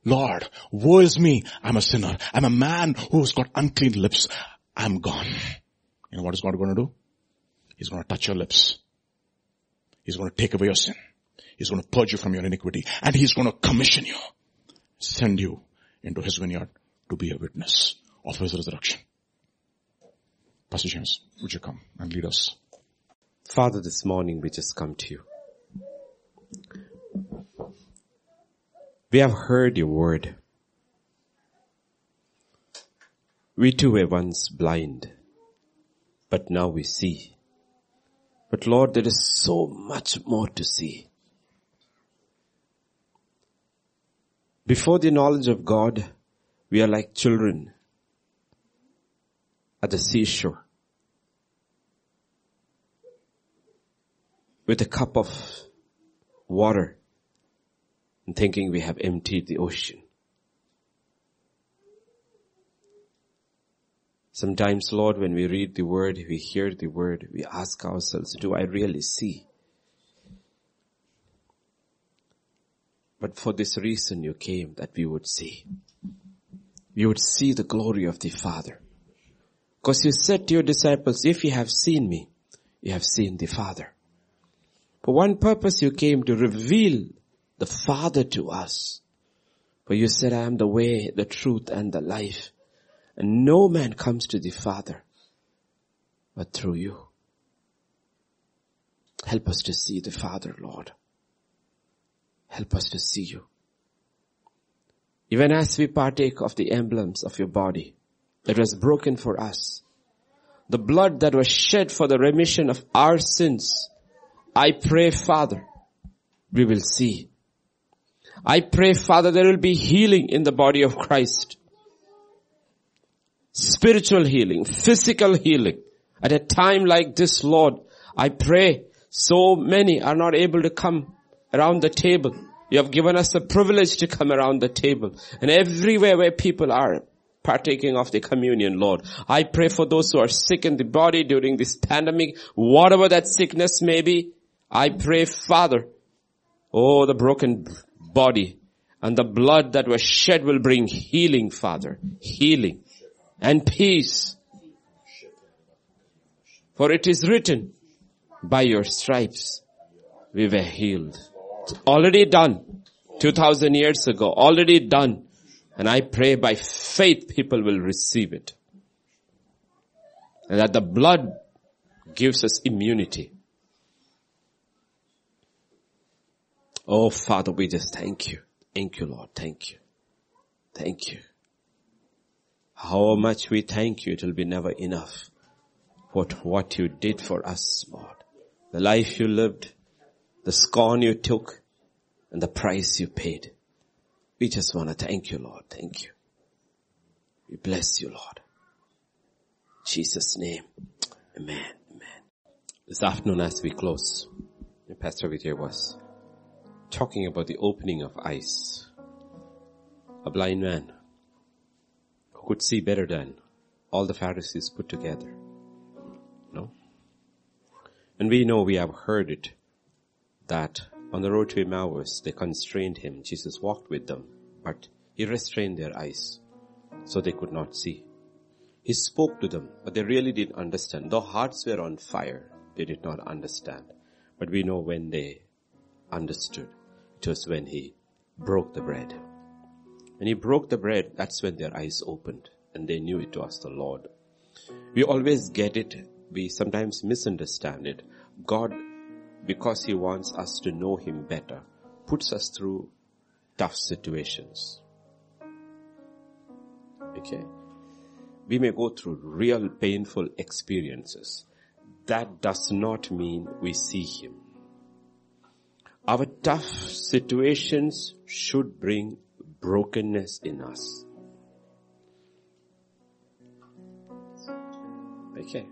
Lord, woe is me. I'm a sinner. I'm a man who's got unclean lips. I'm gone. You know what is God going to do? He's going to touch your lips. He's going to take away your sin. He's going to purge you from your iniquity and he's going to commission you, send you into his vineyard to be a witness of his resurrection. Pastor James, would you come and lead us? Father, this morning we just come to you. We have heard your word. We too were once blind, but now we see. But Lord, there is so much more to see. Before the knowledge of God, we are like children at the seashore with a cup of water and thinking we have emptied the ocean. Sometimes, Lord, when we read the word, we hear the word, we ask ourselves, do I really see? But for this reason you came that we would see. We would see the glory of the Father. Because you said to your disciples, if you have seen me, you have seen the Father. For one purpose you came to reveal the Father to us. For you said, I am the way, the truth, and the life. And no man comes to the Father but through you. Help us to see the Father, Lord. Help us to see you. Even as we partake of the emblems of your body that was broken for us, the blood that was shed for the remission of our sins, I pray, Father, we will see. I pray, Father, there will be healing in the body of Christ. Spiritual healing, physical healing. At a time like this, Lord, I pray so many are not able to come around the table. You have given us the privilege to come around the table. And everywhere where people are partaking of the communion, Lord, I pray for those who are sick in the body during this pandemic, whatever that sickness may be, I pray, Father, oh, the broken body and the blood that was shed will bring healing, Father, healing and peace. For it is written, by your stripes we were healed. It's already done. 2000 years ago. Already done. And I pray by faith people will receive it. And that the blood gives us immunity. Oh Father, we just thank you. Thank you Lord. Thank you. Thank you. How much we thank you, it will be never enough. What, what you did for us, Lord. The life you lived, the scorn you took, and the price you paid. We just want to thank you, Lord. Thank you. We bless you, Lord. In Jesus name. Amen. Amen. This afternoon as we close, the Pastor Vijay was talking about the opening of eyes. A blind man who could see better than all the Pharisees put together. No? And we know we have heard it that on the road to Emmaus they constrained him. Jesus walked with them, but he restrained their eyes so they could not see. He spoke to them, but they really didn't understand. Though hearts were on fire, they did not understand. But we know when they understood, it was when he broke the bread. When he broke the bread, that's when their eyes opened and they knew it was the Lord. We always get it. We sometimes misunderstand it. God, because he wants us to know him better, puts us through tough situations. Okay. We may go through real painful experiences. That does not mean we see him. Our tough situations should bring brokenness in us. Okay.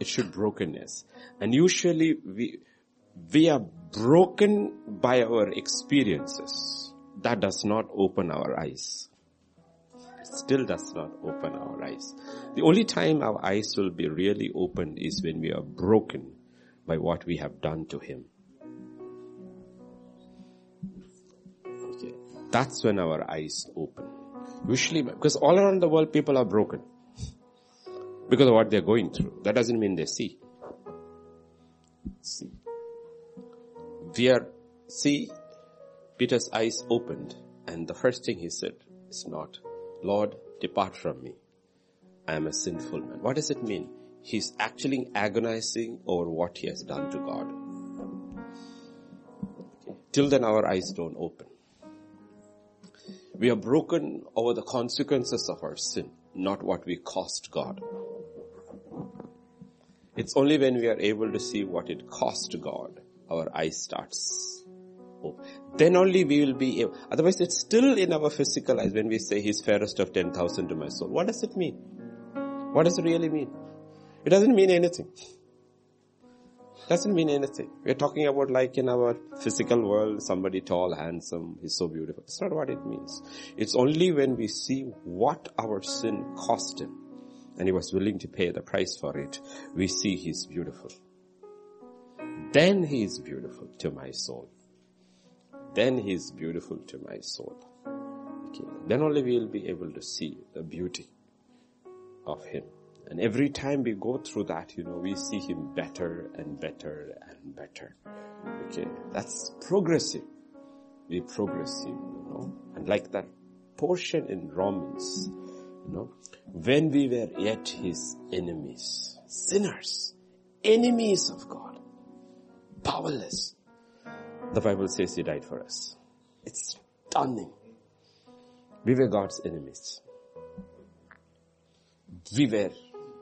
It should brokenness. And usually we, we are broken by our experiences. That does not open our eyes. Still does not open our eyes. The only time our eyes will be really opened is when we are broken by what we have done to Him. Okay. That's when our eyes open. Usually, because all around the world people are broken. Because of what they're going through. That doesn't mean they see. See. We are, see, Peter's eyes opened and the first thing he said is not, Lord, depart from me. I am a sinful man. What does it mean? He's actually agonizing over what he has done to God. Till then our eyes don't open. We are broken over the consequences of our sin, not what we cost God. It's only when we are able to see what it cost God, our eyes starts. Then only we will be able, otherwise it's still in our physical eyes when we say he's fairest of 10,000 to my soul. What does it mean? What does it really mean? It doesn't mean anything. Doesn't mean anything. We're talking about like in our physical world, somebody tall, handsome, he's so beautiful. It's not what it means. It's only when we see what our sin cost him and he was willing to pay the price for it, we see he's beautiful. Then he is beautiful to my soul. Then he is beautiful to my soul. Okay. Then only we will be able to see the beauty of him. And every time we go through that, you know, we see him better and better and better. Okay, that's progressive. We progressive, you know, and like that portion in Romans, you know, when we were yet his enemies, sinners, enemies of God, powerless, the Bible says he died for us. It's stunning. We were God's enemies. We were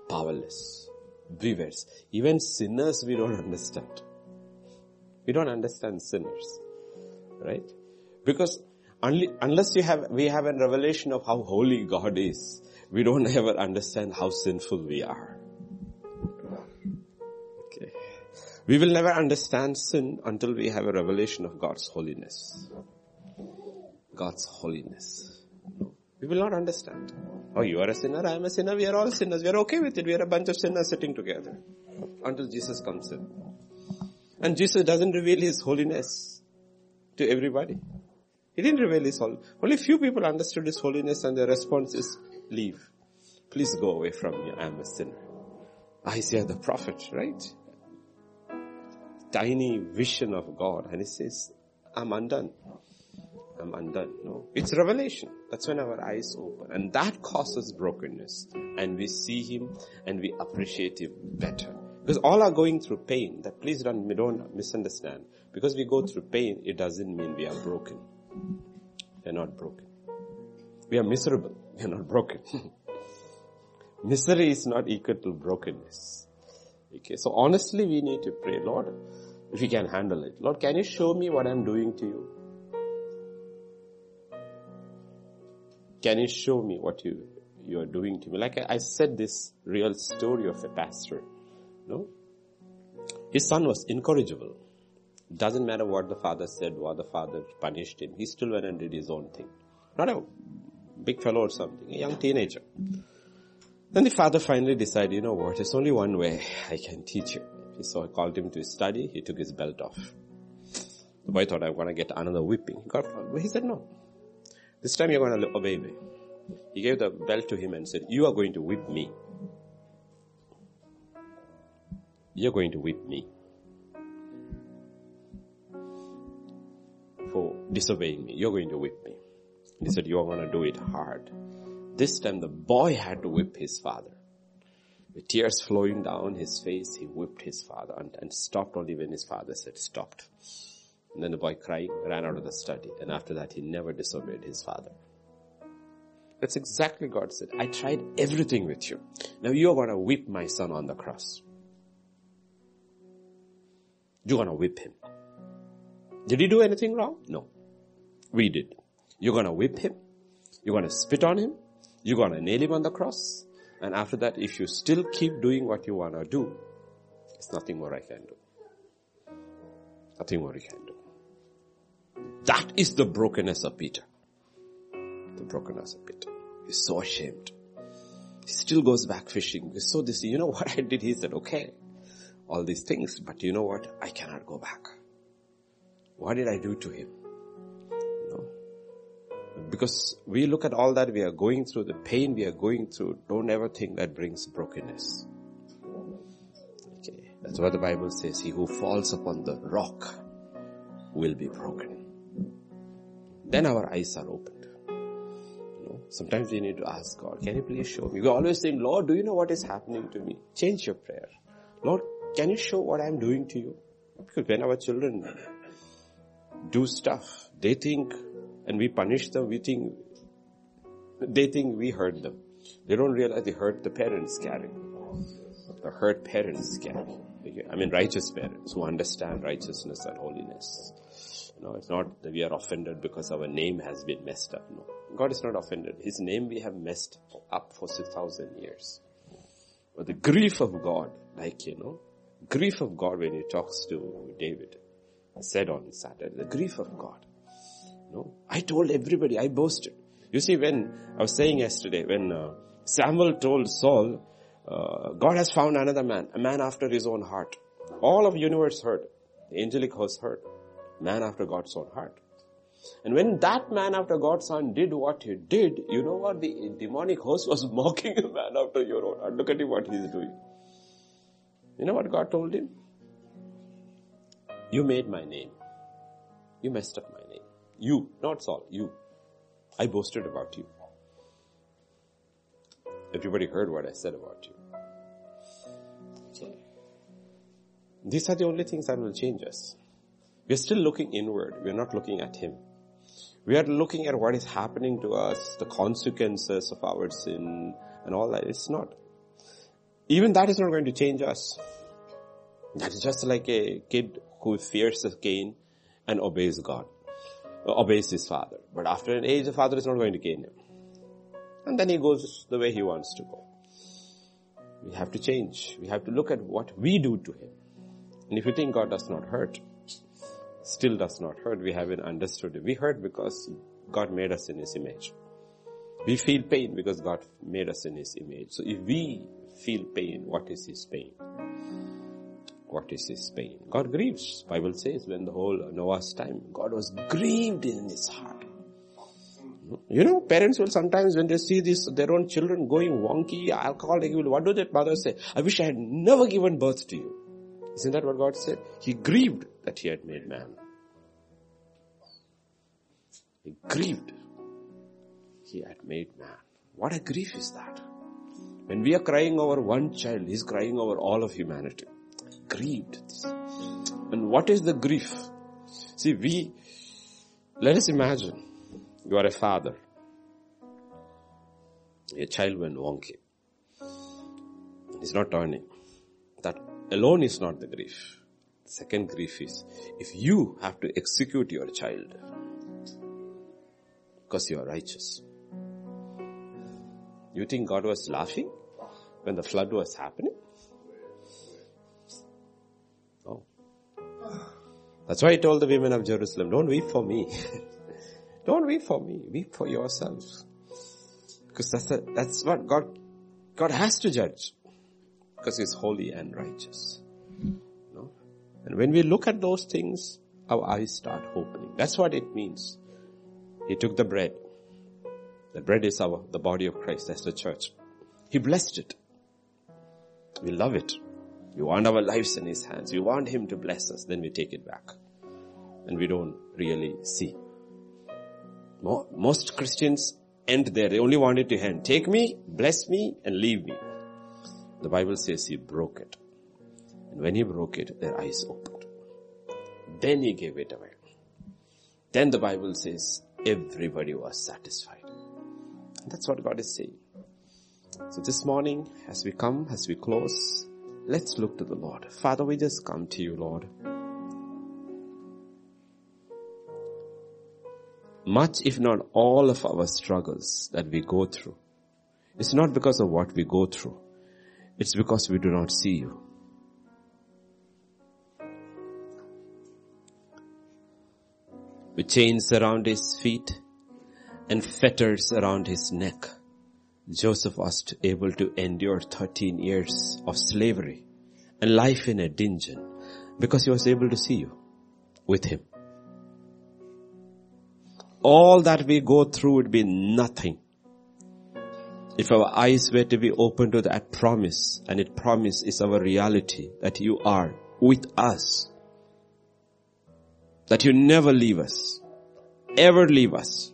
powerless. We were. Even sinners we don't understand. We don't understand sinners. Right? Because only, unless you have, we have a revelation of how holy God is, we don't ever understand how sinful we are. We will never understand sin until we have a revelation of God's holiness. God's holiness. We will not understand. Oh, you are a sinner, I am a sinner, we are all sinners, we are okay with it, we are a bunch of sinners sitting together. Until Jesus comes in. And Jesus doesn't reveal His holiness to everybody. He didn't reveal His holiness. Only few people understood His holiness and their response is, leave. Please go away from me, I am a sinner. Isaiah the prophet, right? Tiny vision of God and he says, I'm undone. I'm undone. No. It's revelation. That's when our eyes open. And that causes brokenness. And we see Him and we appreciate Him better. Because all are going through pain. That please don't, don't misunderstand. Because we go through pain, it doesn't mean we are broken. We are not broken. We are miserable. We are not broken. Misery is not equal to brokenness. Okay, so honestly we need to pray, Lord, if you can handle it. Lord, can you show me what I'm doing to you? Can you show me what you, you are doing to me? Like I, said this real story of a pastor. No? His son was incorrigible. Doesn't matter what the father said, what the father punished him. He still went and did his own thing. Not a big fellow or something, a young teenager. Then the father finally decided, you know what, there's only one way I can teach you. So I called him to his study, he took his belt off. The boy thought I'm gonna get another whipping. He, got, he said no. This time you're going to obey me. He gave the belt to him and said, you are going to whip me. You're going to whip me. For disobeying me. You're going to whip me. He said, you are going to do it hard. This time the boy had to whip his father. With tears flowing down his face, he whipped his father and, and stopped only when his father said stopped. And then the boy crying ran out of the study. And after that, he never disobeyed his father. That's exactly God said. I tried everything with you. Now you're going to whip my son on the cross. You're going to whip him. Did he do anything wrong? No. We did. You're going to whip him. You're going to spit on him. You're going to nail him on the cross. And after that, if you still keep doing what you want to do, there's nothing more I can do. Nothing more I can do. That is the brokenness of Peter. The brokenness of Peter. He's so ashamed. He still goes back fishing. He's so this, you know what I did? He said, okay, all these things, but you know what? I cannot go back. What did I do to him? Because we look at all that we are going through, the pain we are going through, don't ever think that brings brokenness. Okay. That's what the Bible says. He who falls upon the rock will be broken. Then our eyes are opened. You know, sometimes we need to ask God, can you please show me? We always think, Lord, do you know what is happening to me? Change your prayer. Lord, can you show what I'm doing to you? Because when our children do stuff, they think, and we punish them, we think, they think we hurt them. They don't realize they hurt the parents carry. The hurt parents carry. I mean righteous parents who understand righteousness and holiness. You know, it's not that we are offended because our name has been messed up. No. God is not offended. His name we have messed up for 6,000 years. But the grief of God, like, you know, grief of God when he talks to David, said on Saturday, the grief of God. No, I told everybody, I boasted. You see, when I was saying yesterday, when uh, Samuel told Saul, uh, God has found another man, a man after his own heart. All of universe heard. The angelic host heard. Man after God's own heart. And when that man after God's son did what he did, you know what? The demonic host was mocking a man after your own heart. Look at him what he's doing. You know what God told him? You made my name. You messed up. You, not Saul, you. I boasted about you. Everybody heard what I said about you. These are the only things that will change us. We are still looking inward. We are not looking at Him. We are looking at what is happening to us, the consequences of our sin and all that. It's not. Even that is not going to change us. That is just like a kid who fears the cane and obeys God, obeys his father. But after an age, the father is not going to cane him. And then he goes the way he wants to go. We have to change. We have to look at what we do to him. And if you think God does not hurt, still does not hurt, we haven't understood it. We hurt because God made us in his image. We feel pain because God made us in his image. So if we feel pain, what is his pain? What is his pain? God grieves. Bible says when the whole Noah's time, God was grieved in his heart. You know, parents will sometimes when they see this, their own children going wonky, alcoholic, what do their mothers say? I wish I had never given birth to you. Isn't that what God said? He grieved that he had made man. He grieved. He had made man. What a grief is that? When we are crying over one child, he's crying over all of humanity. Grieved. And what is the grief? See, we, let us imagine you are a father. A child went wonky. He's not turning. That alone is not the grief. The second grief is if you have to execute your child because you are righteous. You think God was laughing when the flood was happening? That's why he told the women of Jerusalem, don't weep for me. don't weep for me. Weep for yourselves. Because that's, that's what God, God has to judge. Because He's holy and righteous. No? And when we look at those things, our eyes start opening. That's what it means. He took the bread the bread is our, the body of Christ. That's the church. He blessed it. We love it. We want our lives in His hands. We want Him to bless us. Then we take it back. And we don't really see. Most Christians end there. They only want it to end. Take me, bless me, and leave me. The Bible says He broke it. And when He broke it, their eyes opened. Then He gave it away. Then the Bible says everybody was satisfied. That's what God is saying. So this morning, as we come, as we close, let's look to the Lord. Father, we just come to you, Lord. Much, if not all of our struggles that we go through, it's not because of what we go through. It's because we do not see you. With chains around his feet, and fetters around his neck. Joseph was able to endure 13 years of slavery and life in a dungeon because he was able to see you with him. all that we go through would be nothing if our eyes were to be open to that promise and it promise is our reality that you are with us that you never leave us ever leave us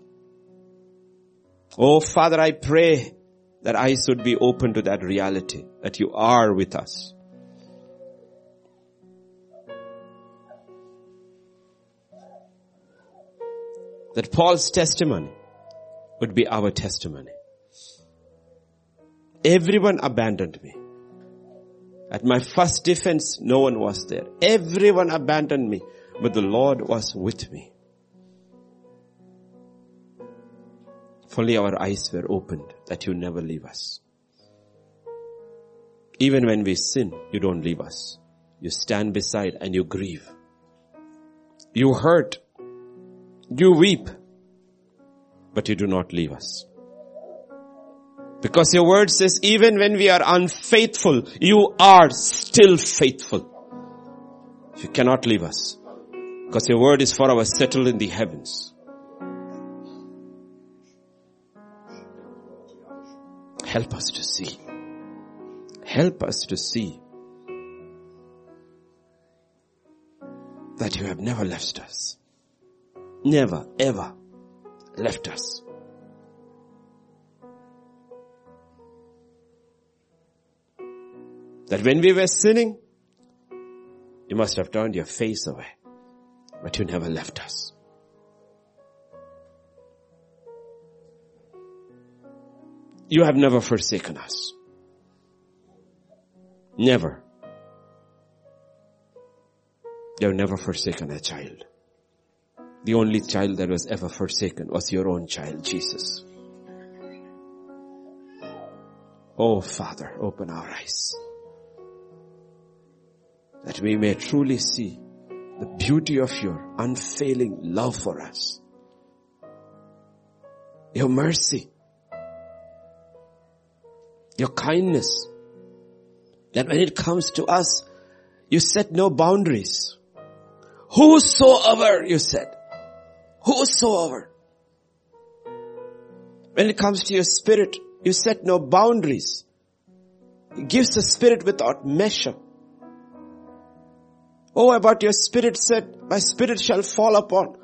oh father i pray that eyes would be open to that reality that you are with us that Paul's testimony would be our testimony. Everyone abandoned me. At my first defense, no one was there. Everyone abandoned me, but the Lord was with me. If only our eyes were opened that you never leave us. Even when we sin, you don't leave us. You stand beside and you grieve. You hurt you weep, but you do not leave us. Because your word says even when we are unfaithful, you are still faithful. You cannot leave us. Because your word is for our settled in the heavens. Help us to see. Help us to see that you have never left us never ever left us. That when we were sinning, you must have turned your face away, but you never left us. You have never forsaken us. Never. You have never forsaken a child. The only child that was ever forsaken was your own child, Jesus. Oh Father, open our eyes that we may truly see the beauty of your unfailing love for us. Your mercy. Your kindness. That when it comes to us, you set no boundaries. Whosoever, you said, Whosoever. When it comes to your spirit, you set no boundaries. He gives a spirit without measure. Oh, about your spirit said, my spirit shall fall upon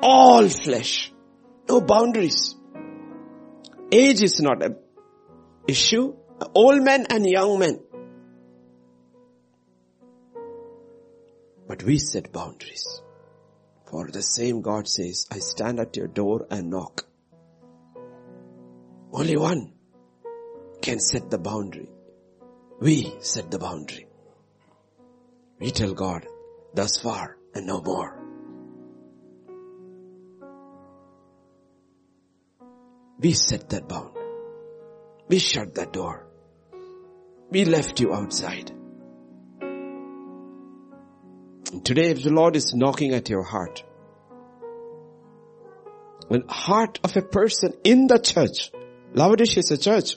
all flesh. No boundaries. Age is not an issue. Old men and young men. But we set boundaries. For the same God says, I stand at your door and knock. Only one can set the boundary. We set the boundary. We tell God, thus far and no more. We set that bound. We shut that door. We left you outside. Today if the Lord is knocking at your heart, the heart of a person in the church, Laodicea is a church,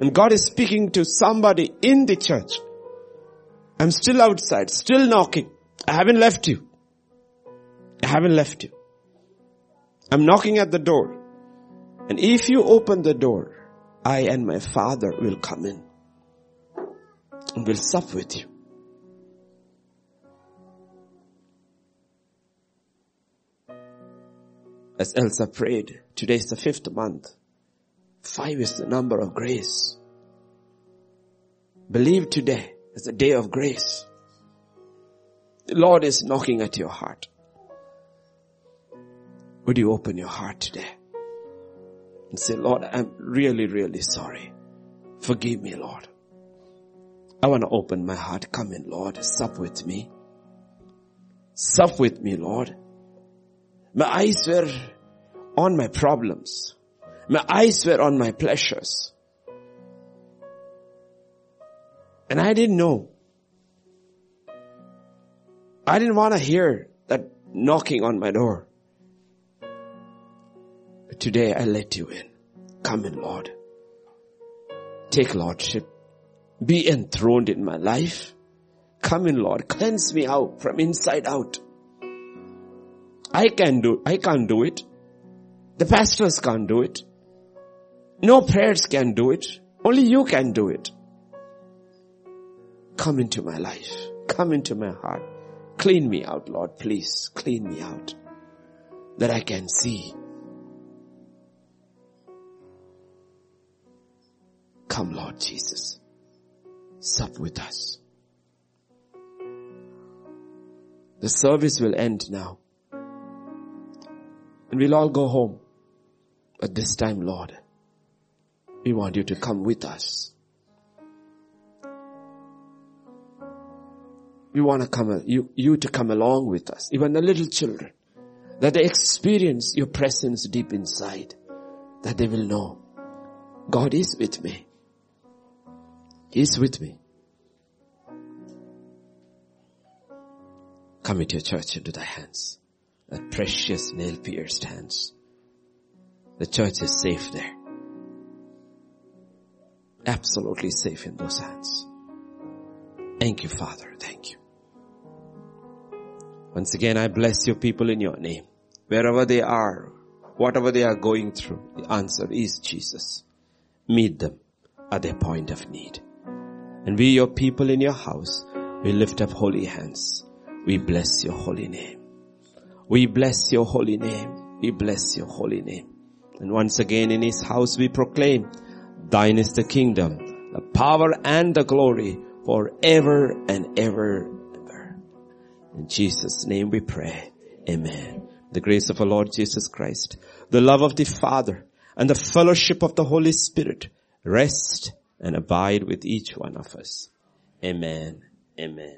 and God is speaking to somebody in the church. I'm still outside, still knocking. I haven't left you. I haven't left you. I'm knocking at the door. And if you open the door, I and my father will come in and will sup with you. As Elsa prayed, today is the fifth month. Five is the number of grace. Believe today is the day of grace. The Lord is knocking at your heart. Would you open your heart today and say, Lord, I'm really, really sorry. Forgive me, Lord. I want to open my heart. Come in, Lord. Sup with me. Sup with me, Lord. My eyes were on my problems. My eyes were on my pleasures. And I didn't know. I didn't want to hear that knocking on my door. Today I let you in. Come in, Lord. Take lordship. Be enthroned in my life. Come in, Lord. Cleanse me out from inside out. I can do, I can't do it. The pastors can't do it. No prayers can do it. Only you can do it. Come into my life. Come into my heart. Clean me out, Lord, please. Clean me out. That I can see. Come, Lord Jesus. Sup with us. The service will end now. And we'll all go home. But this time, Lord, we want you to come with us. We want to come, you, you to come along with us, even the little children, that they experience your presence deep inside, that they will know God is with me. He is with me. Commit your church into thy hands, that precious nail pierced hands. The church is safe there. Absolutely safe in those hands. Thank you, Father. Thank you. Once again, I bless your people in your name. Wherever they are, whatever they are going through, the answer is Jesus. Meet them at their point of need. And we, your people in your house, we lift up holy hands. We bless your holy name. We bless your holy name. We bless your holy name. And once again in his house we proclaim, thine is the kingdom, the power and the glory forever and ever in Jesus' name we pray. Amen. The grace of our Lord Jesus Christ, the love of the Father, and the fellowship of the Holy Spirit rest and abide with each one of us. Amen. Amen.